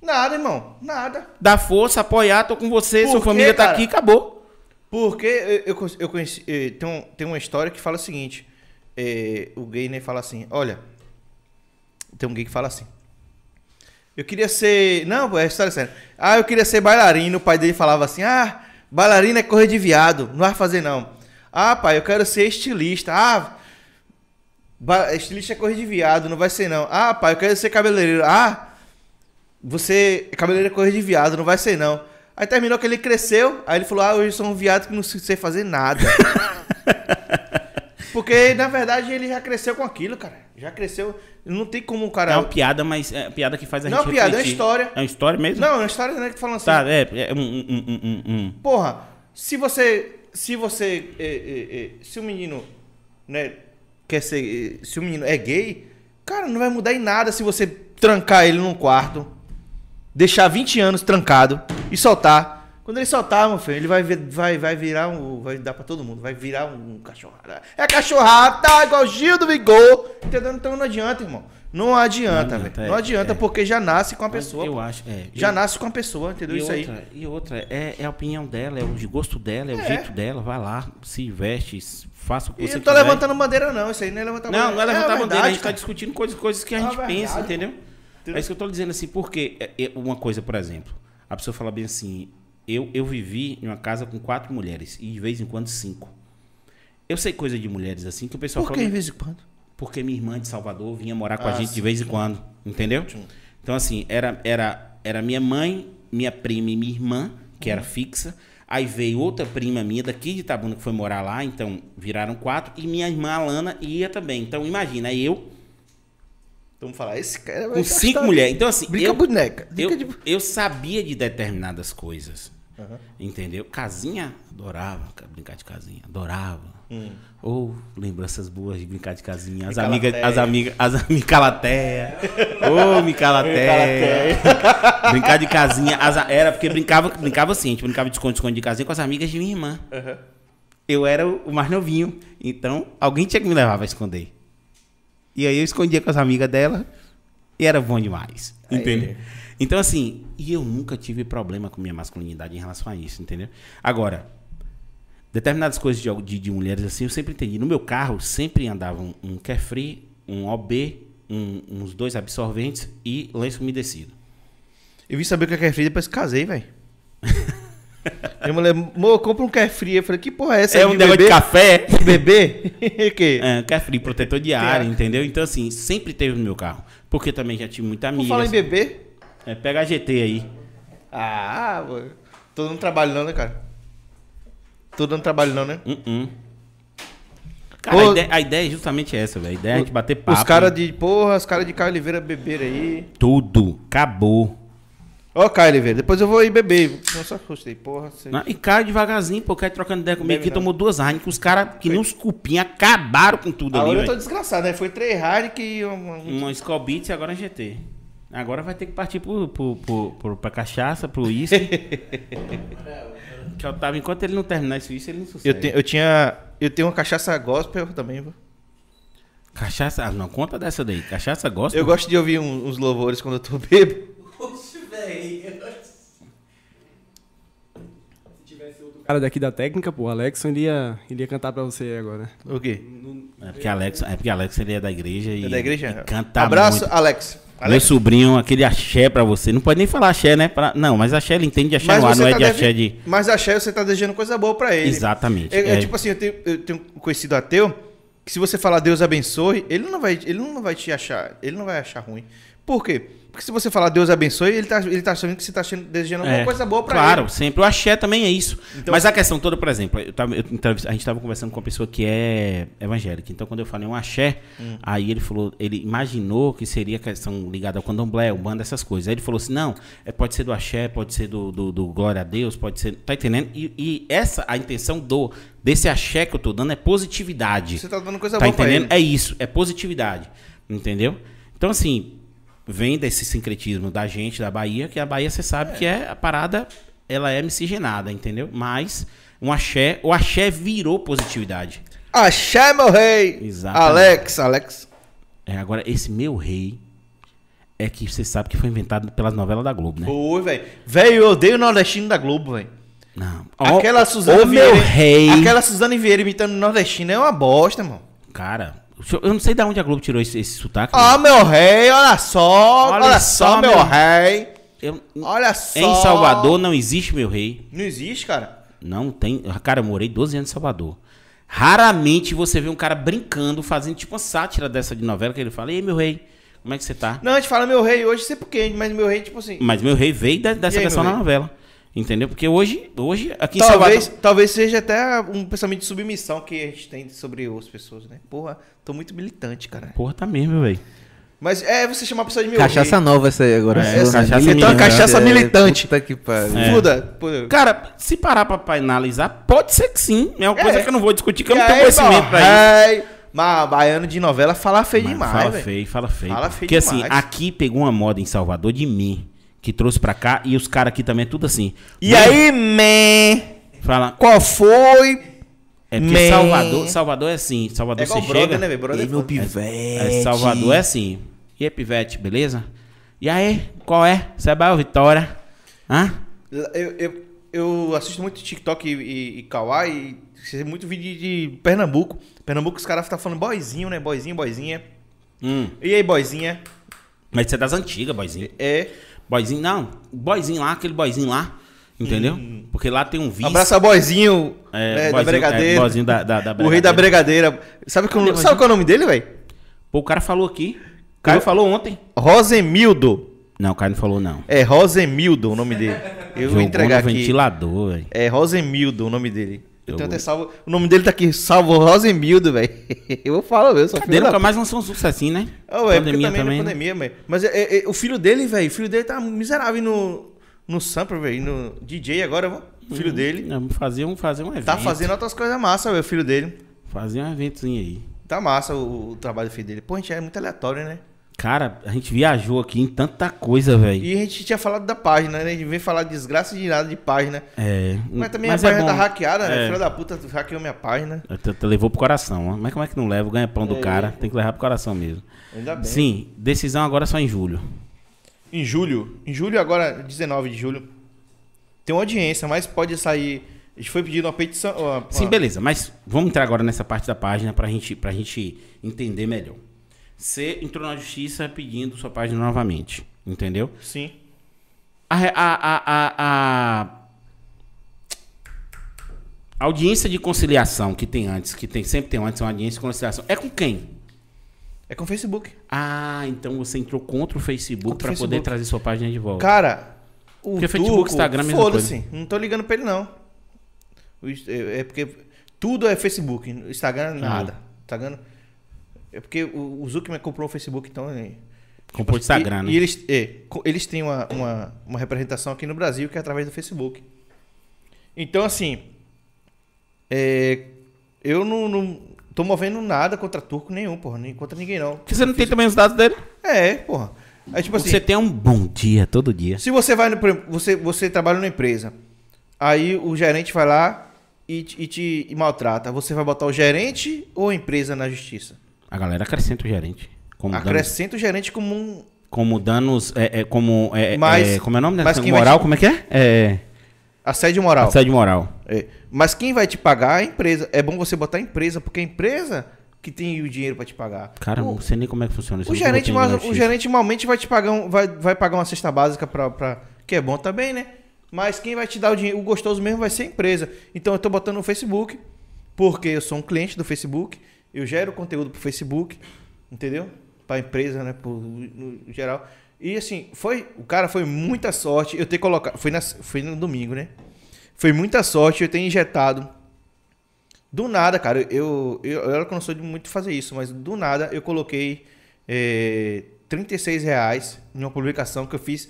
nada, irmão, nada. Dar força, apoiar, tô com você, Por sua quê, família tá cara? aqui, acabou. Porque eu, eu, eu conheci, tem, um- tem uma história que fala o seguinte, eh, o gay, né, fala assim, olha, tem um gay que fala assim, eu queria ser, não, é história séria, ah, eu queria ser bailarino, o pai dele falava assim, ah, bailarina é correr de viado, não vai fazer não. Ah, pai, eu quero ser estilista, ah, estilista é correr de viado, não vai ser não. Ah, pai, eu quero ser cabeleireiro, ah, você, cabeleireiro é correr de viado, não vai ser não. Aí terminou que ele cresceu, aí ele falou, ah, hoje eu sou um viado que não sei fazer nada. Porque, na verdade, ele já cresceu com aquilo, cara. Já cresceu. Não tem como o cara. É uma piada, mas é uma piada que faz a Não gente é uma piada, é uma história. É uma história mesmo? Não, é uma história né, que falando assim. Tá, é, é um, um, um, um, um. Porra, se você. Se você. é, é, é, se o menino. Né, quer ser. é, Se o menino é gay, cara, não vai mudar em nada se você trancar ele num quarto, deixar 20 anos trancado e soltar. Quando ele soltar, meu filho, ele vai, vai, vai virar um. Vai dar pra todo mundo, vai virar um cachorrada. É cachorrada, tá igual Gil do Vigor. Entendeu? Então não adianta, irmão. Não adianta, Não velho. adianta, Não é, adianta é. porque já nasce com a pessoa. Eu pô. acho, é. Já eu- nasce com a pessoa, entendeu? Isso aí. outra, e outra, é, é a opinião dela, é o gosto dela, é, o É. jeito dela, vai lá, se veste, faça o que E você não tô quiser. levantando bandeira, não. Isso aí não é levantar Não, não é levantar a a bandeira, a verdade, gente tá cara. discutindo coisas, coisas que a É gente uma pensa, verdade, entendeu? Entendeu? É isso que eu tô dizendo assim, porque é- é uma coisa, por exemplo, a pessoa fala bem assim, eu, eu vivi em uma casa com quatro mulheres e de vez em quando cinco. Eu sei coisa de mulheres assim que o pessoal Por que de vez em quando? porque minha irmã de Salvador vinha morar com Ah, a gente de sim. vez em quando, entendeu? Então assim, era era era minha mãe, minha prima e minha irmã, que Uhum. era fixa. Aí veio outra prima minha daqui de Itabuna que foi morar lá, então viraram quatro e minha irmã Alana ia também. Então imagina, eu vamos falar, esse cara vai com cinco mulheres. Então assim, Brinca eu, boneca. eu, Brinca de... eu sabia de determinadas coisas. Aham. Entendeu? Casinha, adorava ca- brincar de casinha, adorava. Hum. Ou lembranças boas de brincar de casinha. As amigas, as amigas, as Micalateia. Ô, Micalateia. brincar de casinha. as era porque brincava, brincava assim, a gente brincava de esconde-esconde de casinha com as amigas de minha irmã. Aham. Eu era o mais novinho. Então, alguém tinha que me levar pra esconder. E aí eu escondia com as amigas dela e era bom demais. Entendeu? Então, assim, e eu nunca tive problema com minha masculinidade em relação a isso, entendeu? Agora, determinadas coisas de, de, de mulheres assim, eu sempre entendi. No meu carro, sempre andava um, um carefree, um OB, um- uns dois absorventes e lenço umedecido. Eu vim saber o que é carefree depois que casei, velho. Minha mulher, amor, compra um carefree. Eu falei, que porra é essa? É um de negócio de bebê? café. Bebê? O quê? É, carefree, protetor de ar, entendeu? Então, assim, sempre teve no meu carro. Porque também já tive muita amiga. falar em bebê? É, pega a GT aí. Ah, mano. Tô dando trabalho não, né, cara? Tô dando trabalho não, né? Uh-uh. Cara, Ô- a, ideia, a ideia é justamente essa, velho. A ideia é a gente bater papo. Os caras de... Porra, os caras de Caio Oliveira beberam aí. Tudo. Acabou. Ó, Caio Oliveira, depois eu vou ir beber. Só gostei, porra. Você... Não, E cai devagarzinho, pô. Cai trocando ideia comigo aqui. Tomou duas Heineken. Os caras que nem uns cupinhos acabaram com tudo ali, Agora eu tô desgraçado, né? Foi três Heineken e um... um- Uma Skull Beats e agora GT. Agora vai ter que partir pro, pro, pro, pro, pra cachaça, pro uísque. Que eu tava, enquanto ele não terminar isso, isso ele não sossega. Eu, te- eu tinha. Eu tenho uma cachaça gospel também, viu? Cachaça, ah, não, conta dessa daí. Cachaça gosta? Eu gosto de ouvir um- uns louvores quando eu tô bêbado. Se tivesse outro cara daqui da técnica, pô, o Alex, ele ia, ele ia cantar pra você agora. O quê? É porque Alex, é porque Alex ele é da igreja e, É da igreja? e canta Abraço, muito. Alex. Meu Alex. sobrinho, aquele axé pra você. Não pode nem falar axé, né? Pra- Não, mas axé ele entende de axé no ar, não é tá de deve- axé de. Mas axé você tá desejando coisa boa pra ele. Exatamente. É, é é. tipo assim, eu tenho, eu tenho conhecido ateu que se você falar Deus abençoe, ele não vai, ele não vai te achar, ele não vai achar ruim. Por quê? Porque se você falar Deus abençoe, ele tá, ele tá achando que você tá achando- desejando alguma É, coisa boa pra claro, ele. sempre. O axé também é isso. Então- Mas a questão toda, por exemplo, eu tava- eu a gente estava conversando com uma pessoa que é evangélica. Então, quando eu falei um axé, Hum. aí ele falou, ele imaginou que seria questão ligada ao candomblé, banda, essas coisas. Aí ele falou assim: não, é, pode ser do axé, pode ser do, do, do glória a Deus, pode ser. Tá entendendo? E, e essa, a intenção do desse axé que eu tô dando é positividade. Você tá dando coisa Tá boa entendendo? É isso, é positividade. Entendeu? Então, assim, vem desse sincretismo da gente, da Bahia, que a Bahia você sabe que é a parada, ela é miscigenada, entendeu? Mas um axé, o axé virou positividade. Axé, meu rei! Exatamente. Alex, Alex. É, agora, esse meu rei é que você sabe que foi inventado pelas novelas da Globo, né? Oi, velho. Velho, eu odeio o nordestino da Globo, velho. Não. Aquela Suzana Vieira. rei. Aquela Suzana Vieira imitando o nordestino é uma bosta, mano. Cara, eu não sei de onde a Globo tirou esse, esse sotaque. Ó, meu rei, olha só. Olha Olha, só, só, meu rei. Eu- Olha só. em Salvador não existe meu rei. Não existe, cara. Não tem. Cara, eu morei 12 anos em Salvador. Raramente você vê um cara brincando, fazendo tipo uma sátira dessa de novela que ele fala: Ei, meu rei, como é que você tá? Não, a gente fala meu rei hoje, sei porquê, mas meu rei, tipo assim. Mas meu rei veio da- dessa E versão na rei? novela. Entendeu? Porque hoje, hoje aqui em Talvez, Salvador. talvez seja até um pensamento de submissão que a gente tem sobre as pessoas, né? Porra, tô muito militante, cara. Porra, tá mesmo, velho. Mas é você chamar a pessoa de meu Cachaça rei. nova essa aí agora. É, sua, cachaça militante. Então, a cachaça É, militante. Puta que pariu. É. Fuda. Cara, se parar pra, pra analisar, pode ser que sim. É uma coisa É. que eu não vou discutir, que eu não tenho aí, conhecimento pra isso. Mas baiano de novela fala feio Mas demais, fala velho. feio, fala feio. Fala feio Porque assim, demais. aqui pegou uma moda em Salvador de mim, que trouxe pra cá, e os caras aqui também é tudo assim. E aí, man? Fala, Qual foi? É porque Man. Salvador, Salvador é assim. Salvador É você brother, chega. né? Brother é meu pivete. É, Salvador é assim. E aí, Pivete, beleza? E aí, qual é? Você é Vitória? Hã? Eu, eu, eu assisto muito TikTok e, e, e Kawaii, e muito vídeo de, Pernambuco. Pernambuco, os caras ficam falando boizinho, né? Boizinho, boizinha. Hum. E aí, boizinha? Mas você é das antigas, boizinho. É. Boizinho, não. Boizinho lá, aquele boizinho lá. Entendeu? Porque lá tem um vício. Abraça boizinho é, né, da boizinho, Bregadeira. É, boizinho da, da, da o rei da Bregadeira. Bregadeira. Sabe, que, Cadê, sabe qual é o nome dele, velho? Pô, o cara falou aqui. O cara falou ontem. Rosemildo. Não, o cara não falou, não. É Rosemildo o nome dele. Eu vou Jogou entregar no aqui. ventilador, velho. É Rosemildo o nome dele. Eu tenho até salvo. O nome dele tá aqui, salvo Rosemildo, velho. Eu vou falar, eu sou filho da Nunca mais lançou um sucessinho, né? Oh, é porque Pandemia também, também, na né? pandemia. Mas é, é, é, o filho dele, velho, o filho dele tá miserável no, no Sample, velho, no DJ agora, o filho dele. É, Vamos fazer um, fazer um evento. Tá fazendo outras coisas massa, velho, o filho dele. Fazer um eventozinho aí. Tá massa o, o trabalho do filho dele. Pô, a gente é muito aleatório, né? Cara, a gente viajou aqui em tanta coisa, velho. E a gente tinha falado da página, né? A gente veio falar de desgraça de nada de página. É. Mas também mas a é página tá bom. hackeada, né? É. Filho da puta hackeou minha página. Até- até Levou pro coração, ó. mas como é que não leva? O ganha-pão do É. cara, tem que levar pro coração mesmo. Ainda bem. Sim, decisão agora só em julho. Em julho, em julho agora, 19 de julho, tem uma audiência, mas pode sair. A gente foi pedindo uma petição. uma- Sim, beleza, mas vamos entrar agora nessa parte da página pra gente, pra gente entender melhor. Você entrou na justiça pedindo sua página novamente, entendeu? Sim. A, a, a, a, audiência de conciliação que tem antes, que tem, sempre tem antes uma audiência de conciliação, é com quem? É com o Facebook. Ah, então você entrou contra o Facebook o poder trazer sua página de volta. Cara, o Porque Facebook, Tuco, Instagram, Foda-se, não tô ligando pra ele não. É é porque tudo é Facebook, Instagram nada. Instagram é porque o o Zuckerman comprou o Facebook, então ele- Comprou o Instagram, e, né? E eles, é, eles têm uma, uma, uma representação aqui no Brasil que é através do Facebook. Então, assim, é, eu não, não tô movendo nada contra turco nenhum, porra, nem contra ninguém não. Porque você não tem também os dados dele? É, porra. Tipo assim, você tem um bom dia todo dia. se você vai no, você, você trabalha numa empresa, Aí o gerente vai lá e, te- e te e maltrata. Você vai botar o gerente ou a empresa na justiça? A galera acrescenta o gerente. Como danos, Acrescenta o gerente como um. como danos é, é, como, é, Mas- é, como é o nome? dessa moral, te- como é que é? É, Assédio moral. assédio moral. É. Mas quem vai te pagar é a empresa. É bom você botar a empresa, porque a empresa que tem o dinheiro pra te pagar. Cara, o, não sei nem como é que funciona isso. o gerente, mas, o gerente normalmente vai te pagar um, vai, vai pagar uma cesta básica pra, pra. Que é bom também, né? Mas quem vai te dar o dinheiro, o gostoso mesmo vai ser a empresa. Então eu tô botando no Facebook, porque eu sou um cliente do Facebook, eu gero conteúdo pro Facebook, entendeu? Pra empresa, né? Por, no geral. E assim, foi. O cara foi muita sorte eu ter colocado. Foi, na, foi no domingo, né? Foi muita sorte eu ter injetado. Do nada, cara, eu, eu, eu, que não sou de muito fazer isso, mas do nada eu coloquei é, 36 reais em uma publicação que eu fiz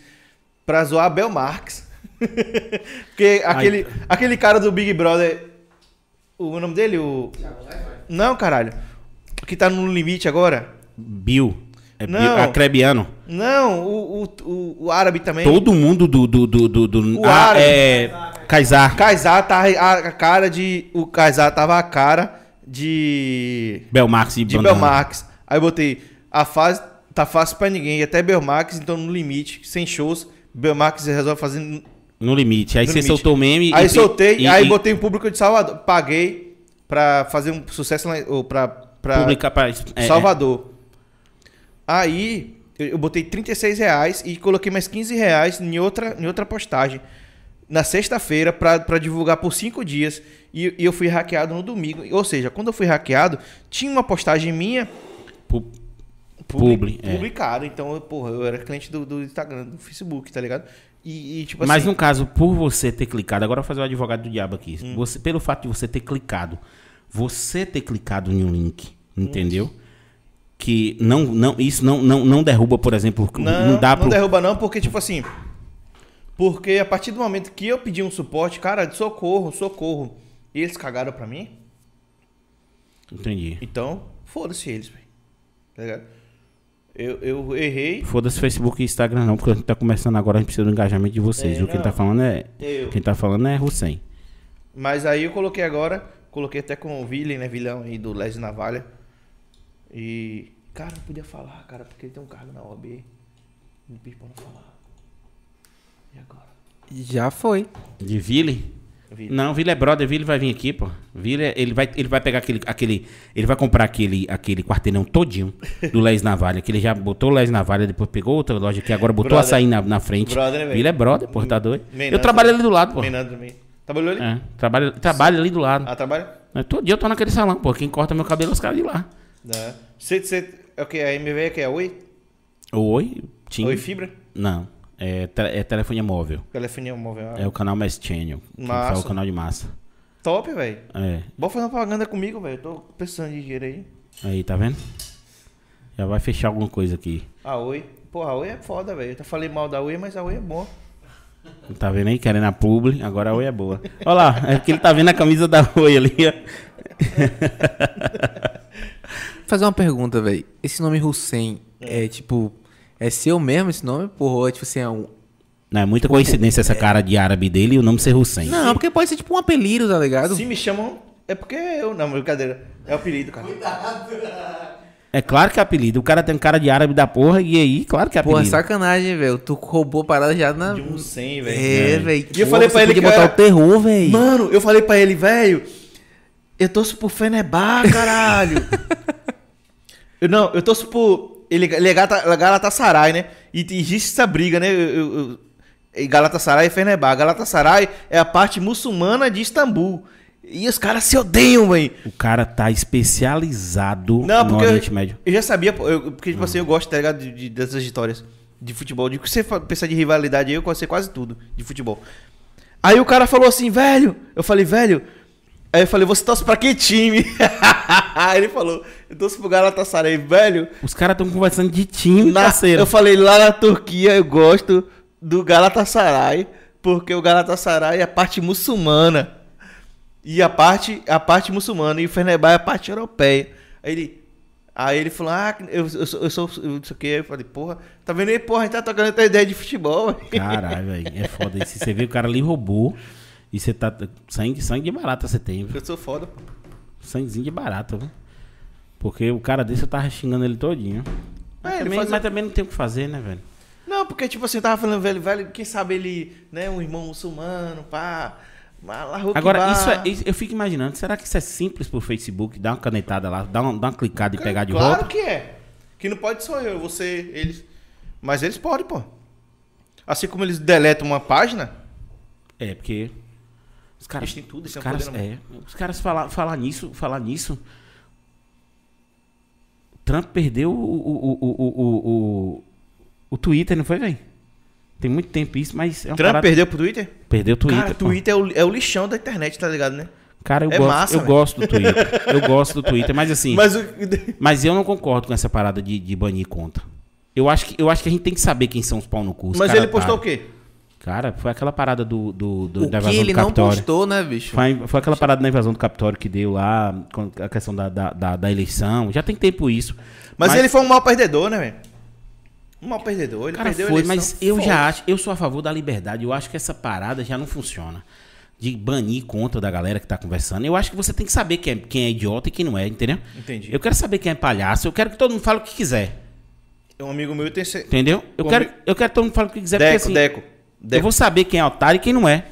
pra zoar a Bel Marx. Porque aquele, aquele cara do Big Brother, o nome dele, o... Não, caralho. Que tá no limite agora. Bill. É Não. Bill, acrebiano. Não, o, o, o, o árabe também. Todo mundo do. do, do, do, do O ah, árabe. é. Kaysar. Kaysar tá a, a cara de... O Kaysar tava a cara de... Belmarx e de Banana. Belmarx. Aí eu botei, a fase tá fácil pra ninguém, até Belmarx, então no limite, sem shows, Belmarx resolve fazer. no limite. Aí no você limite. soltou o meme. Aí e- soltei, e- aí e botei um público de Salvador, paguei pra fazer um sucesso lá, ou pra Publicar pra. é, Salvador. Aí eu, eu botei 36 reais e coloquei mais 15 reais em outra, em outra postagem. Na sexta-feira, pra, pra divulgar por cinco dias. E, e eu fui hackeado no domingo. Ou seja, quando eu fui hackeado, tinha uma postagem minha é, pu- publi- Publi, é. Então, eu, porra, eu era cliente do, do Instagram, do Facebook, tá ligado? E, e, tipo Mas assim. no caso, por você ter clicado, agora eu vou fazer o advogado do diabo aqui. Hum. Você, pelo fato de você ter clicado, você ter clicado em um link, entendeu? Que não, não, isso não, não, não derruba, por exemplo, não, Não, dá não pro. derruba não, porque, tipo assim... Porque a partir do momento que eu pedi um suporte, cara, de socorro, socorro, e eles cagaram pra mim, Entendi. então, foda-se eles, velho. Tá ligado? Eu, eu errei. Foda-se Facebook e Instagram não, porque a gente tá começando agora, a gente precisa do engajamento de vocês. É? Quem não. tá falando é. Eu. Quem tá falando é Hussein. Mas aí eu coloquei agora, coloquei até com o Villen, né? Vilão aí do Les Navalha. E. Cara, não podia falar, cara, porque ele tem um cargo na OAB. Me pediu pra não falar. E agora? Já foi. De Ville? Villen. Não, Ville é brother, Ville vai vir aqui, pô. Ville, ele vai, ele vai pegar aquele, aquele. Ele vai comprar aquele, aquele quarteirão todinho do Les Navalha, que ele já botou o Les Navalha, depois pegou outra loja que agora botou Brother. açaí na, na frente. Brother, né, velho? Ville é brother, pô, tá doido. Menando Eu trabalho ali do lado, pô. Menando também. Trabalhou ali? É, trabalho, trabalho ali do lado. Ah, trabalha? Mas Todo dia eu tô naquele salão, pô. Quem corta meu cabelo é os caras de lá. Dá. Você, você, é o que? A MV é que é Oi? Oi, tinha. Oi Fibra? Não, é, te- é telefonia móvel. Telefonia móvel. É o canal Mass Channel. Que Massa. fala o canal de massa. Top, velho. É. Bora fazer uma propaganda comigo, velho. Tô precisando de dinheiro aí. Aí, tá vendo? Já vai fechar alguma coisa aqui. A Oi. Porra, a Oi é foda, velho. Eu até falei mal da Oi, mas a Oi é boa. Tá vendo aí? Querendo a publi, agora a Oi é boa. Olha lá, é que ele tá vendo a camisa da Oi ali, ó. Vou fazer uma pergunta, velho. Esse nome Hussein é tipo. É seu mesmo esse nome? Porra, é tipo assim, é um. Não, é muita coincidência essa cara de árabe dele e o nome ser Hussein. Não, porque pode ser tipo um apelido, tá ligado? Se me chamam, é porque eu. Não, brincadeira. É o apelido, cara. É claro que é apelido. O cara tem cara de árabe da porra e aí, claro que é Porra, apelido. sacanagem, velho. Tu roubou a parada já na. De um 100, velho. É, velho. E eu falei pra ele que botar era- o terror, velho. Mano, eu falei pra ele, velho. Eu torço pro Fenebar, caralho. eu, não, eu torço pro. Ele, ele é Galata- Galatasaray, né? E existe essa briga, né? Eu, eu, eu- e Galatasaray e Fenebar. Galatasaray é a parte muçulmana de Istambul. E os caras se odeiam, velho. O cara tá especializado Não, no Oriente eu, Médio. eu já sabia, eu- porque tipo assim, eu gosto, tá ligado, de, de- dessas histórias de futebol. De que você pensar de rivalidade aí, eu sei quase tudo de futebol. Aí o cara falou assim, velho, eu falei, velho, aí eu falei, você torce pra que time? aí ele falou, eu torço pro Galatasaray, velho. Os caras tão conversando de time, Na- parceiro. eu falei, lá na Turquia eu gosto do Galatasaray, porque o Galatasaray é a parte muçulmana. E a parte, a parte muçulmana, e o Fenerbahçe é a parte europeia. Aí ele, aí ele falou, ah, eu, eu, sou, eu sou, eu não sei o que. Eu falei, porra, tá vendo aí, porra, a gente tá tocando essa ideia de futebol. Caralho, velho. É foda isso. Você vê o cara ali roubou. E você tá. Sangue, sangue de barata você tem, viu? Eu sou foda, pô. Sanguezinho de barata, viu? Porque o cara desse eu tava xingando ele todinho. Mas, É, também, fazia- mas também não tem o que fazer, né, velho? Não, porque, tipo assim, eu tava falando, velho, velho, quem sabe ele, né, um irmão muçulmano, pá. Agora, isso é, eu fico imaginando, será que isso é simples pro Facebook? Dar uma canetada lá, dar uma, dar uma clicada e pegar de claro volta? que é. Que não pode só eu, você, eles. Mas eles podem, pô. Assim como eles deletam uma página, É, porque. Os caras. Eles têm tudo, os caras, é, os caras falar, falar nisso, falar nisso. Trump perdeu o, o, o, o, o, o, o Twitter, não foi, velho? Tem muito tempo isso, mas é uma Trump perdeu pro Twitter? Perdeu o Twitter. Cara, pô. Twitter é o, é o lixão da internet, tá ligado, né? Cara, eu, é gosto, massa, eu gosto do Twitter. eu gosto do Twitter, mas assim. Mas, Mas o. eu não concordo com essa parada de, de banir conta. Eu acho, que, eu acho que a gente tem que saber quem são os pau no cu. os Mas cara ele postou o otário. quê? Cara, foi aquela parada do, do, do- O da que invasão ele do não Capitólio. postou, né, bicho? Foi, foi aquela parada da invasão do Capitólio que deu lá, com a questão da, da, da, da eleição. Já tem tempo isso. Mas, ele foi um mau perdedor, né, velho? Mau perdedor. Ele Cara, perdeu foi, mas eu forte. já acho, eu sou a favor da liberdade. Eu acho que essa parada já não funciona. De banir conta da galera que tá conversando. Eu acho que você tem que saber quem é, quem é idiota e quem não é, entendeu? Entendi. Eu quero saber quem é palhaço. Eu quero que todo mundo fale o que quiser. Um amigo meu tem. Entendeu? Eu quero, eu quero que todo mundo fale o que quiser, Deco, porque assim, Deco. eu Deco. vou saber quem é otário e quem não é.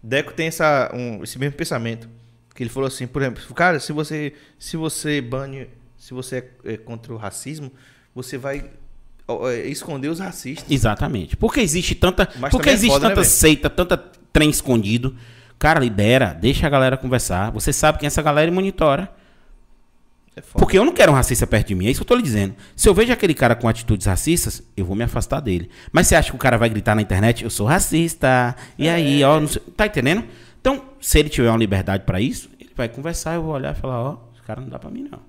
Deco tem essa, um- esse mesmo pensamento. Que ele falou assim, por exemplo, cara, se você, se você bane, se você é, é contra o racismo, você vai é, esconder os racistas. Exatamente. Porque existe tanta. Mas porque é existe foda, né, tanta velho? seita, tanta trem escondido. Cara, libera, deixa a galera conversar. Você sabe quem é essa galera e monitora. É. Porque eu não quero um racista perto de mim, é isso que eu tô lhe dizendo. Se eu vejo aquele cara com atitudes racistas, eu vou me afastar dele. Mas você acha que o cara vai gritar na internet, eu sou racista, e aí, ó, não sei- tá entendendo? Então, se ele tiver uma liberdade pra isso, ele vai conversar, eu vou olhar e falar, ó, esse cara não dá pra mim não.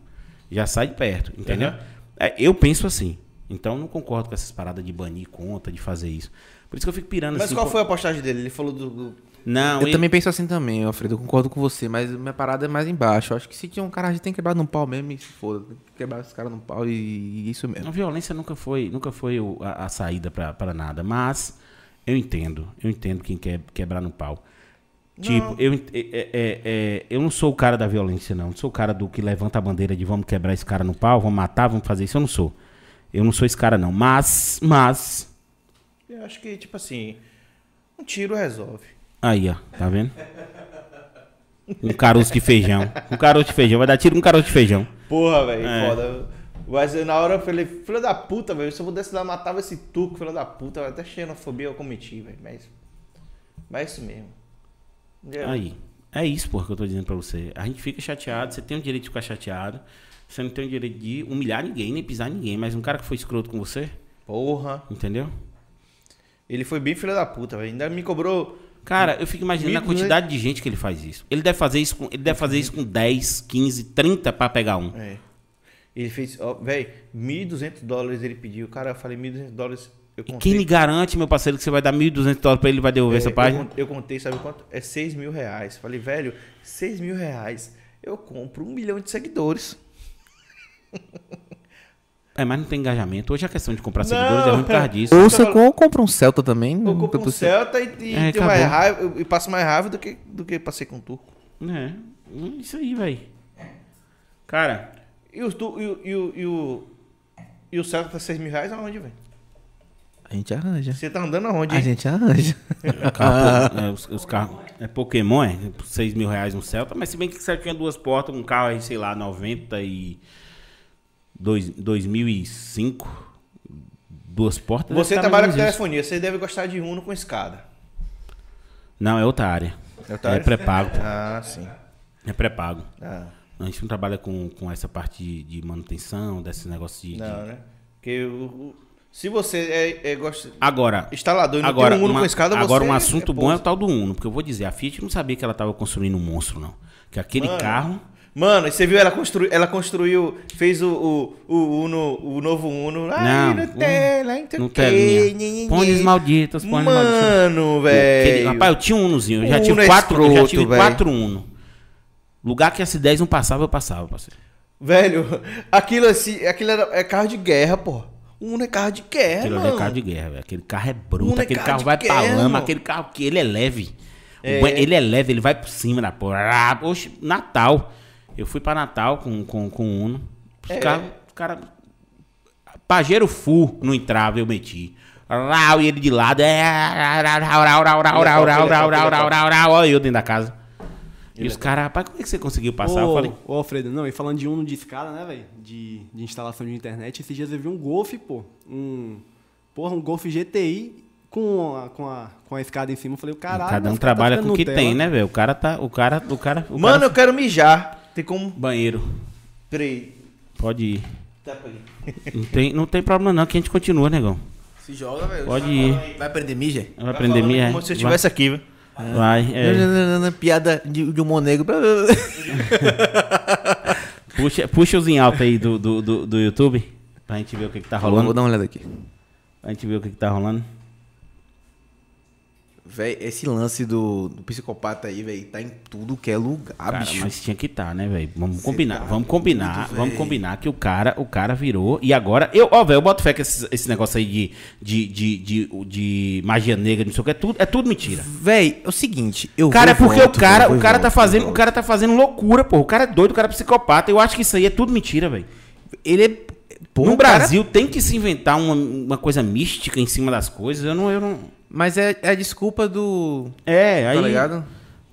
Já sai de perto, entendeu? É, eu penso assim. Então, eu não concordo com essas paradas de banir conta, de fazer isso. Por isso que eu fico pirando Mas assim. qual pô- foi a postagem dele? Ele falou do. do- Não, Eu ele- também penso assim também, Alfredo. Eu concordo com você, mas minha parada é mais embaixo. Eu acho que se tinha um cara, a gente tem que quebrar no pau mesmo e se foda. Tem que quebrar esse cara no pau e, e isso mesmo. A violência nunca foi, nunca foi a, a saída pra pra nada, mas eu entendo, eu entendo quem quer quebrar no pau. Tipo, eu, ent- é- é- é- é, eu não sou o cara da violência, não. Não sou o cara do que levanta a bandeira de vamos quebrar esse cara no pau, vamos matar, vamos fazer isso. Eu não sou. Eu não sou esse cara, não. Mas, mas. Eu acho que, tipo assim, um tiro resolve. Aí, ó, tá vendo? Um caroço de feijão. Um caroço de feijão. Vai dar tiro com um caroço de feijão. Porra, velho, É. foda. Mas na hora eu falei, filho da puta, velho. Se eu pudesse lá, matava esse tuco, filho da puta. Até xenofobia eu cometi, velho. Mas. Mas é isso mesmo. Aí. É isso, porra, que eu tô dizendo pra você. A gente fica chateado, você tem o direito de ficar chateado. Você não tem o direito de humilhar ninguém, nem pisar ninguém. Mas um cara que foi escroto com você, Porra. entendeu? Ele foi bem filho da puta, velho. Ainda me cobrou. Cara, eu fico imaginando a 1.200 quantidade de gente que ele faz isso. Ele deve fazer isso com, ele deve fazer isso com 10, 15, 30 pra pegar um. É. Ele fez, ó, velho, 1.200 dólares ele pediu. Cara, eu falei 1.200 dólares. Eu E contei. quem me garante, meu parceiro, que você vai dar 1.200 dólares pra ele e vai devolver É, essa eu página? con- Eu, contei, sabe quanto? É 6 mil reais. Falei, velho, 6 mil reais. Eu compro um milhão de seguidores. É, mas não tem engajamento. Hoje a questão de comprar Não, seguidores é ruim por causa é. disso. Ou você ou compra um Celta também. Eu não compro tem um. Celta e, e É, mais raiva, e passo mais raiva do que, do que passei com o turco. É, isso aí, velho. Cara, E tu- e, o- e, o, e, o, e o Celta tá 6 mil reais aonde, velho? A gente arranja. Você tá andando aonde? A hein? gente arranja. carro, po- é, os, os carros. É Pokémon, é? 6 mil reais um Celta, mas se bem que o Celta tinha duas portas, um carro aí, sei lá, 90 e. dois- 2005. Duas portas. Você trabalha com telefonia, você deve gostar de Uno com escada. Não, é outra área. É outra É área? pré-pago. Ah, sim. É pré-pago. Ah, A gente não trabalha com, com essa parte de, de manutenção, desses negócios de. de- não, né? Porque o, se você é, é gosta, Agora, instalador e não agora, tem um Uno uma- com escada, você agora um assunto bom é o tal do Uno, porque eu vou dizer, a Fiat não sabia que ela estava construindo um monstro, não. Que aquele Mano, carro. Mano, você viu ela construir, ela construiu, fez o, o, o Uno, o novo Uno. Ai, Não, Nutella, não sei o quê, Nutelinha. nhenhenhen. Pôneis malditos, malditos. Mano, velho. Rapaz, eu tinha um Unozinho. Eu já Uno tive é quatro, eu já escroto, tive velho. quatro Uno. Lugar que a S10 não passava, eu passava, parceiro. Velho, aquilo assim, aquilo era, é carro de guerra, pô. O Uno é carro de guerra, Aquele mano. é carro de guerra, velho. Aquele carro é bruto, Uno é aquele carro carro de vai pra guerra, lama, mano. aquele carro que ele é leve. É. ele é leve, ele vai por cima da porra. Ah, Oxe, Natal. Eu fui para Natal com, com, com o Uno. Os é. caras. Cara, pajero full não entrava, eu meti. E ele de lado. Olha eu dentro da casa. E os caras, rapaz, como é que você conseguiu passar? Ô, eu falei. Ô, Alfredo, não, e falando de Uno de escada, né, velho? De, de instalação de internet, esses dias eu vi um Golf, pô. Um. Porra, um Golf GTI com a, com a, com a escada em cima. Eu falei, caralho. Cada um trabalha tá com o que tem, né, velho? O cara tá. O cara. O cara o Mano, cara... eu quero mijar. Tem como. Banheiro. Peraí. Pode ir. Tapa aí. Não tem, não tem problema não, que a gente continua, negão. Se joga, velho. Pode ir. Vai aprender mídia? Vai aprender minha. Como se eu estivesse aqui, velho. Vai. é. Piada de, de humor negro. Puxa, puxa os em alta aí do, do, do, do YouTube. Pra gente ver o que, que tá Vou rolando. dar uma olhada aqui. Pra gente ver o que, que tá rolando. Véi, esse lance do, do psicopata aí, velho, tá em tudo que é lugar, Cara, bicho. mas tinha que estar, né, velho? Vamos Cê combinar, tá vamos combinar, vamos combinar que o cara, o cara virou. E agora, eu, ó, velho, eu boto fé que esse, esse negócio aí de, de, de, de, de magia negra, não sei o que, é tudo, é tudo mentira. Véi, é o seguinte, eu Cara, é porque volto, o cara, vou o cara tá volto, fazendo, o cara tá fazendo loucura, pô. O cara é doido, o cara é psicopata. Eu acho que isso aí é tudo mentira, velho. Ele é... No o cara- Brasil tem que se inventar uma, uma coisa mística em cima das coisas. Eu não, eu não. Mas é, é a desculpa do... É, aí. Tá ligado?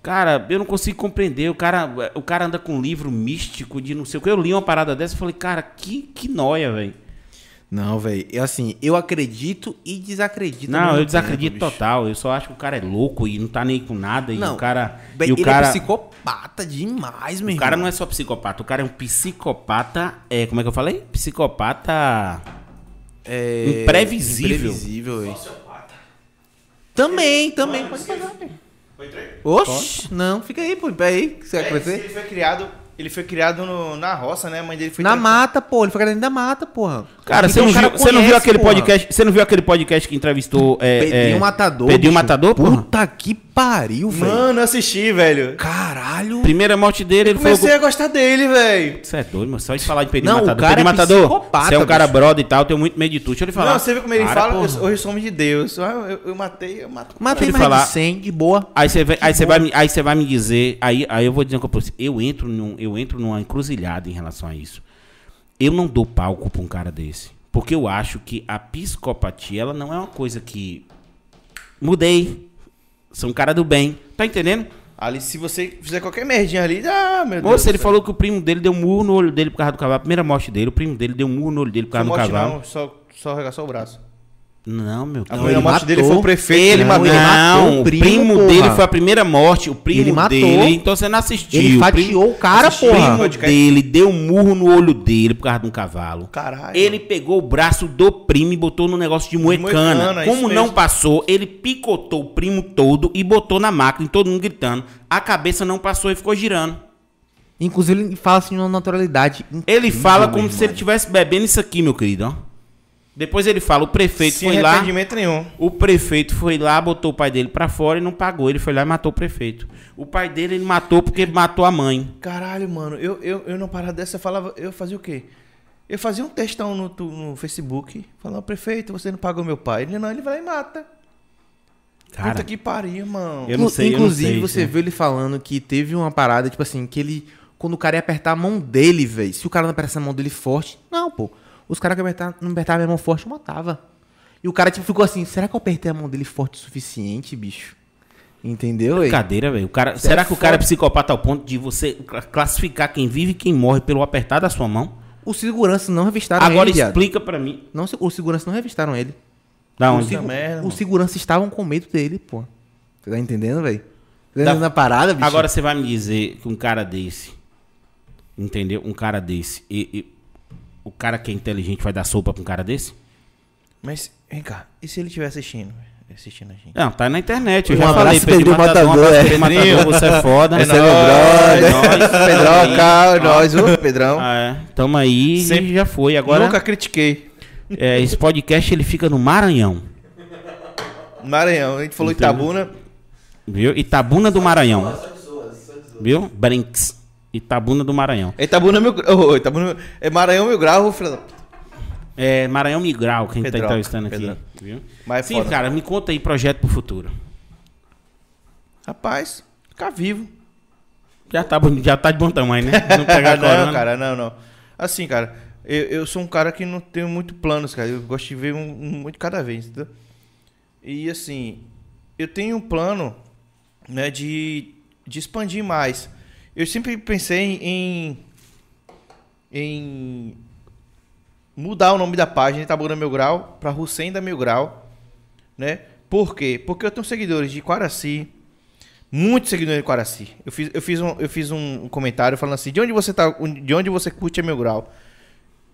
Cara, eu não consigo compreender. O cara, o cara anda com um livro místico de não sei o que. Eu li uma parada dessa e falei, cara, que, que noia, velho. Não, velho, é assim, eu acredito e desacredito. Não, eu desacredito tempo, total. Eu só acho que o cara é louco e não tá nem com nada. E Não, o cara. Véi, e o ele cara, é psicopata demais, meu o cara irmão. não é só psicopata. O cara é um psicopata. É, como é que eu falei? Psicopata. é... imprevisível. Imprevisível, velho. Também, também, pode pegar, velho. Oxi, não, fica aí, pô, pera aí, que você vai É, crescer? ele foi criado. Ele foi criado no- na roça, né? A mãe dele foi Na mata, pô, ele foi criado dentro da mata, porra. Cara, você Então não, o cara viu, você não viu aquele porra. podcast? Você não viu aquele podcast que entrevistou. É, Pedrinho é, Matador. Pedrinho bicho. Matador, porra? Puta que pariu, velho. Mano, eu assisti, velho. Caralho. Primeira morte dele, ele falou. Comecei a gostar dele, velho. Você é doido, mas só de falar de Pedrinho Não, o Matador. cara Pedrinho é Matador, você é um cara bicho. brother e tal, eu tenho muito medo de tudo. Deixa eu lhe falar. Não, você viu como ele Para, fala? porra. Eu- Hoje somos de Deus. Ah, Eu, eu matei, eu mato. Matei eu mais falar. de 100, de boa. Aí você vai, aí você vai, me- aí você vai me dizer, aí, aí eu vou dizer uma coisa pra você. Eu entro, num, eu entro numa encruzilhada em relação a isso. Eu não dou palco pra um cara desse. Porque eu acho que a psicopatia, ela não é uma coisa que. Mudei. Sou um cara do bem. Tá entendendo? Ali, se você fizer qualquer merdinha ali, ah, meu Deus. Moça, ele falou que o primo dele deu um murro no olho dele por causa do cavalo. A primeira morte dele, o primo dele deu um murro no olho dele por causa do morte cavalo. não, só, só arregaçou o braço. Não, meu. A não, primeira ele morte dele matou. foi o prefeito. Ele, Não, matou. ele matou Não, o o primo, primo, porra. dele foi a primeira morte. O primo Ele matou. dele. Então você não assistiu. Ele o fatiou o cara, o porra. primo dele deu um murro no olho dele por causa de um cavalo. Caralho. Ele pegou o braço do primo e botou no negócio de moecana. moecana, é Como não mesmo. passou, ele picotou o primo todo e botou na máquina, e todo mundo gritando. A cabeça não passou e ficou girando. Inclusive, ele fala assim numa naturalidade. Ele incrível, fala meu como se ele estivesse bebendo isso aqui, meu querido. ó. Depois ele fala, o prefeito Sem foi lá. nenhum. O prefeito foi lá, botou o pai dele pra fora e não pagou. Ele foi lá e matou o prefeito. O pai dele ele matou porque matou a mãe. Caralho, mano. Eu, eu, eu numa parada dessa, eu falava... Eu fazia o quê? Eu fazia um textão no, no Facebook. Falava, prefeito, você não pagou meu pai. Ele não, ele vai lá e mata. Cara, Puta que pariu, irmão. Eu não sei, eu não Inclusive, sei, você né? viu ele falando que teve uma parada, tipo assim, que ele. Quando o cara ia apertar a mão dele, velho. Se o cara não apertasse a mão dele forte. Não, pô. Os caras que apertar, não apertavam a minha mão forte, eu matava. E o cara, tipo, ficou assim: será que eu apertei a mão dele forte o suficiente, bicho? Entendeu, velho? Brincadeira, velho. O cara, será é que o cara é psicopata ao ponto de você cla- classificar quem vive e quem morre pelo apertar da sua mão? Os seguranças não revistaram Agora ele, viado. explica pra mim. Não, os seguranças não revistaram ele. Da onde? segu- merda, mano. os seguranças estavam com medo dele, pô. Você tá entendendo, velho? Tá entendendo na parada, bicho? Agora você vai me dizer que um cara desse, entendeu? Um cara desse, e, e- o cara que é inteligente vai dar sopa pra um cara desse? Mas, vem cá. E se ele estiver assistindo? Assistindo a gente? Não, tá na internet. Eu Um já abraço, falei, Pedrinho Matador, Matador, é. Matador, você é foda. É Você nóis. brother, é nóis. Pedrão, cara, nós, viu, Pedrão? Ah, é. Tamo aí, Sempre- já foi. Agora, Nunca critiquei. é, esse podcast ele fica no Maranhão, Maranhão, a gente falou Entendeu? Itabuna. viu? Itabuna do Maranhão. Viu? Brinks. Itabuna do Maranhão. Itabuna é meu oh, Itabuna é Maranhão meu grau, filho da puta. É, Maranhão Migral, quem tá Pedroca, entrevistando aqui. Pedroca. Viu? Mas é Sim, foda. cara, me conta aí projeto pro futuro. Rapaz, ficar vivo. Já tá, já tá de bom tamanho, né? Não pegar não, corona. cara, não, não. Assim, cara, eu, eu sou um cara que não tenho muito planos, cara. Eu gosto de ver um, um muito de cada vez, entendeu? E assim, eu tenho um plano, né, de, de expandir mais. Eu sempre pensei em em mudar o nome da página Itabuna Mil Grau para Hussein da Mil Grau, né? Por quê? Porque eu tenho seguidores de Quaraci, muitos seguidores de Quaraci. Eu fiz, eu fiz, um, eu fiz um comentário falando assim, de onde você tá, de onde você curte a Mil Grau?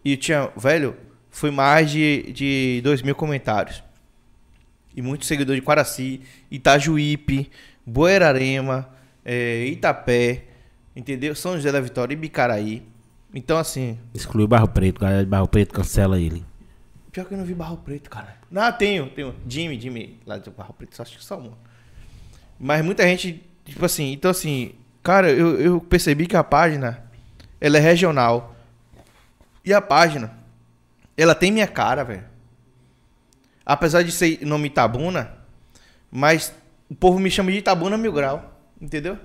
E tinha, velho, foi mais de, de 2 mil comentários. E muitos seguidores de Quaraci, Itajuípe, Boerarema, eh, Itapé, entendeu? São José da Vitória e Bicaraí. Então, assim, Exclui o Barro Preto, galera de Barro Preto cancela ele. Pior que eu não vi Barro Preto, cara. Não, tenho, tenho. Jimmy, Jimmy, lá do Barro Preto, só acho que só um. Mas muita gente, tipo assim, então assim, cara, eu, eu percebi que a página, ela é regional. E a página, ela tem minha cara, velho. Apesar de ser nome Itabuna, mas o povo me chama de Itabuna Mil Grau, entendeu?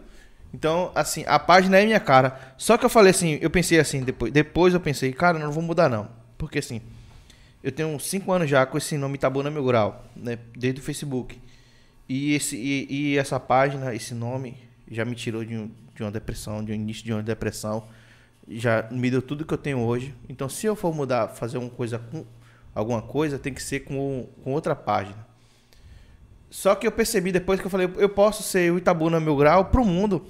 Então, assim, a página é minha cara. Só que eu falei assim, eu pensei assim, depois, depois eu pensei, cara, não vou mudar não. Porque assim, eu tenho cinco anos já com esse nome Itabuna Mil Grau, né? Desde o Facebook. E, esse, e, e essa página, esse nome, já me tirou de, um- de uma depressão, de um início de uma depressão. Já me deu tudo que eu tenho hoje. Então, se eu for mudar, fazer uma coisa com alguma coisa, tem que ser com, com outra página. Só que eu percebi depois que eu falei, eu posso ser o Itabuna Mil Grau pro mundo.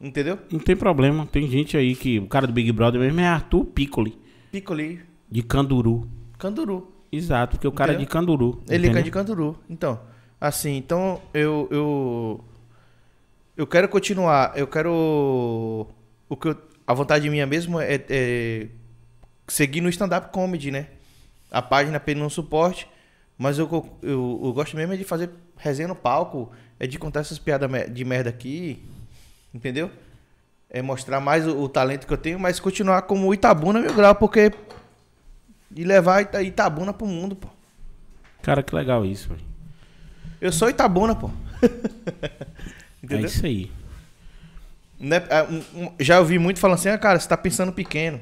Entendeu? Não tem problema, tem gente aí que. O cara do Big Brother mesmo é Arthur Piccoli, Piccoli, de Canduru. Canduru. Exato, porque o cara é de Entendeu? Canduru. Ele é entendeu? de Canduru. Então, assim, então eu eu eu quero continuar, eu quero o que eu- a vontade minha mesmo é, é seguir no stand up comedy, né? A página pedindo um suporte, mas eu, eu, eu gosto mesmo é de fazer resenha no palco, é de contar essas piadas de merda aqui, entendeu? É mostrar mais o, o talento que eu tenho, mas continuar como Itabuna Mil Grau, porque e levar Ita- Itabuna pro mundo, pô. Cara, que legal isso, velho. Eu sou Itabuna, pô. É Entendeu? isso aí. Né, um- já ouvi muito falando assim, ah, cara, você tá pensando pequeno.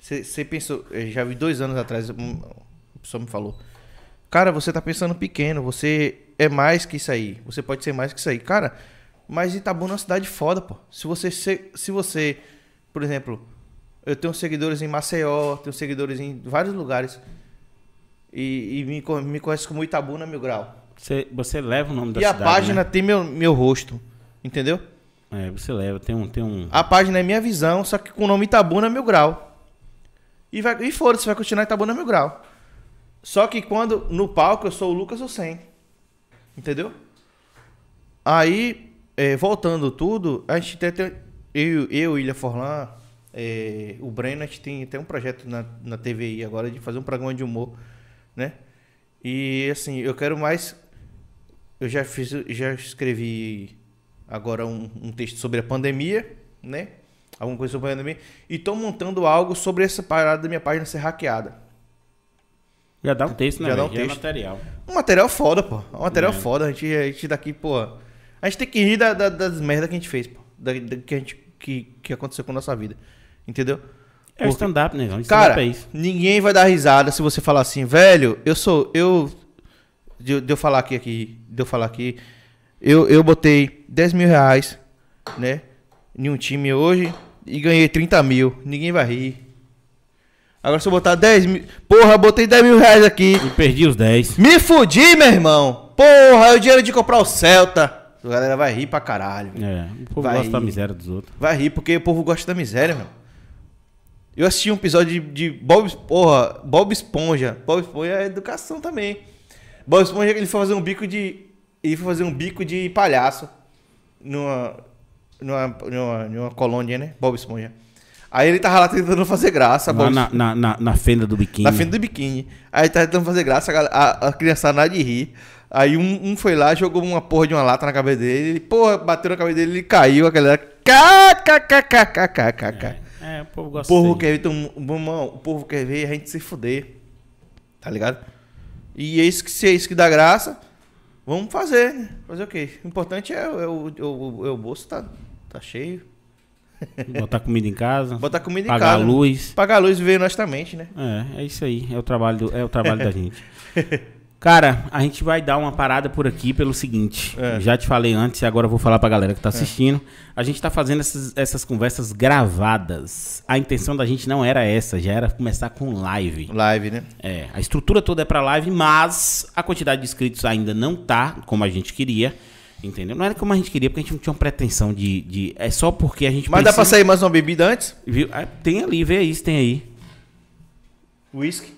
Você você pensou, já vi dois anos atrás, um- uma pessoa me falou, cara, você tá pensando pequeno, você é mais que isso aí, você pode ser mais que isso aí. Cara, mas Itabuna é uma cidade foda, pô. Se você, se, se você, por exemplo, eu tenho seguidores em Maceió, tenho seguidores em vários lugares, e, e me, me conhece como Itabuna Mil Grau. Você, você leva o nome da E a cidade. página né? tem meu, meu rosto, entendeu? É, você leva. Tem um. Tem um... A página é minha visão, só que com o nome Itabuna Mil Grau. E, vai, e foda-se, vai continuar Itabuna Mil Grau. Só que quando no palco eu sou o Lucas Hussein. Entendeu? Aí, é, voltando tudo, a gente tem, tem eu, eu, Ilha Forlan, é, o Breno, a gente tem, tem um projeto na, na TVI agora de fazer um programa de humor, né? E assim, eu quero mais. Eu já fiz, já escrevi agora um, um texto sobre a pandemia, né? Alguma coisa sobre a pandemia. E tô montando algo sobre essa parada da minha página ser hackeada. Já dá um texto, né? Já dá um Já é texto. material. Um material foda, pô. Um material É. foda. A gente, a gente daqui, pô. A gente tem que rir da- da- das merdas que a gente fez, pô. Da, da- que, a gente, que, que aconteceu com a nossa vida. Entendeu? É o stand-up, né? O stand-up Cara, é isso. ninguém vai dar risada se você falar assim, velho, eu sou. Eu. De, eu- de eu falar aqui, aqui. De eu falar aqui. Eu, eu botei 10 mil reais, né? Em um time hoje e ganhei 30 mil. Ninguém vai rir. Agora se eu botar 10 mil. Porra, eu botei 10 mil reais aqui. E perdi os 10. Me fudi, meu irmão. Porra, é o dinheiro de comprar o Celta. A galera vai rir pra caralho. É, o povo Vai gosta da rir. miséria dos outros. Vai rir porque o povo gosta da miséria, meu. Eu assisti um episódio de, de Bob, porra, Bob Esponja. Bob Esponja é educação também. Bob Esponja ele foi fazer um bico de ele foi fazer um bico de palhaço numa numa, numa, numa colônia, né? Bob Esponja. Aí ele tava lá tentando fazer graça, Lá na, na, na, na fenda do biquíni. na frente do biquíni. Aí ele tava tentando fazer graça, a, a, a criançada nada de rir. Aí um, um foi lá, jogou uma porra de uma lata na cabeça dele. Ele, porra, bateu na cabeça dele, ele caiu. A galera. KKKKKKK. É, o povo O gosta povo disso aí. quer ver, então, irmão, o povo quer ver a gente se fuder. Tá ligado? E é isso que, se é isso que dá graça. Vamos fazer, né? Fazer o quê? O importante é, é o, é o, é o bolso tá, tá cheio. Botar comida em casa. Botar comida em pagar casa. a luz. Pagar a luz e viver honestamente, né? É, é isso aí. É o trabalho, do- é o trabalho da gente. Cara, a gente vai dar uma parada por aqui pelo seguinte. É. Já te falei antes e agora eu vou falar pra galera que tá assistindo. A gente tá fazendo essas, essas conversas gravadas. A intenção da gente não era essa, já era começar com live. Live, né? É, a estrutura toda é pra live, mas a quantidade de inscritos ainda não tá como a gente queria. Entendeu? Não era como a gente queria, porque a gente não tinha uma pretensão de. de é só porque a gente Mas dá pra precisa- sair mais uma bebida antes? Viu? Ah, Tem ali, vê aí, se tem aí. Whisky.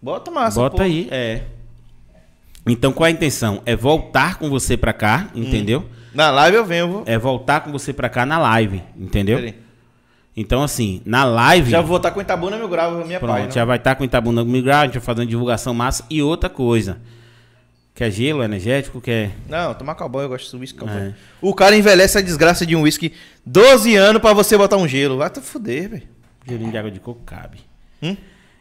Bota massa, Bota pô. aí, é. Então qual é a intenção? É voltar com você pra cá, entendeu? Na live eu venho, vou. É voltar com você pra cá na live, entendeu? Peraí. Então assim, na live, Já vou estar com Itabuna, meu grau, minha pronto, página. já vai estar com o Itabuna Migrar, a gente vai fazer uma divulgação massa e outra coisa. Quer gelo energético, quer Não, tomar cowboy, eu gosto de whisky cowboy. É. O cara envelhece a desgraça de um whisky 12 anos pra você botar um gelo. Vai te fuder, velho. gelinho de água de coco cabe. Hum?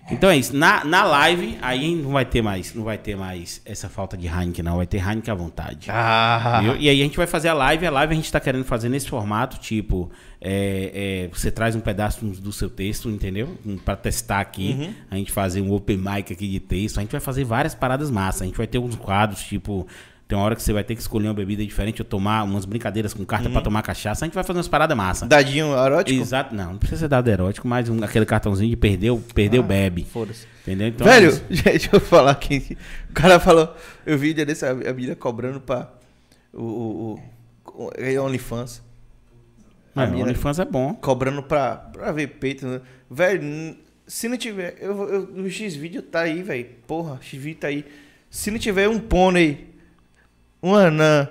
Então é isso. Na, na live, aí não vai ter mais, não vai ter mais essa falta de Heineken, não. Vai ter Heineken à vontade. Ah, Viu? E aí a gente vai fazer a live. A live a gente tá querendo fazer nesse formato, tipo, é, é, você traz um pedaço do seu texto, entendeu? Pra testar aqui. A gente fazer um open mic aqui de texto. A gente vai fazer várias paradas massas. A gente vai ter uns quadros, tipo. Tem uma hora que você vai ter que escolher uma bebida diferente ou tomar umas brincadeiras com carta pra tomar cachaça. A gente vai fazer umas paradas massas. dadinho erótico? Exato, não, não precisa ser dado erótico, mas um- aquele cartãozinho de perdeu, perdeu, bebe. Foda-se. Entendeu? Então, Velho, é isso. gente, deixa eu falar aqui. O cara falou, eu vi desse, a, menina cobrando pra o, o, o, OnlyFans. É, a mina- OnlyFans é bom. Cobrando pra, pra ver peito. né? Velho, se não tiver. Eu, eu, o X-Vídeo tá aí, velho. Porra, o X-Vídeo tá aí. Se não tiver um pônei, um anã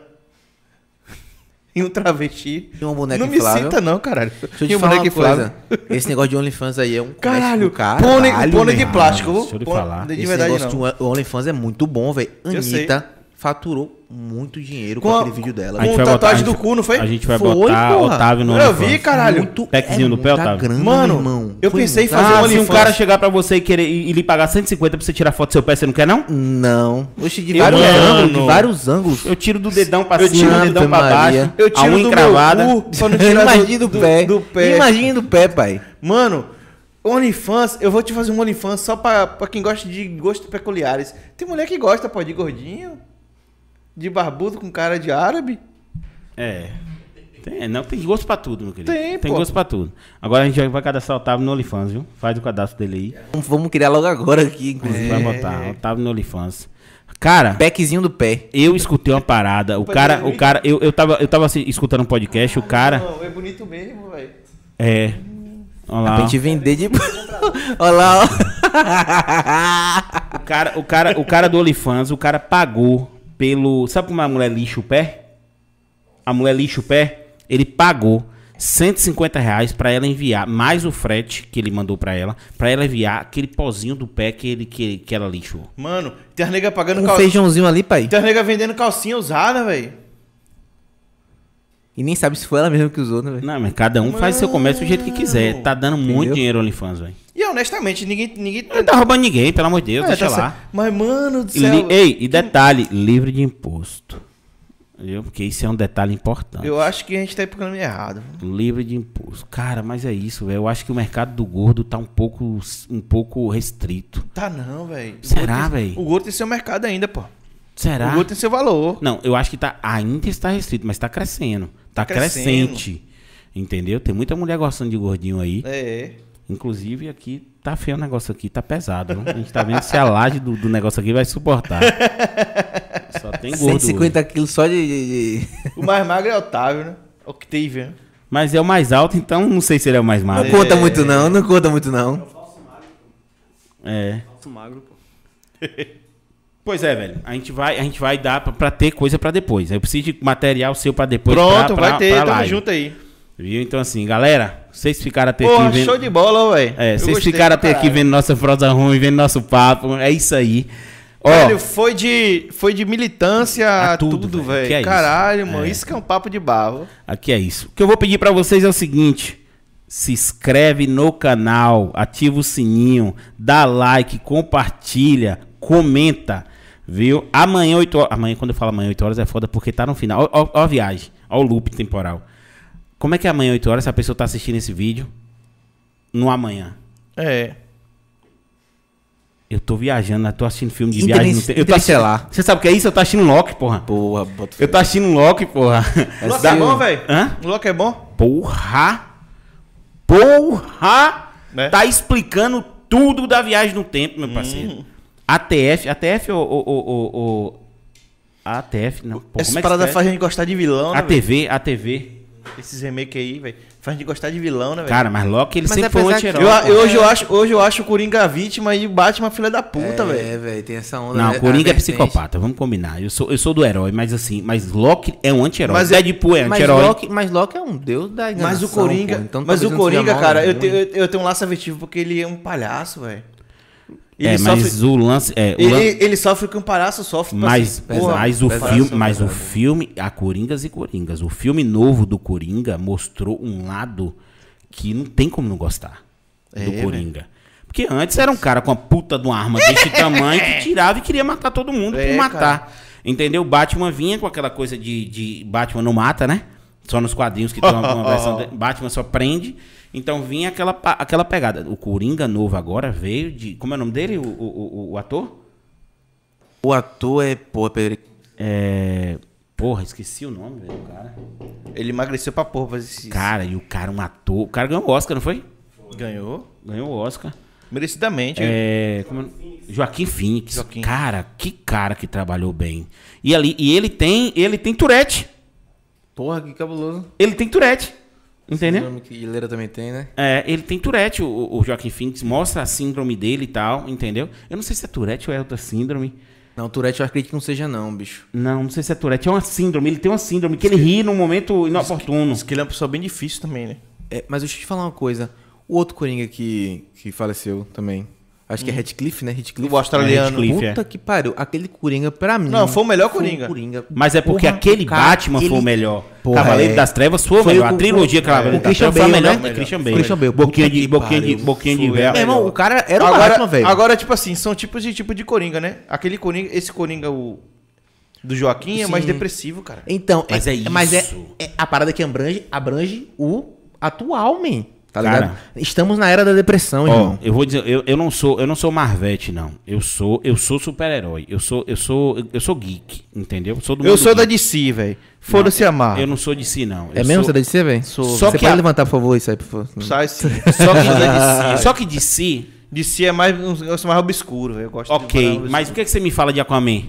e um travesti. E uma boneca não me inflável. cita, não, caralho. Deixa eu E te um falar boneco coisa. Esse negócio de OnlyFans aí é um Caralho, do pônei, caralho, pônei de plástico. Deixa eu lhe pônei- falar. De Esse verdade, negócio não. do OnlyFans é muito bom, velho. Anitta faturou muito dinheiro Com com, a- aquele vídeo dela. Com botar- tatuagem a do gente- cu, não foi? A gente vai Foi, botar porra. Otávio no Eu vi, OnlyFans. caralho. Muito, Packzinho é do pé, Otávio? grana, Mano, irmão. eu Foi pensei em fazer um Ah, se um OnlyFans. cara chegar pra você e querer e e lhe pagar 150 pra você tirar foto do seu pé, você não quer, não? Não. Oxi, de Eu- vários ângulos, de vários ângulos. Eu tiro do dedão pra Eu cima, tiro do dedão pra Maria. baixo, Eu a tiro unha do encravada. meu cu pra não Imagina do, do, pé. do pé. Imagina do pé, pai. Mano, OnlyFans, eu vou te fazer um OnlyFans só pra, pra quem gosta de gostos peculiares. Tem mulher que gosta, pô, de gordinho, de barbudo com cara de árabe. É. Tem, não, tem gosto pra tudo, meu querido. Tem, Tem pô. gosto pra tudo. Agora a gente vai cadastrar o Otávio no OnlyFans, viu? Faz o cadastro dele aí. Vamos- Vamos criar logo agora aqui, inclusive. Vai botar Otávio no OnlyFans. Cara, Packzinho do pé. eu escutei uma parada. O cara, o cara, eu, eu tava, eu tava assim, escutando um podcast, o cara. Não, é bonito mesmo, velho. É. Olha Pra lá. gente vender de. Olha lá, ó. O cara, o cara, o cara do OnlyFans, o cara pagou pelo. Sabe como a mulher lixa o pé? A mulher lixa o pé? Ele pagou 150 reais pra ela enviar, mais o frete que ele mandou pra ela, pra ela enviar aquele pozinho do pé que, ele, que, que ela lixou. Mano, tem as nega pagando Um cal... feijãozinho ali, pai. Tem as nega vendendo calcinha usada, velho. E nem sabe se foi ela mesmo que usou, né, velho? Não, mas cada um faz seu comércio do jeito que quiser. Tá dando muito Entendeu? dinheiro o OnlyFans, velho. E honestamente, ninguém. ninguém Não tá roubando ninguém, pelo amor de Deus, É, deixa tá lá. certo. Mas, mano do céu. li- Ei, e detalhe, livre de imposto. Viu? Porque isso é um detalhe importante. Eu acho que a gente tá indo pro caminho errado. Livre de imposto. Cara, mas é isso, velho. Eu acho que o mercado do gordo tá um pouco, um pouco restrito. Tá não, velho. Será, véi? O gordo tem seu mercado ainda, pô. Será? O gordo tem seu valor. Não, eu acho que tá, ainda está restrito, mas tá crescendo. Tá, Tá crescente. Entendeu? Tem muita mulher gostando de gordinho aí. É. Inclusive aqui tá feio o negócio aqui, tá pesado. A gente tá vendo se a laje do, do negócio aqui vai suportar. Só tem gordo. 150 quilos só de. de- de- O mais magro é Otávio, né? Octavian. Mas é o mais alto, então não sei se ele é o mais Não magro. conta muito, não. Não conta muito, não. É. Falso magro, pô. Pois é, velho. A gente vai, a gente vai dar pra, pra ter coisa pra depois. Eu preciso de material seu pra depois. Pronto, pra, pra, vai ter, pra tamo junto aí. Viu? Então assim, galera, vocês ficaram até Porra, aqui vendo. show de bola, velho. É, vocês ficaram até aqui vendo nossa prosa ruim, vendo nosso papo. É isso aí. Velho, foi de, foi de militância A tudo, tudo, velho. É isso? Caralho, mano. É. Isso que é um papo de barro. aqui é isso. O que eu vou pedir pra vocês é o seguinte: se inscreve no canal, ativa o sininho, dá like, compartilha, comenta. Viu? Amanhã, 8 horas. Amanhã, quando eu falo amanhã, 8 horas, é foda porque tá no final. Ó, ó, ó a viagem. Ó o loop temporal. Como é que é amanhã, 8 horas, se a pessoa tá assistindo esse vídeo no amanhã? É. Eu tô viajando, né? tô assistindo filme de Interest- viagem no tempo. Eu tô assistindo... Interestelar. Você sabe o que é isso? Eu tô assistindo Loki, porra. Porra, bota Eu tô assistindo Loki, porra. O Loki é bom, velho? Hã? O Loki é bom? Porra! Porra! Né? Tá explicando tudo da viagem no tempo, meu parceiro. ATF, ATF ou. ou, ou, ou- ou- ATF, não. Pô, Essa como é que parada faz a gente gostar de vilão, né? ATV, ATV. Esses remake aí, velho. Faz a gente gostar de vilão, né, velho? Cara, mas Loki ele Mas sempre foi um anti-herói. Eu, eu- hoje, eu acho, hoje eu acho o Coringa a vítima e o Batman filha da puta, velho. É, velho, tem essa onda. Não, né? o Coringa A é psicopata, vamos combinar. Eu sou, eu sou do herói, mas assim, mas Loki é um anti-herói. Mas Mas Deadpool é Mas anti-herói. Loki, mas Loki é um deus da enganação, Mas o Coringa, pô, então mas o Coringa, cara, eu, nenhum. te- eu, eu tenho um laço afetivo porque ele é um palhaço, velho. Ele, é, mas sofre, o lance. É, o ele, lan- ele sofre com um palhaço, sofre Mas, assim, porra, mas, o filme, mas o filme, a Coringas e Coringas, o filme novo do Coringa mostrou um lado que não tem como não gostar do É, Coringa. Porque antes era um cara com a puta de uma arma desse tamanho que tirava e queria matar todo mundo É, por matar. Entendeu? Batman vinha com aquela coisa de, de Batman não mata, né? Só nos quadrinhos que tem uma, uma versão de, Batman só prende. Então vinha aquela, aquela pegada. O Coringa novo agora veio de. Como é o nome dele? O, o, o- o ator? O ator é, pô, Pedro. É. Porra, esqueci o nome, velho, do cara. Ele emagreceu pra porra fazer esse... Cara, e o cara, um ator. O cara ganhou o Oscar, não foi? Ganhou. Ganhou o Oscar. Merecidamente. É. como é- Joaquim Phoenix. Joaquim. Cara, que cara que trabalhou bem. E ali, e ele tem, ele tem Tourette. Porra, que cabuloso. Ele tem Tourette. Entendeu? Síndrome que Guilherme também tem, né? É, ele tem Tourette, o, o Joaquim Phoenix mostra a síndrome dele e tal, entendeu? Eu não sei se é Tourette ou é outra síndrome. Não, Tourette eu acredito que não seja não, bicho. Não, não sei se é Tourette, é uma síndrome. Ele tem uma síndrome que ele ri num momento inoportuno. Diz que ele é uma pessoa bem difícil também, né? É, mas deixa eu te falar uma coisa. O outro Coringa que, que faleceu também. Acho que é Redcliffe, né? Redcliffe. O australiano. Redcliffe. Puta é. que pariu. Aquele Coringa, pra mim... Não, foi o melhor um Coringa. Mas é porque Porra, aquele cara, Batman foi o melhor. Porra, Cavaleiro é. das Trevas foi o Foi melhor. o- a trilogia Cavaleiro das Trevas Christian foi a melhor. né? O Christian Bale. Christian Bale. Boquinha de, que boquinha de, boquinha de véu. Meu irmão, o cara era o agora, Batman, velho. agora, tipo assim, são tipos de tipo de Coringa, né? Aquele Coringa, esse Coringa, o do Joaquim, é mais Sim. depressivo, cara. Então, Mas é Mas é, isso. é a parada que abrange, abrange o atual, man. Tá Cara. ligado? Estamos na era da depressão, Ó, irmão. eu vou dizer, eu, eu não sou, eu não sou Marvete não. Eu sou, eu sou super-herói. Eu sou, eu sou, eu sou geek, entendeu? Sou do Eu sou da geek. DC, velho. Foda-se a Marvel. Eu não sou de si não. É Eu mesmo sou- você da DC, velho? Sou. Você Só que pode a- levantar, por favor, isso aí, por favor? Sai sim. Só que DC, só que DC, DC é mais um negócio mais obscuro, velho. Eu gosto de ok. Mas o que, que você me fala de Aquaman?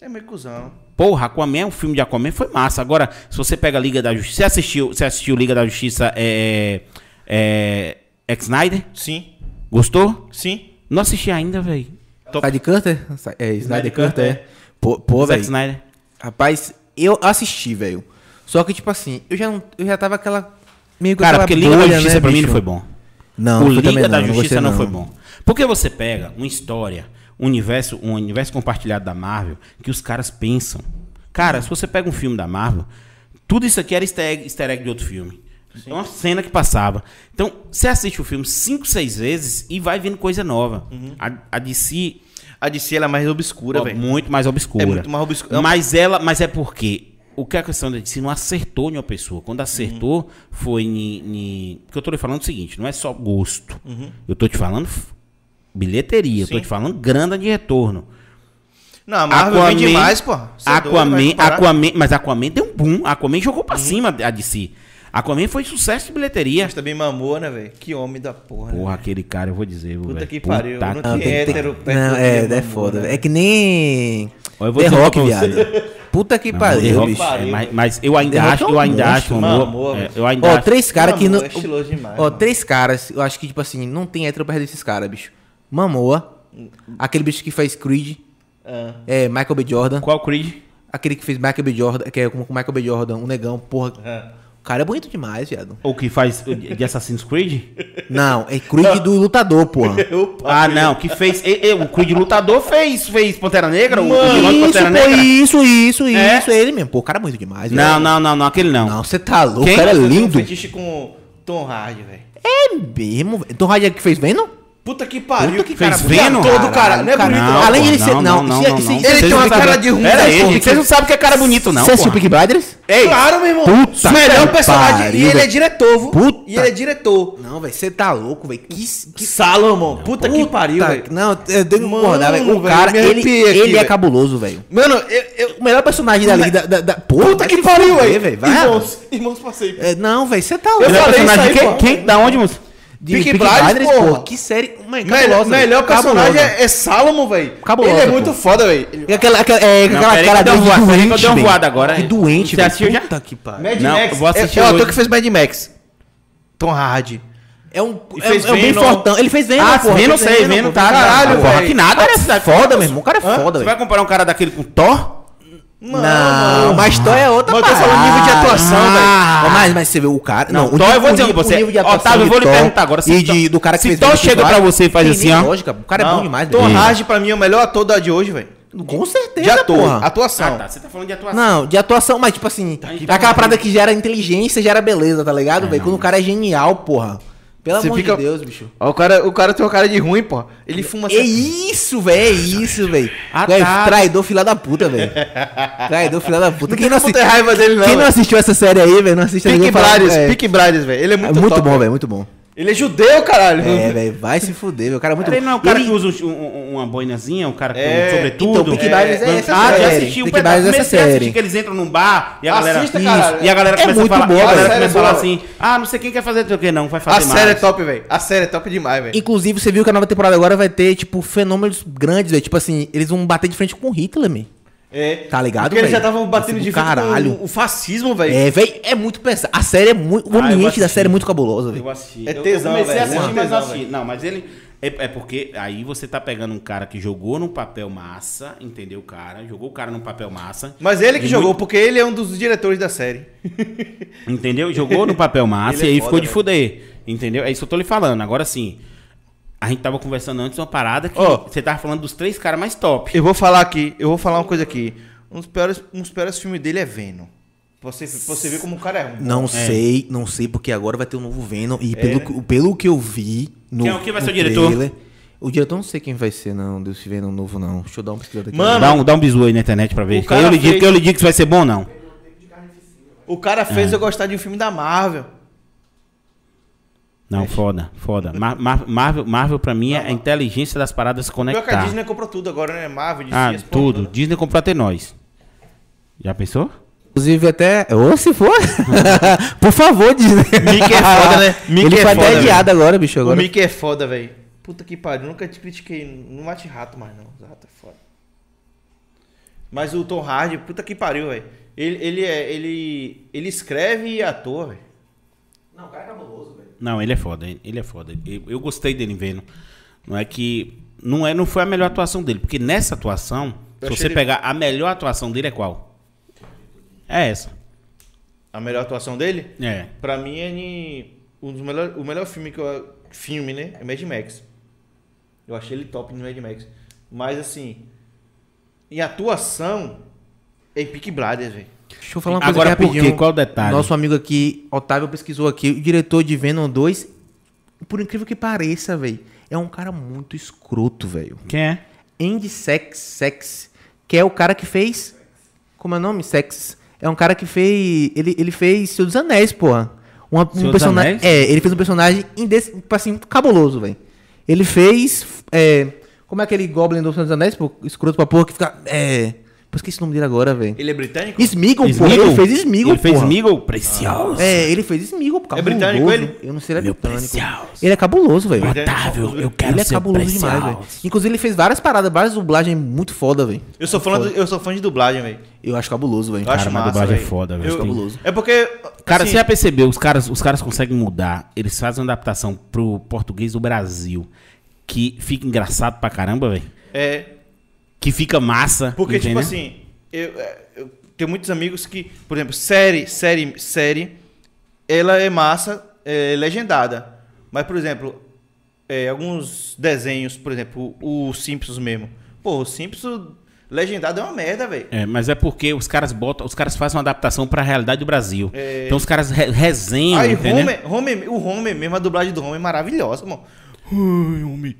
É meio cuzão. Porra, Aquaman, o filme de Aquaman foi massa. Agora, se você pega a Liga da Justiça, você assistiu, você assistiu Liga da Justiça é, é, Zack Snyder? Sim, Gostou? sim. Não assisti ainda, velho. Snyder Cutter? É, Snyder Snyder Cutter, Cutter, é. Pô, pô velho. Snyder. Rapaz, eu assisti, velho. Só que, tipo assim, eu já, não, eu já tava aquela... Meio que Cara, aquela porque Liga da bolha, Justiça né, pra mim não bicho? foi bom. Não, o Liga da não, Justiça não, não. foi bom. Porque você pega uma história, universo, um universo compartilhado da Marvel, que os caras pensam. Cara, se você pega um filme da Marvel, tudo isso aqui era easter egg, easter egg de outro filme. É uma cena que passava. Então, você assiste o filme cinco, seis vezes e vai vendo coisa nova. A, a DC A DC ela é mais obscura, velho. muito mais obscura. É muito mais obscura. Mas ela, mas é porque o que é a questão da DC não acertou em uma pessoa. Quando acertou foi em, porque eu tô lhe falando o seguinte, não é só gosto. Eu tô te falando bilheteria, eu tô Sim. te falando grana de retorno. Não, a Marvel vem demais, pô. Você é doido, Aquaman, comparar? Aquaman, mas Aquaman deu um boom. Aquaman jogou pra cima a DC. Aquaman foi sucesso de bilheteria. Mas também mamou, né, velho? Que homem da porra. né? Porra, aquele cara, eu vou dizer, viu, Puta velho? que pariu, não que tem pariu. hétero perto Não, do é, é mamou, foda. né? É que nem... Ó, eu vou The Rock, viado. Puta que Não, pariu, Rock, bicho. é, mas, mas eu ainda acho, é um eu ainda monstro, acho, amor, mamou, é, velho. eu ainda Ó, três caras que Mamou, não. é demais, Ó, mano. três caras, eu acho que, tipo assim, não tem hétero perto desses caras, bicho. Mamoa. Aquele bicho que faz Creed. Ah. É, Michael B. Jordan. Qual Creed? Aquele que fez Michael B. Jordan, que é como com Michael B. Jordan, um negão, porra. Ah. O cara é bonito demais, viado. O que faz de Assassin's Creed? Não, é Creed do lutador, porra. Ah, não, que fez. e- e- o Creed lutador fez, fez Pantera Negra? o vilão de isso, Pantera pô, Negra? isso, isso, É? isso, ele mesmo. Pô, o cara é muito demais, Não, viado. não, não, não, aquele não. Não, você tá louco, Quem? o cara é Eu tenho um lindo. fetiche com Tom Hardy, velho. É mesmo, velho. Tom Hardy é que fez Venom? Puta que pariu. Puta que Fez cara Venom? bonito, Todo, cara. Não é bonito, Não, Além de ele ser. não, Não, não, ele tem uma cara de ruim. Pera porra. vocês não sabem que é cara bonito, não. Você assistiu. Big Brothers? Ei, claro, meu irmão. Puta melhor que personagem. pariu, e ele é diretor, viu? Puta. E ele é diretor. Não, velho, você tá louco, velho. Que, Que Salomon. Puta, que pariu, velho. Não, eu Mano, concordar, velho. O cara, ele, ele é cabuloso, velho. Mano, eu... eu... O melhor personagem da liga. Da, Puta que pariu, velho. Irmãos, irmãos, passei. É, não, velho, você tá Eu louco. Ele é falei isso aí, quem? Da onde, moço? De Peaky Peaky Blinders, Blinders, porra. pô. Que série. Melhor, cabulosa, melhor velho. personagem é, é Salomon, velho. Ele é muito foda, velho. Ele- E aquela, aquela, é, Não, aquela cara que eu dei dele uma de voada, que doente, dei uma velho. voada agora. Que doente, Você velho. assistiu já? Que pariu. Mad Não, Max. eu vou assistir é, é o ator que fez Mad Max. Tom Hardy. É um, E é, fez é um bem fortão. Ele fez Venom, Ah, porra. Venom, sei, Venom pô. tá. Caralho, porra, velho. que nada. O cara é foda, meu irmão. O cara é foda, Você velho. vai comparar um cara daquele com Thor? Não, mas Thor é outra Mas eu tô falando parada. nível de atuação, Ah, velho. Mas, mas você vê o cara... Não, o Thor, nível- eu vou o dizer nível- pra você. o nível de atuação Otávio, eu vou lhe perguntar agora, se E de, do cara que se fez Thor Venom chega pra você e faz tem assim, ó. lógica. O cara é Não, bom demais, Tom velho. Hardy, pra mim, é o melhor ator da de hoje, velho. Com certeza, De ator. porra. Atuação. Ah, tá. Você tá falando de atuação. Não, de atuação, mas tipo assim, então aquela parada que gera inteligência, gera beleza, tá ligado, velho? Quando o cara é genial, porra. Pelo Você amor fica- de Deus, bicho. Ó, o, cara, o cara tem uma cara de ruim, pô. Ele fuma... É isso, velho, é isso, velho. Ah, Véi, tá. Traidor filha da puta, velho. Traidor filha da puta. Quem não, Não assi- raiva dele, não. Quem não assistiu essa série aí, velho, não assiste Peaky Blinders, é, Peaky Blinders, velho. Ele é é muito, muito top, bom, velho, muito bom. Ele é judeu, caralho. É, velho, vai se fuder, velho. O cara é muito Ele bom. não é o cara Ele- que usa um- um- uma boinazinha, um cara com É, sobretudo. então, Peaky Blinders é essa ah, série. já assisti um pedaço. É Primeiro essa que eu assisti série. que eles entram num bar e a galera... Assista, Isso. E a galera É começa muito a falar, boa, e a galera começa a falar A série é assim, ah, não sei quem quer fazer o que não, vai A fazer mais. série é top, velho. A série é top demais, velho. Inclusive, você viu que a nova temporada agora vai ter, tipo, fenômenos grandes, velho. Tipo assim, eles vão bater de frente com o Hitler, man. É. Tá ligado, Porque eles já estavam batendo de caralho. com o fascismo, velho. É, velho, é muito pesado. A série é muito. O Ah, eu ambiente da série é muito cabuloso, Eu velho. vou assistir. É Eu- tesão, eu comecei a assistir, É mas não assisti. Não, mas ele... É, é porque aí você tá pegando um cara que jogou num papel massa, entendeu, cara? Jogou o cara num papel massa. Mas ele que jogou, muito- porque ele é um dos diretores da série. Entendeu? Jogou no papel massa Ele é e aí foda, ficou de fuder. Entendeu? É isso que eu tô lhe falando. Agora sim, a gente tava conversando antes uma parada que Ó. você tava falando dos três caras mais top. Eu vou falar aqui, eu vou falar uma coisa aqui. Um dos piores, um dos piores filmes dele é Venom. Pra você, você ver como o cara é ruim. Não sei, não sei, porque agora vai ter um novo Venom. E pelo, né? que- pelo que eu vi. No, Quem é o- quem vai no ser o diretor? trailer- o diretor não sei quem vai ser, não. Deus se Venom novo, não. Deixa eu dar um pesquisada aqui. Mano, Dá um, dá um bisu aí na internet pra ver. Eu, lhe digo, fez- eu lhe digo que isso vai ser bom ou não. O cara fez eu gostar de um filme da Marvel. Não, foda, foda. Mar- Mar- Marvel, Marvel pra mim é a inteligência das paradas se Pior que a. Disney comprou tudo agora, né? Marvel, DC, Ah, porra tudo. Disney comprou até nós. Já pensou? Inclusive, até. Ou se for. Por favor, Disney. Mickey é foda, né? Mickey Ele é foi foda, até adiado agora, bicho. O Agora. Mickey é foda, velho. Puta que pariu, nunca te critiquei. Não mate rato mais, não. Rato é foda. Mas o Tom Hardy, puta que pariu, velho. Ele, ele, é, ele, ele escreve e é ator, velho. Não, ele é foda, ele é foda. Eu, eu gostei dele vendo. Não é que. Não, é, não foi a melhor atuação dele, porque nessa atuação, Eu se você ele- pegar a melhor atuação dele é qual? É essa. A melhor atuação dele, É. pra mim, é um dos melhor, o melhor filme que eu. Filme, né? É Mad Max. Eu achei ele top no Mad Max. Mas assim. Em atuação, é Peak Blinders, velho. Deixa eu falar uma coisa Agora, aqui por rapidinho. quê? Qual o detalhe? Nosso amigo aqui, Otávio, pesquisou aqui. O diretor de Venom 2, por incrível que pareça, velho, é um cara muito escroto, velho. Quem é? Andy Sex, Sex, que é o cara que fez. Como é o nome? Sex. É um cara que fez. Ele, ele fez Senhor dos Anéis, porra. Uma, um dos personagem. Anéis? É, ele fez um personagem indec, tipo assim, cabuloso, velho. Ele fez. é, como é aquele Goblin do Senhor dos Anéis, pô? Escroto pra porra, que fica. É. Pô, esqueci o nome dele agora, velho. Ele é britânico? Smeagol, porra. Ele fez Smeagol, Ele fez. Smeagol? Precioso. É, ele fez Smeagol, cabuloso. britânico ele? Eu não sei se ele é Meu britânico. precioso. Ele é cabuloso, velho. Otávio, eu quero Ele é ser cabuloso precioso. demais, velho. Inclusive, ele fez várias paradas, várias dublagens muito foda, velho. Eu sou, fã do- eu sou fã de dublagem, velho. Eu acho cabuloso, velho. Eu acho Cara, mas massa, dublagem é foda, velho. Eu- cabuloso. É porque. Cara, assim, você já percebeu, os caras, os caras conseguem mudar, eles fazem uma adaptação pro português do Brasil, que fica engraçado pra caramba, velho. É. Que fica massa. Porque, tipo assim, eu, é, eu tenho muitos amigos que, por exemplo, série, série, série, ela é massa, é legendada. Mas, por exemplo, é, alguns desenhos, por exemplo, o, o Simpsons mesmo. Pô, o Simpsons Legendado é uma merda, velho. É, mas é porque os caras botam, os caras fazem uma adaptação pra realidade do Brasil. Então os caras re resenham, Aí, entendeu? Homer, Homer, o Homer mesmo, a dublagem do Homer é maravilhosa, mano. Ai, Homer.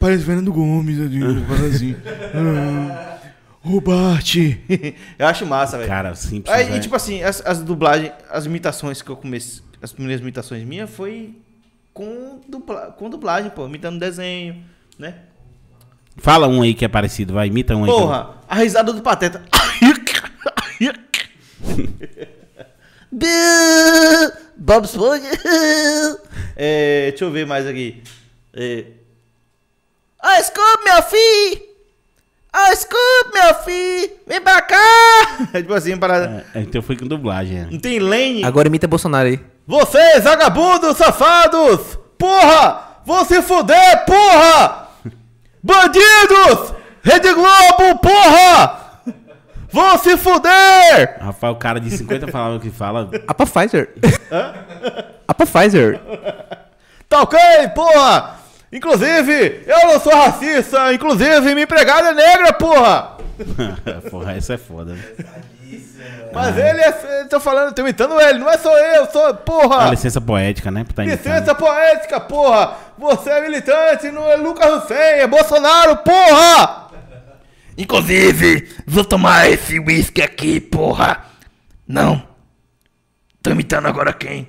Parece Fernando Gomes, assim, fala assim. Ah, Ô, Bart. Eu acho massa, velho. Cara, simples. Aí, e, tipo assim, as, as dublagens, as imitações que eu comecei, as primeiras imitações minhas foi com, dubla, com dublagem, pô, imitando desenho, né? Fala um aí que é parecido, vai, imita um aí. Porra, a risada do Pateta. Bob Esponja. É, deixa eu ver mais aqui. É. Ah, Scoop, meu filho! Ah, Scoop, meu filho! Vem pra cá! tipo assim, parada. É, então foi com dublagem. é. Não tem Lane. Agora imita Bolsonaro aí. Vocês, vagabundos, safados! Porra! Vão se fuder, porra! Bandidos! Rede Globo, porra! Vão se fuder! Rafael, o cara de 50 palavras que fala. A pra Pfizer. A pra Pfizer. Tá ok, porra! Inclusive, eu não sou racista, inclusive minha empregada é negra, porra! Porra, essa é foda. né? Mas ele é. Tô falando, tô imitando ele, não é só eu, sou. Dá Porra! licença poética, né? Tá. Licença poética, porra! Você é militante, não é Lucas Hussein, é Bolsonaro, porra! Inclusive, vou tomar esse whisky aqui, porra! Não. Tô imitando agora quem?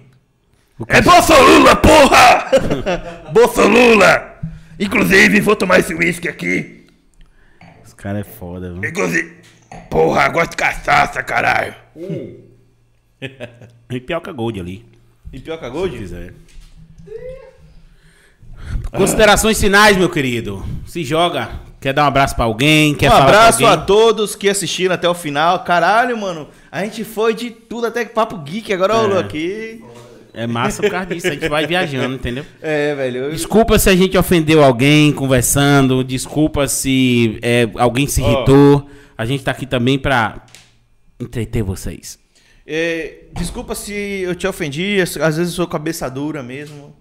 É cara- Bolsolula, porra! Bolsolula! Inclusive, vou tomar esse whisky aqui. Esse cara é foda, viu? Inclusive. Porra, gosto de cachaça, caralho. E Pioca Gold ali. E pior que a Se Gold? quiser. Considerações finais, meu querido. Se joga. Quer dar um abraço pra alguém? Quer um falar abraço a todos que assistiram até o final. Caralho, mano. A gente foi de tudo, até que papo geek agora rolou aqui. É massa por causa disso. A gente vai viajando, entendeu? É, velho. eu- Desculpa se a gente ofendeu alguém conversando. Desculpa se é, alguém se irritou. A gente tá aqui também pra entreter vocês. É, desculpa se eu te ofendi, às às vezes eu sou cabeça dura mesmo.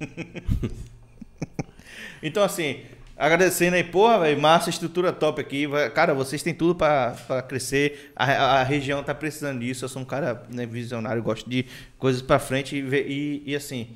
então, assim, agradecendo aí, porra, velho, massa, estrutura top aqui. Cara, vocês têm tudo pra, pra crescer. A, a região tá precisando disso. Eu sou um cara né, visionário, gosto de coisas pra frente. E, e, e, assim,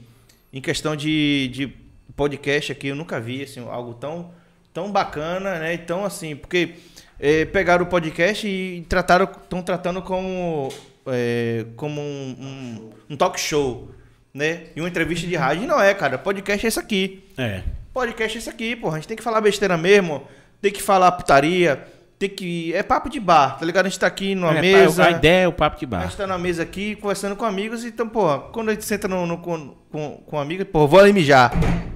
em questão de, de podcast aqui, eu nunca vi assim, algo tão, tão bacana, né? Então, assim, porque é, pegaram o podcast e trataram, estão tratando como, é, como um, um, um talk show, né? E uma entrevista de rádio. E não é, cara. Podcast é isso aqui. É. Podcast é isso aqui, porra. A gente tem que falar besteira mesmo. Tem que falar putaria. Tem que. É papo de bar, tá ligado? A gente tá aqui numa É, mesa. A ideia é o papo de A bar. gente tá na mesa aqui conversando com amigos, então, pô, quando a gente senta no, no- com, com, com amigos, pô, vou ali mijar.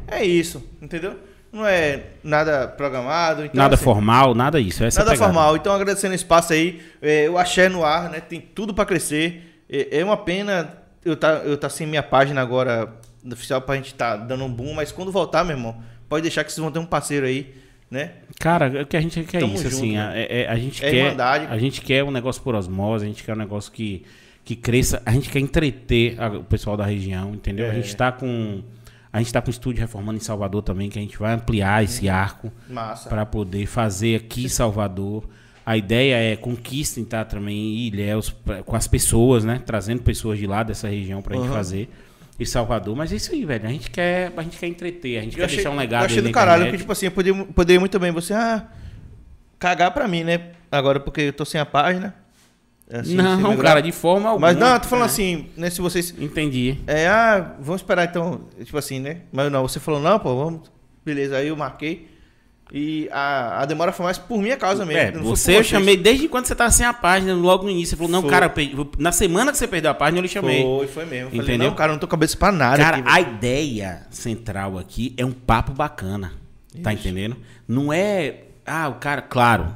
É isso, entendeu? Não é nada programado. Então, Nada assim, formal, nada isso. Essa é a Nada pegada. formal. Então, agradecendo o espaço aí. É, o Axé no ar, né? Tem tudo pra crescer. É, é uma pena eu tá, eu tá sem minha página agora oficial pra gente tá dando um boom, mas quando voltar, meu irmão, pode deixar que vocês vão ter um parceiro aí, né? Cara, o que a gente quer é Tamo isso, junto, assim. né? a- é- é- a, gente É quer. irmandade. A gente quer um negócio por osmose, a gente quer um negócio que, que cresça. A gente quer entreter a- o pessoal da região, entendeu? É. A gente tá com. A gente tá com um estúdio reformando em Salvador também, que a gente vai ampliar esse arco Massa. para poder fazer aqui em Salvador. A ideia é conquistem tá, também Ilhéus pra- com as pessoas, né? Trazendo pessoas de lá dessa região pra gente Uhum. fazer. E Salvador, mas é isso aí, velho. A gente quer, a gente quer entreter, a gente Eu quer achei, deixar um eu legado achei aí do caralho, internet. porque, tipo assim, eu poderia, poderia muito bem você, ah, cagar pra mim, né? Agora, porque eu tô sem a página. É assim, não, cara, de forma alguma. Mas não, eu tô falando né? assim, né? Se vocês. Entendi. É, ah, vamos esperar então. Tipo assim, né? Mas não, você falou, não, pô, vamos. Beleza, aí eu marquei. E a, a demora foi mais por minha causa mesmo. É, você eu vocês. chamei desde quando você tava sem a página, logo no início. Você falou, não, Foi. cara, na semana que você perdeu a página, eu lhe chamei. Foi, foi mesmo. Eu Falei, Entendeu? não, cara, não tô cabeça pra nada. Cara, aqui, a velho. ideia central aqui é um papo bacana. Tá entendendo? Não é. Ah, o cara, claro.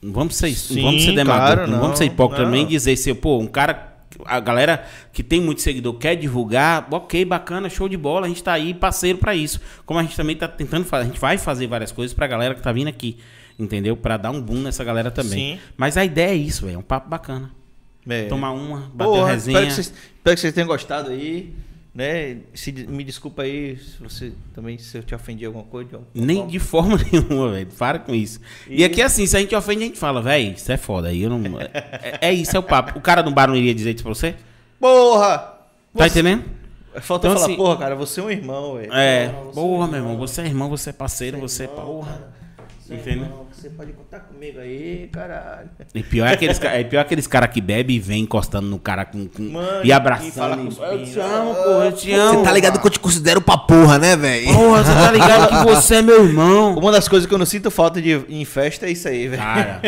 Não vamos ser, Sim, não vamos ser claro, demagogo, não, não, vamos ser hipócrita não. também e dizer assim, pô, um cara. A galera que tem muito seguidor quer divulgar, ok, bacana, show de bola, a gente tá aí parceiro pra isso. Como a gente também tá tentando fazer, a gente vai fazer várias coisas pra galera que tá vindo aqui, entendeu? Pra dar um boom nessa galera também. Sim. Mas a ideia é isso, velho, é um papo bacana. É. Tomar uma, bater Porra, resenha. espero que, vocês, espero que vocês tenham gostado aí. Né? Se, me desculpa aí se você também se eu te ofendi alguma coisa. de alguma Nem forma. de forma nenhuma, velho. Para com isso. E, E- aqui, assim, se a gente ofende, a gente fala, velho, isso é foda. Aí eu não. É, é isso, é o papo. O cara do bar não iria dizer isso pra você? Porra! Tá Você- entendendo? Falta Então, falar, assim- porra, cara, você é um irmão, velho. É. Porra, você Porra, um meu irmão. Você é irmão, você é parceiro, você é. Porra. Você é Entendeu? irmão, Você pode contar comigo aí, caralho. E pior é aqueles, é pior aqueles caras que bebe e vem encostando no cara com, com- Mano, e abraçando. e fala com os eu te amo, porra, eu te amo. Você tá ligado que eu te considero pra porra, né, velho? Porra, você tá ligado que você é meu irmão. Uma das coisas que eu não sinto falta de em festa é isso aí, velho. Cara.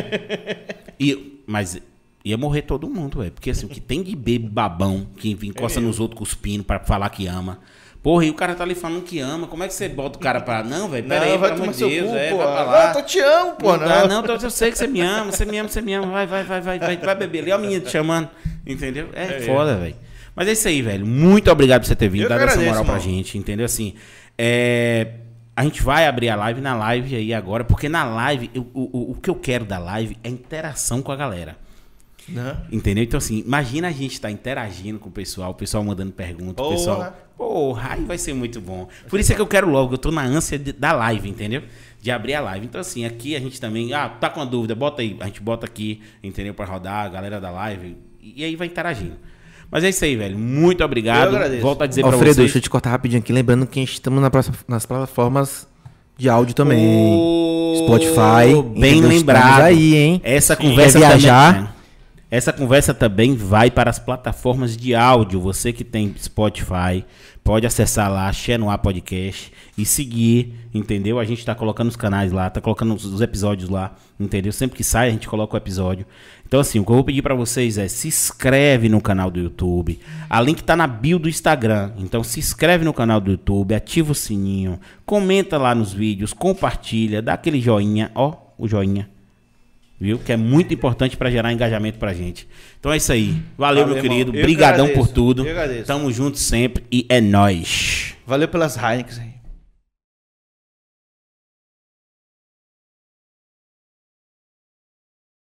E, mas ia morrer todo mundo, velho. Porque assim, o que tem de bebo babão que encosta nos outros cuspindo pra falar que ama. Porra, e o cara tá ali falando que ama. Como é que você bota o cara pra. Não, velho, pera aí, Não, vai pelo amor de Deus, cu, é, pô. vai pra lá. Não, eu te amo, pô. Não, Não, dá, não, eu sei que você me ama, você me ama, você me ama. Vai, vai, vai, vai, vai, vai, beber ali, ó a menina te chamando. Entendeu? É, foda, velho. Mas é isso aí, velho. Muito obrigado por você ter vindo, Eu dado essa moral pra mano. gente, entendeu? Assim, é, a gente vai abrir a live na live aí agora, porque na live, eu- o, o, o que eu quero da live é interação com a galera. Não. Entendeu? Então, assim, imagina a gente estar interagindo com o pessoal, o pessoal mandando perguntas, o pessoal. Porra, aí vai ser muito bom. Por isso é que eu quero logo, eu tô na ânsia de- da live, entendeu? De abrir a live. Então, assim, aqui a gente também. Ah, tá com uma dúvida, bota aí. A gente bota aqui, entendeu? Pra rodar, a galera da live. E aí vai interagindo. Mas é isso aí, velho. Muito obrigado. Eu agradeço. Volto a dizer pra Alfredo, vocês. deixa eu te cortar rapidinho aqui. Lembrando que estamos na próxima- nas plataformas de áudio também. Ô, Spotify. Bem lembrado. Aí, hein? Essa conversa quer viajar? também. Essa conversa também vai para as plataformas de áudio. Você que tem Spotify, pode acessar lá, Xenoa Podcast e seguir, entendeu? A gente tá colocando os canais lá, tá colocando os, os episódios lá, entendeu? Sempre que sai, a gente coloca o episódio. Então, assim, o que eu vou pedir para vocês é se inscreve no canal do YouTube. A link tá na bio do Instagram. Então, se inscreve no canal do YouTube, ativa o sininho, comenta lá nos vídeos, compartilha, dá aquele joinha, ó, o joinha viu? Que é muito importante para gerar engajamento pra gente. Então é isso aí. Valeu, Valeu, meu querido. Eu que Brigadão por tudo. Eu agradeço. Tamo junto sempre e é nóis. Valeu pelas Heineken, hein?